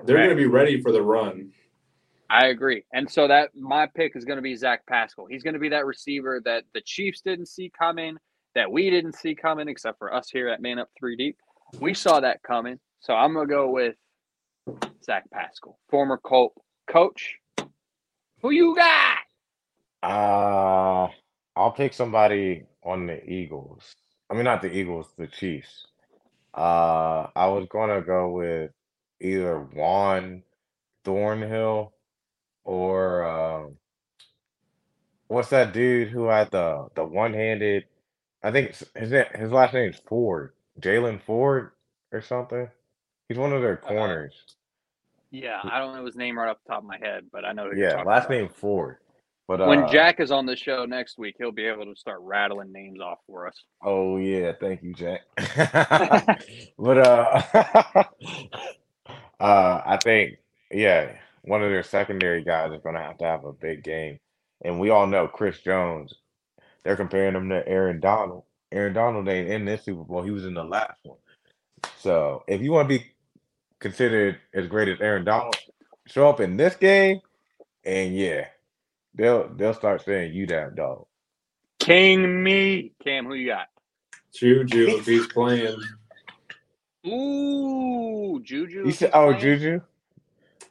Speaker 3: they're gonna be ready for the run.
Speaker 1: I agree. And so that my pick is going to be Zach Pascal. He's going to be that receiver that the Chiefs didn't see coming that we didn't see coming, except for us here at Man Up Three Deep. We saw that coming, so I'm gonna go with Zach Pascal, former Colt coach. Who you got?
Speaker 2: Uh, I'll pick somebody on the Eagles. I mean, not the Eagles, the Chiefs. Uh, I was gonna go with either Juan Thornhill or um, what's that dude who had the the one-handed? I think it's- his na- his last name is Ford, Jalen Ford or something. He's one of their
Speaker 1: Uh,
Speaker 2: corners.
Speaker 1: Yeah, I don't know his name right off the top of my head, but I know who you're
Speaker 2: Yeah,
Speaker 1: talking
Speaker 2: last
Speaker 1: about.
Speaker 2: name Ford. But
Speaker 1: When
Speaker 2: uh,
Speaker 1: Jack is on the show next week, he'll be able to start rattling names off for us.
Speaker 2: Oh yeah, thank you, Jack. *laughs* *laughs* But uh *laughs* uh I think yeah, one of their secondary guys is gonna have to have a big game. And we all know Chris Jones, they're comparing him to Aaron Donald. Aaron Donald ain't in this Super Bowl, he was in the last one. So if you want to be considered as great as Aaron Donald, show up in this game, and yeah, they'll they'll start saying you that dog.
Speaker 1: King me. Cam, who you got?
Speaker 3: Juju, if he's playing,
Speaker 1: Ooh, Juju.
Speaker 2: You said oh? Juju?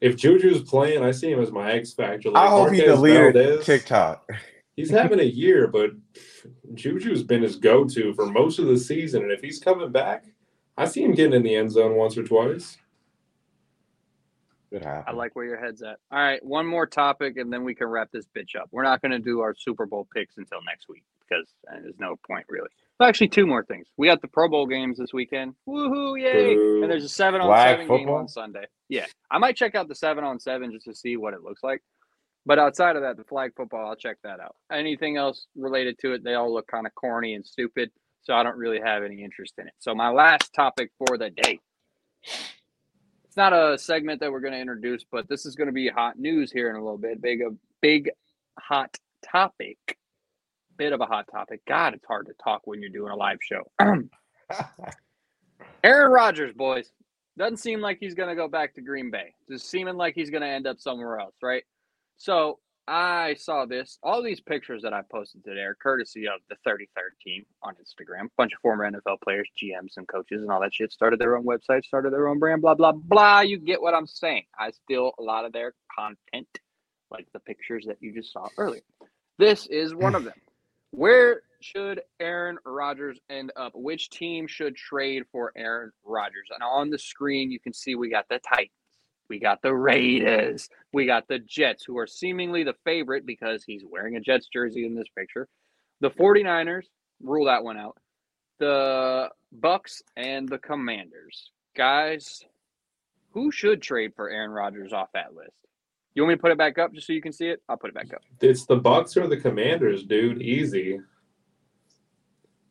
Speaker 3: if Juju's playing, I see him as my X factor. Like
Speaker 2: I hope he's the
Speaker 3: Marquez
Speaker 2: leader of
Speaker 3: Valdez,
Speaker 2: TikTok. *laughs*
Speaker 3: He's having a year, *laughs* but Juju's been his go-to for most of the season, and if he's coming back, I see him getting in the end zone once or twice.
Speaker 2: Could
Speaker 1: I like where your head's at. All right, one more topic, and then we can wrap this bitch up. We're not going to do our Super Bowl picks until next week because uh, there's no point really. Actually, two more things. We got the Pro Bowl games this weekend. Woohoo! Yay!
Speaker 3: Boo.
Speaker 1: And there's a seven on
Speaker 2: Flag
Speaker 1: seven game on Sunday. Yeah, I might check out the seven on seven just to see what it looks like. But outside of that, the flag football, I'll check that out. Anything else related to it, they all look kind of corny and stupid. So I don't really have any interest in it. So my last topic for the day. It's not a segment that we're going to introduce, but this is going to be hot news here in a little bit. Big, a big, hot topic. Bit of a hot topic. God, it's hard to talk when you're doing a live show. *clears throat* *laughs* Aaron Rodgers, boys, doesn't seem like he's going to go back to Green Bay. Just seeming like he's going to end up somewhere else, right? So I saw this. All these pictures that I posted today are courtesy of the 33rd team on Instagram. A bunch of former NFL players, GMs, and coaches, and all that shit started their own website, started their own brand, blah, blah, blah. You get what I'm saying. I steal a lot of their content, like the pictures that you just saw earlier. This is one of them. Where should Aaron Rodgers end up? Which team should trade for Aaron Rodgers? And on the screen, you can see we got the Titans, we got the Raiders, we got the Jets, who are seemingly the favorite because he's wearing a Jets jersey in this picture. The 49ers, rule that one out. The Bucs and the Commanders. Guys, who should trade for Aaron Rodgers off that list? You want me to put it back up just so you can see it? I'll put it back up.
Speaker 3: It's the Bucs or the Commanders, dude. Easy.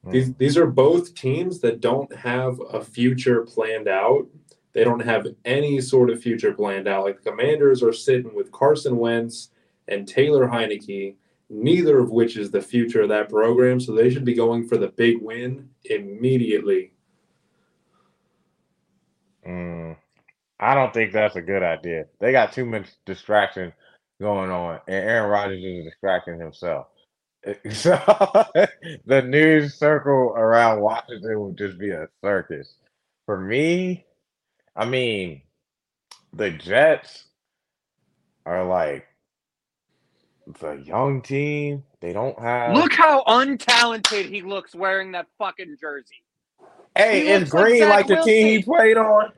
Speaker 2: Hmm.
Speaker 3: These these are both teams that don't have a future planned out. They don't have any sort of future planned out. Like the Commanders are sitting with Carson Wentz and Taylor Heinicke, neither of which is the future of that program. So they should be going for the big win immediately.
Speaker 2: Mm, I don't think that's a good idea. They got too much distraction going on, and Aaron Rodgers is distracting himself. *laughs* So *laughs* the news circle around Washington would just be a circus. For me, I mean, the Jets are like the young team. They don't have.
Speaker 1: Look how untalented he looks wearing that fucking jersey.
Speaker 2: hey,
Speaker 1: he
Speaker 2: it's
Speaker 1: looks like
Speaker 2: green like the team he played on.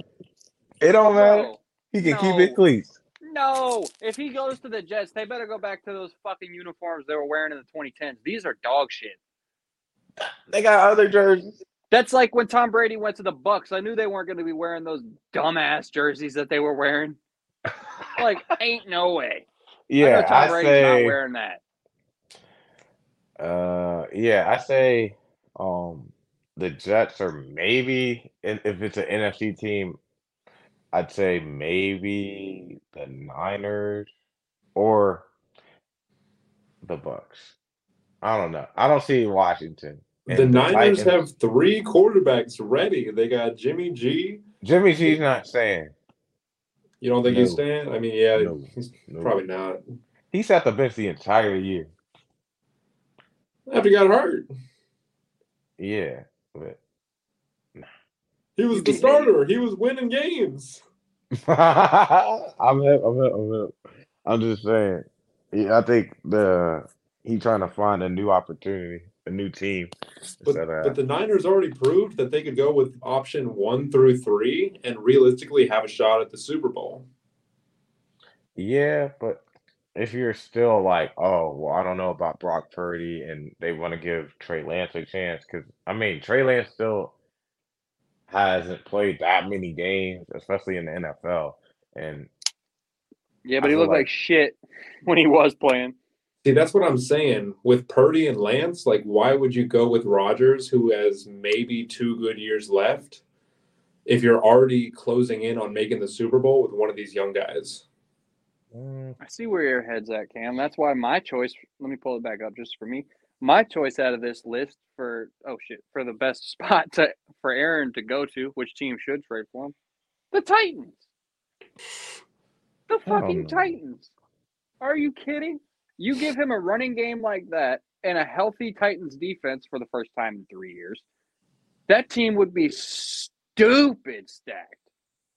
Speaker 2: It don't matter. He can keep it clean.
Speaker 1: no. If he goes to the Jets, they better go back to those fucking uniforms they were wearing in the 2010s. These are dog shit.
Speaker 2: They got other jerseys.
Speaker 1: That's like when Tom Brady went to the Bucs. I knew they weren't going to be wearing those dumbass jerseys that they were wearing. Like, *laughs* ain't no way. I
Speaker 2: Yeah,
Speaker 1: Tom
Speaker 2: I
Speaker 1: Brady's not
Speaker 2: say.
Speaker 1: wearing that.
Speaker 2: Uh, yeah, I say um the Jets are maybe if it's an NFC team, I'd say maybe the Niners or the Bucs. I don't know. I don't see Washington.
Speaker 3: The
Speaker 2: the
Speaker 3: Niners
Speaker 2: Titans,
Speaker 3: have three quarterbacks ready. They got Jimmy G.
Speaker 2: Jimmy G's not saying.
Speaker 3: You don't think he's
Speaker 2: No.
Speaker 3: staying? I mean, yeah,
Speaker 2: No.
Speaker 3: he's
Speaker 2: No.
Speaker 3: probably not.
Speaker 2: He sat the bench the entire year.
Speaker 3: After he got hurt.
Speaker 2: Yeah, but
Speaker 3: He was the starter. He was winning games. *laughs*
Speaker 2: I'm I'm I'm. I'm just saying. Yeah, I think the he trying to find a new opportunity, a new team.
Speaker 3: But, but the Niners already proved that they could go with option one through three and realistically have a shot at the Super Bowl.
Speaker 2: yeah, but if you're still like, oh, well, I don't know about Brock Purdy, and they want to give Trey Lance a chance, because I mean, Trey Lance still hasn't played that many games, especially in the NFL, and
Speaker 1: Yeah,
Speaker 2: I
Speaker 1: but he looked like,
Speaker 2: like-
Speaker 1: shit *laughs* when he was playing.
Speaker 3: See, that's what I'm saying. With Purdy and Lance, like, why would you go with Rodgers, who has maybe two good years left, if you're already closing in on making the Super Bowl with one of these young guys?
Speaker 2: mm,
Speaker 1: I see where your head's at, Cam. That's why my choice. Let me pull it back up just for me. My choice out of this list for oh shit for the best *laughs* spot to for Aaron to go to, which team should trade for him? The Titans. The oh, fucking
Speaker 2: no.
Speaker 1: Titans. Are you kidding? You give him a running game like that and a healthy Titans defense for the first time in three years. That team would be stupid stacked.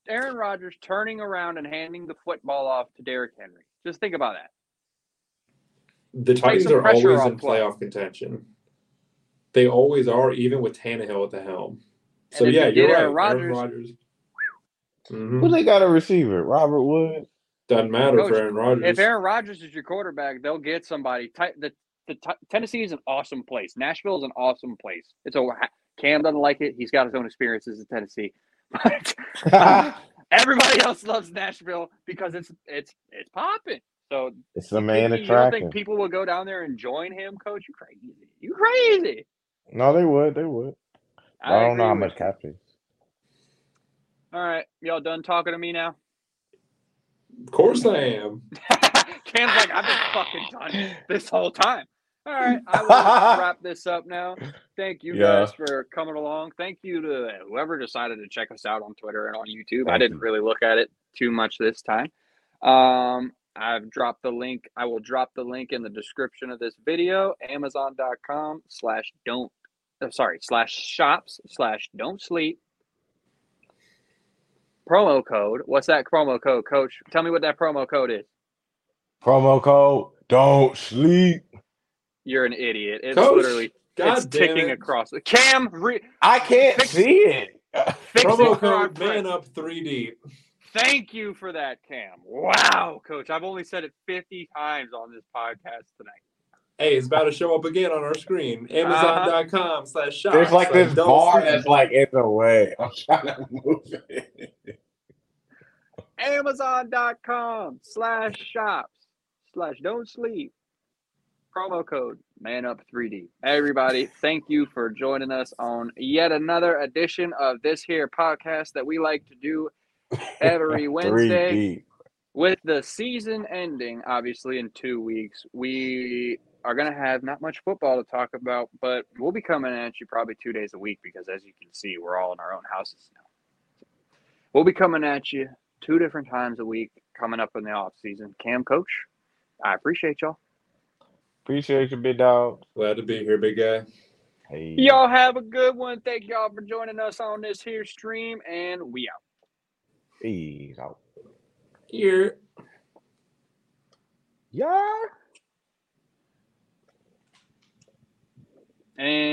Speaker 1: Aaron Rodgers turning around and handing the football off to Derrick Henry. Just think about that.
Speaker 3: The Titans are always
Speaker 1: off
Speaker 3: in
Speaker 1: play.
Speaker 3: playoff contention. They always are, even with Tannehill at the helm. So
Speaker 1: if
Speaker 3: yeah,
Speaker 1: you
Speaker 3: you're right.
Speaker 1: Aaron
Speaker 3: Aaron
Speaker 1: Rodgers-
Speaker 3: Rodgers. Mhm.
Speaker 2: who they got a receiver? Robert Woods.
Speaker 3: Doesn't matter
Speaker 1: Coach,
Speaker 3: for Aaron Rodgers.
Speaker 1: If Aaron Rodgers is your quarterback, they'll get somebody. Ti- The, the Tennessee is an awesome place. Nashville is an awesome place. It's a Cam doesn't like it. He's got his own experiences in Tennessee, *laughs* but um, *laughs* everybody else loves Nashville because it's it's it's popping. So
Speaker 2: it's the main
Speaker 1: you, you don't think people will go down there and join him, Coach? You crazy? You crazy?
Speaker 2: No, they would. They would. I, don't know how much
Speaker 1: you.
Speaker 2: cap is.
Speaker 1: All right, y'all done talking to me now?
Speaker 3: of course I am. *laughs*
Speaker 1: Cam's like, I've been fucking done *laughs* this whole time. All right, *laughs* I will wrap this up now. Thank you
Speaker 2: Yeah.
Speaker 1: guys for coming along. Thank you to whoever decided to check us out on Twitter and on YouTube. I didn't
Speaker 2: you.
Speaker 1: really look at it too much this time. Um, I've dropped the link. I will drop the link in the description of this video. Amazon.com slash don't uh, sorry slash shops slash don't sleep. Promo code. What's that promo code, Coach? Tell me what that promo code is.
Speaker 2: Promo code. Don't sleep.
Speaker 1: You're an idiot. It's
Speaker 3: Coach,
Speaker 1: literally
Speaker 3: God
Speaker 1: it's ticking
Speaker 3: it.
Speaker 1: across. Cam, re-
Speaker 2: I can't
Speaker 1: Fix-
Speaker 2: see it.
Speaker 1: fix
Speaker 3: Promo
Speaker 1: it
Speaker 3: code man up three deep.
Speaker 1: Thank you for that, Cam. Wow, Coach. I've only said it 50 times on this podcast tonight.
Speaker 3: Hey, it's about to show up again on our screen. Uh-huh. Amazon.com slash shop.
Speaker 2: There's like
Speaker 3: slash
Speaker 2: this bar that's like in the way. *laughs* I'm trying to move it.
Speaker 1: Amazon.com slash shops slash don't sleep. Promo code man up 3D. Everybody, thank you for joining us on yet another edition of this here podcast that we like to do every *laughs* Wednesday. with the season ending obviously in two weeks we are going to have not much football to talk about but we'll be coming at you probably two days a week because as you can see we're all in our own houses now we'll be coming at you two different times a week coming up in the off season cam coach i appreciate y'all
Speaker 2: Appreciate you, big dog.
Speaker 3: Glad to be here, big guy.
Speaker 2: Hey.
Speaker 1: y'all have a good one thank y'all for joining us on this here stream and we out
Speaker 2: Peace out.
Speaker 3: Here.
Speaker 2: Yeah.
Speaker 1: and